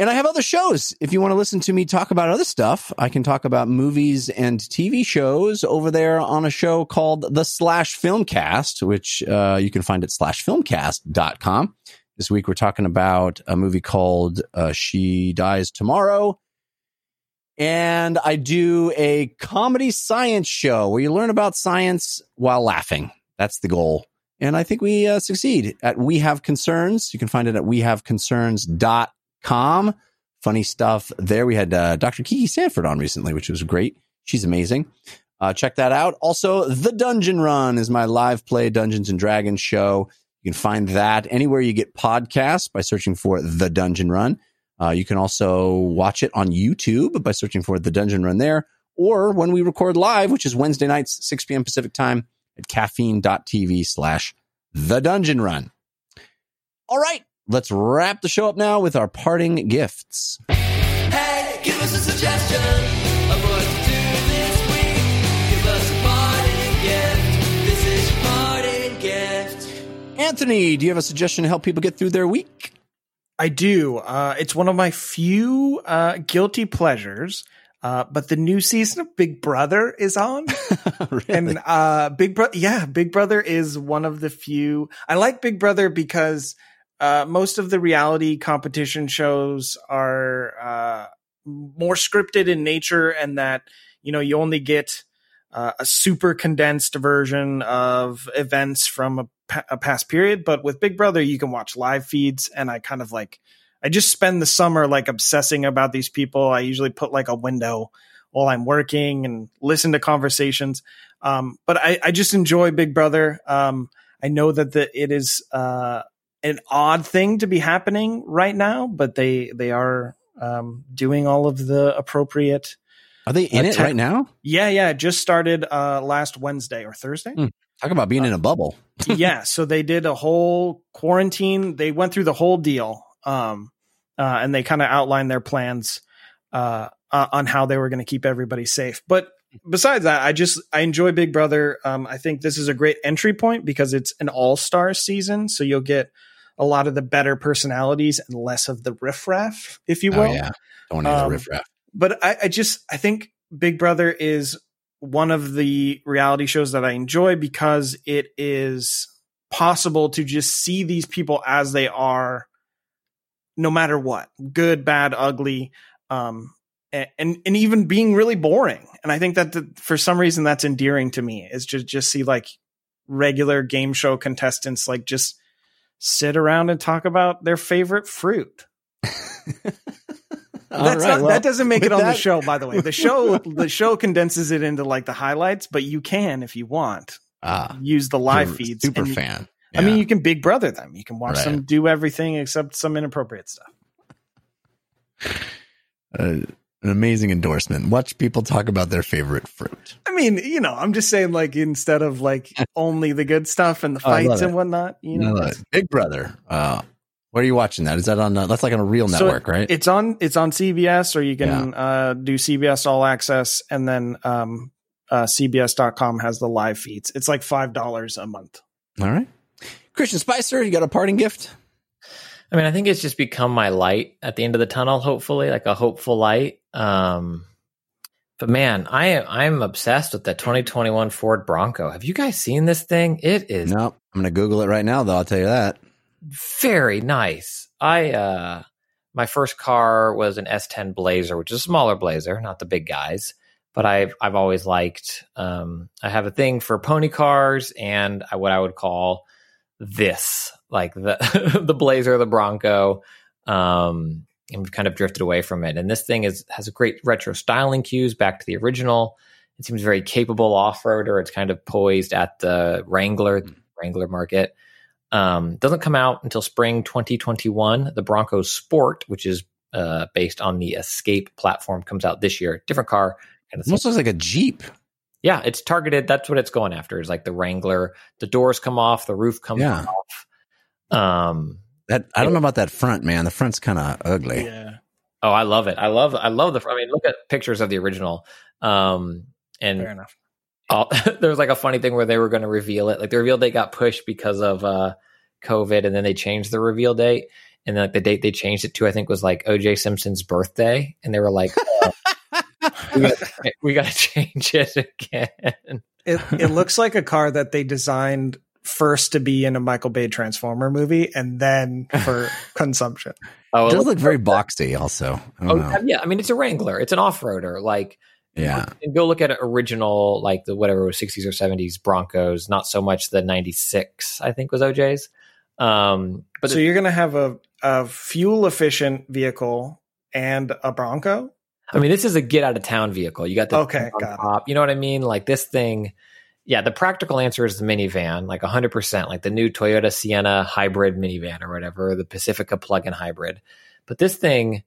And I have other shows. If you want to listen to me talk about other stuff, I can talk about movies and TV shows over there on a show called The Slash Filmcast, which uh, you can find at slashfilmcast.com. This week we're talking about a movie called uh, She Dies Tomorrow. And I do a comedy science show where you learn about science while laughing. That's the goal. And I think we uh, succeed at We Have Concerns. You can find it at wehaveconcerns.com com. Funny stuff there. We had uh, Dr. Kiki Sanford on recently, which was great. She's amazing. Uh, check that out. Also, The Dungeon Run is my live play Dungeons and Dragons show. You can find that anywhere you get podcasts by searching for The Dungeon Run. Uh, you can also watch it on YouTube by searching for The Dungeon Run there, or when we record live, which is Wednesday nights, 6 p.m. Pacific time at caffeine.tv slash The Dungeon Run. All right, let's wrap the show up now with our parting gifts. Hey, give us a suggestion of what to do this week. Give us a parting gift. This is your parting gift. Anthony, do you have a suggestion to help people get through their week? I do. Uh, it's one of my few uh, guilty pleasures. Uh, but the new season of Big Brother is on, <laughs> Really? and uh, Big Brother, yeah, Big Brother is one of the few. I like Big Brother because uh, most of the reality competition shows are uh, more scripted in nature, and that you know you only get uh, a super condensed version of events from a, a past period. But with Big Brother, you can watch live feeds, and I kind of like. I just spend the summer like obsessing about these people. I usually put like a window while I'm working and listen to conversations. Um, but I, I just enjoy Big Brother. Um, I know that the, it is uh, an odd thing to be happening right now, but they they are um, doing all of the appropriate. Are they in Uh, it te- right now? Yeah, yeah. It just started uh, last Wednesday or Thursday. Hmm. Talk about being in a bubble. <laughs> yeah, so they did a whole quarantine. They went through the whole deal, um, uh, and they kind of outlined their plans uh, uh, on how they were going to keep everybody safe. But besides that, I just I enjoy Big Brother. Um, I think this is a great entry point because it's an all star season, so you'll get a lot of the better personalities and less of the riffraff, if you will oh, yeah. Don't need the Um, riffraff. but I, I just I think Big Brother is one of the reality shows that I enjoy because it is possible to just see these people as they are, no matter what, good, bad, ugly, um, and and even being really boring. And I think that the, for some reason that's endearing to me is just just see like regular game show contestants like just sit around and talk about their favorite fruit. <laughs> Right, not, well, that doesn't make it on the show, by the way. The show <laughs> the show condenses it into like the highlights, but you can, if you want, Ah, use the live feeds. Super and you- fan. I mean, you can Big Brother them. You can watch Right. them do everything except some inappropriate stuff. Uh, an amazing endorsement. Watch people talk about their favorite fruit. I mean, you know, I'm just saying, like instead of like <laughs> only the good stuff and the Oh, fights and whatnot, you know, Big Brother. Uh, where are you watching that? Is that on? Uh, that's like on a real So network, right? it's on it's on CBS, or you can uh, do CBS All Access, and then um, uh, CBS.com has the live feeds. It's like five dollars a month. All right. Christian Spicer, you got a parting gift? I mean, I think it's just become my light at the end of the tunnel, hopefully, like a hopeful light. Um, but man, I am I'm obsessed with the 2021 Ford Bronco. Have you guys seen this thing? It is No, I'm going to Google it right now, though. I'll tell you that. very nice. I uh my first car was an S10 Blazer, which is a smaller Blazer, not the big guys. But I've I've always liked. Um, I have a thing for pony cars and I, what I would call this, like the <laughs> the Blazer, the Bronco. Um, and we've kind of drifted away from it. And this thing is has a great retro styling cues back to the original. It seems very capable off roader. It's kind of poised at the Wrangler Wrangler market. Um, doesn't come out until spring 2021. The Bronco Sport, which is uh, based on the Escape platform, comes out this year. Different car. Kind of Almost looks like a Jeep. Yeah, it's targeted. That's what it's going after. Is like the Wrangler. The doors come off. The roof comes Yeah. off. Um. That I don't know about that front, man. The front's kind of ugly. Yeah, Oh, I love it. I love. I love the. Front. I mean, look at pictures of the original. Um. And fair enough. all, <laughs> there was like a funny thing where they were going to reveal it. Like the reveal date got pushed because of uh, COVID, and then they changed the reveal date. And then like the date they changed it to, I think, was like OJ Simpson's birthday, and they were like, <laughs> "Oh, we, gotta, "We got to change it again." It it looks like a car that they designed first to be in a Michael Bay Transformer movie and then for <laughs> consumption. Oh, It it does looks- look very boxy, also. I oh don't know. yeah. I mean, it's a Wrangler. It's an off roader. Like Yeah. and go look at original, like the whatever was 60s or 70s Broncos. Not so much the 96, I think was OJ's. Um, but so you're going to have a, a fuel efficient vehicle and a Bronco. I mean, this is a get out of town vehicle. You got the Okay, got it. You know what I mean? Like this thing. Yeah, the practical answer is the minivan, like 100%, like the new Toyota Sienna hybrid minivan or whatever, the Pacifica plug-in hybrid. But this thing,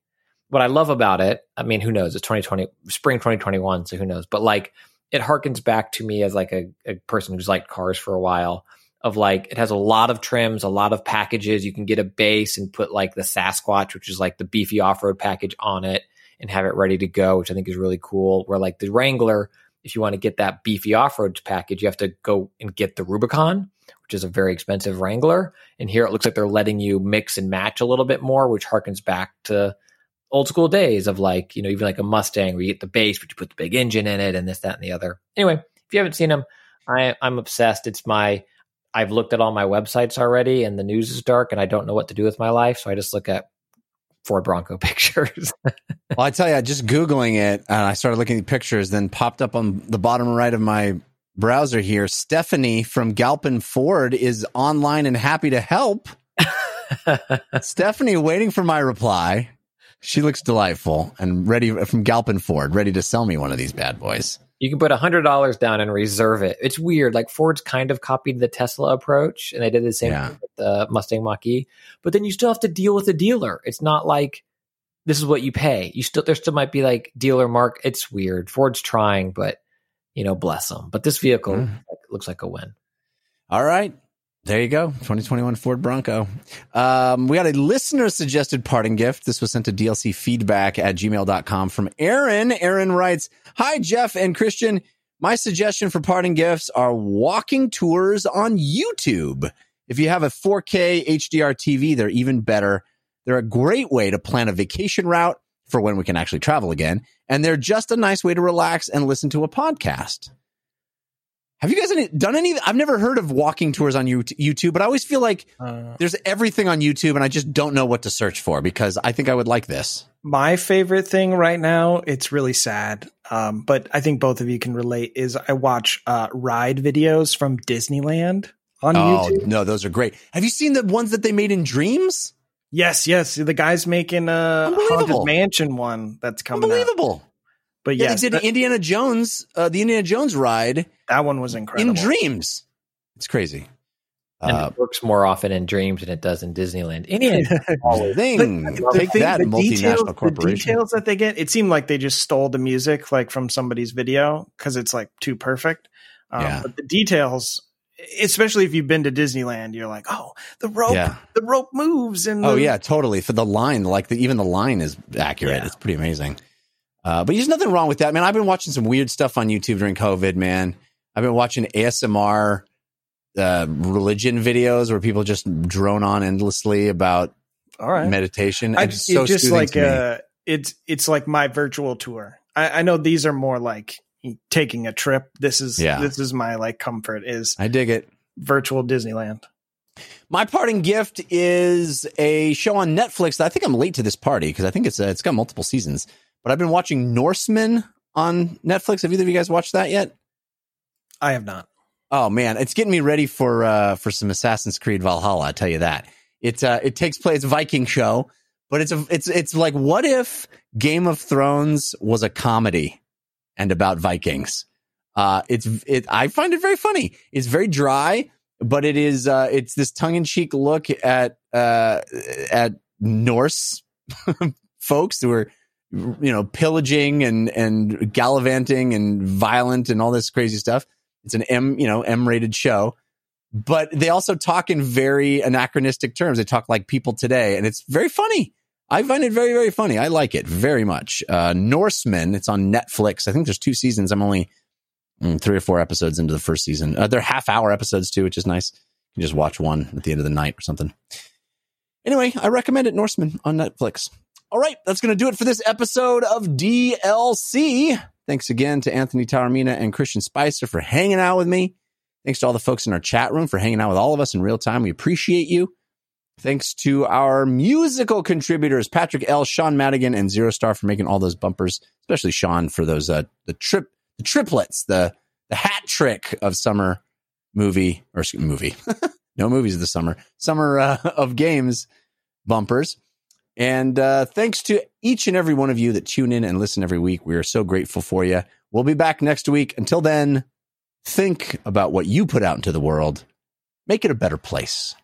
what I love about it, I mean, who knows? It's 2020, spring 2021, so who knows? But like, it harkens back to me as like a, a person who's liked cars for a while. Of like, it has a lot of trims, a lot of packages. You can get a base and put like the Sasquatch, which is like the beefy off-road package on it, and have it ready to go, which I think is really cool. Where like the Wrangler, if you want to get that beefy off-road package, you have to go and get the Rubicon, which is a very expensive Wrangler. And here it looks like they're letting you mix and match a little bit more, which harkens back to old school days of like, you know, even like a Mustang where you get the base, but you put the big engine in it and this, that, and the other. Anyway, if you haven't seen them, I, I'm obsessed. It's my, I've looked at all my websites already and the news is dark and I don't know what to do with my life. So I just look at Ford Bronco <laughs> pictures. Well, I tell you, I just Googling it, and I started looking at pictures, then popped up on the bottom right of my browser here. Stephanie from Galpin Ford is online and happy to help. <laughs> Stephanie waiting for my reply. She looks delightful and ready uh, from Galpin Ford, ready to sell me one of these bad boys. You can put $100 down and reserve it. It's weird. Like Ford's kind of copied the Tesla approach and they did the same Yeah. with the Mustang Mach E, but then you still have to deal with the dealer. It's not like this is what you pay. You still, there still might be like dealer mark. It's weird. Ford's trying, but you know, bless them. But this vehicle Mm. looks like a win. All right. There you go. 2021 Ford Bronco. Um, we got a listener suggested parting gift. This was sent to DLC feedback at gmail.com from Aaron. Aaron writes, Hi, Jeff and Christian. My suggestion for parting gifts are walking tours on YouTube. If you have a 4K HDR TV, they're even better. They're a great way to plan a vacation route for when we can actually travel again. And they're just a nice way to relax and listen to a podcast. Have you guys any, done any? I've never heard of walking tours on YouTube, but I always feel like Uh, there's everything on YouTube and I just don't know what to search for because I think I would like this. my favorite thing right now, it's really sad, um, but I think both of you can relate, is I watch uh, ride videos from Disneyland on Oh, YouTube. no, those are great. Have you seen the ones that they made in Dreams? Yes, yes. The guy's making a Haunted Mansion one that's coming out. Unbelievable. But Yeah, yes, they did that, Indiana Jones, uh, the Indiana Jones ride that one was incredible. in Dreams. It's crazy. And Uh, it works more often in dreams than it does in Disneyland. Indiana <laughs> thing. The Take thing- that, the multinational details, The corporation. details that they get, it seemed like they just stole the music like from somebody's video because it's like too perfect. Um, Yeah. But the details, especially if you've been to Disneyland, you're like, oh, the rope, Yeah. the rope moves, and Oh the- yeah, totally. For the line, like the, even the line is accurate. Yeah. It's pretty amazing. Uh, but there's nothing wrong with that, man. I've been watching some weird stuff on YouTube during COVID, man. I've been watching ASMR uh, religion videos where people just drone on endlessly about all right. meditation. I, it's it's so just soothing like to me. uh, it's it's like my virtual tour. I, I know these are more like taking a trip. This is Yeah. this is my like comfort is I dig it. virtual Disneyland. My parting gift is a show on Netflix. That I think I'm late to this party because I think it's uh, it's got multiple seasons. But I've been watching Norsemen on Netflix. Have either of you guys watched that yet? I have not. Oh man, it's getting me ready for uh for some Assassin's Creed Valhalla. I tell you that. It's uh it takes place Viking show, but it's a it's it's like what if Game of Thrones was a comedy and about Vikings? Uh it's it I find it very funny. It's very dry, but it is uh it's this tongue-in-cheek look at uh at Norse <laughs> folks who are you know pillaging and and gallivanting and violent and all this crazy stuff. It's an M, you know, M rated show, but they also talk in very anachronistic terms. They talk like people today, and it's very funny. I find it very, very funny. I like it very much. Uh, it's on Netflix. I think there's two seasons. I'm only mm, three or four episodes into the first season. Uh, they're half hour episodes too, which is nice. You can just watch one at the end of the night or something. Anyway, I recommend it, Norsemen on Netflix. All right, that's going to do it for this episode of DLC. Thanks again to Anthony Taormina and Christian Spicer for hanging out with me. Thanks to all the folks in our chat room for hanging out with all of us in real time. We appreciate you. Thanks to our musical contributors, Patrick L., Sean Madigan, and Zero Star for making all those bumpers, especially Sean for those uh the trip the triplets, the the hat trick of summer movie or movie. <laughs> no movies of the summer. Summer uh, <laughs> of games bumpers. And uh, thanks to each and every one of you that tune in and listen every week. We are so grateful for you. We'll be back next week. Until then, think about what you put out into the world. Make it a better place.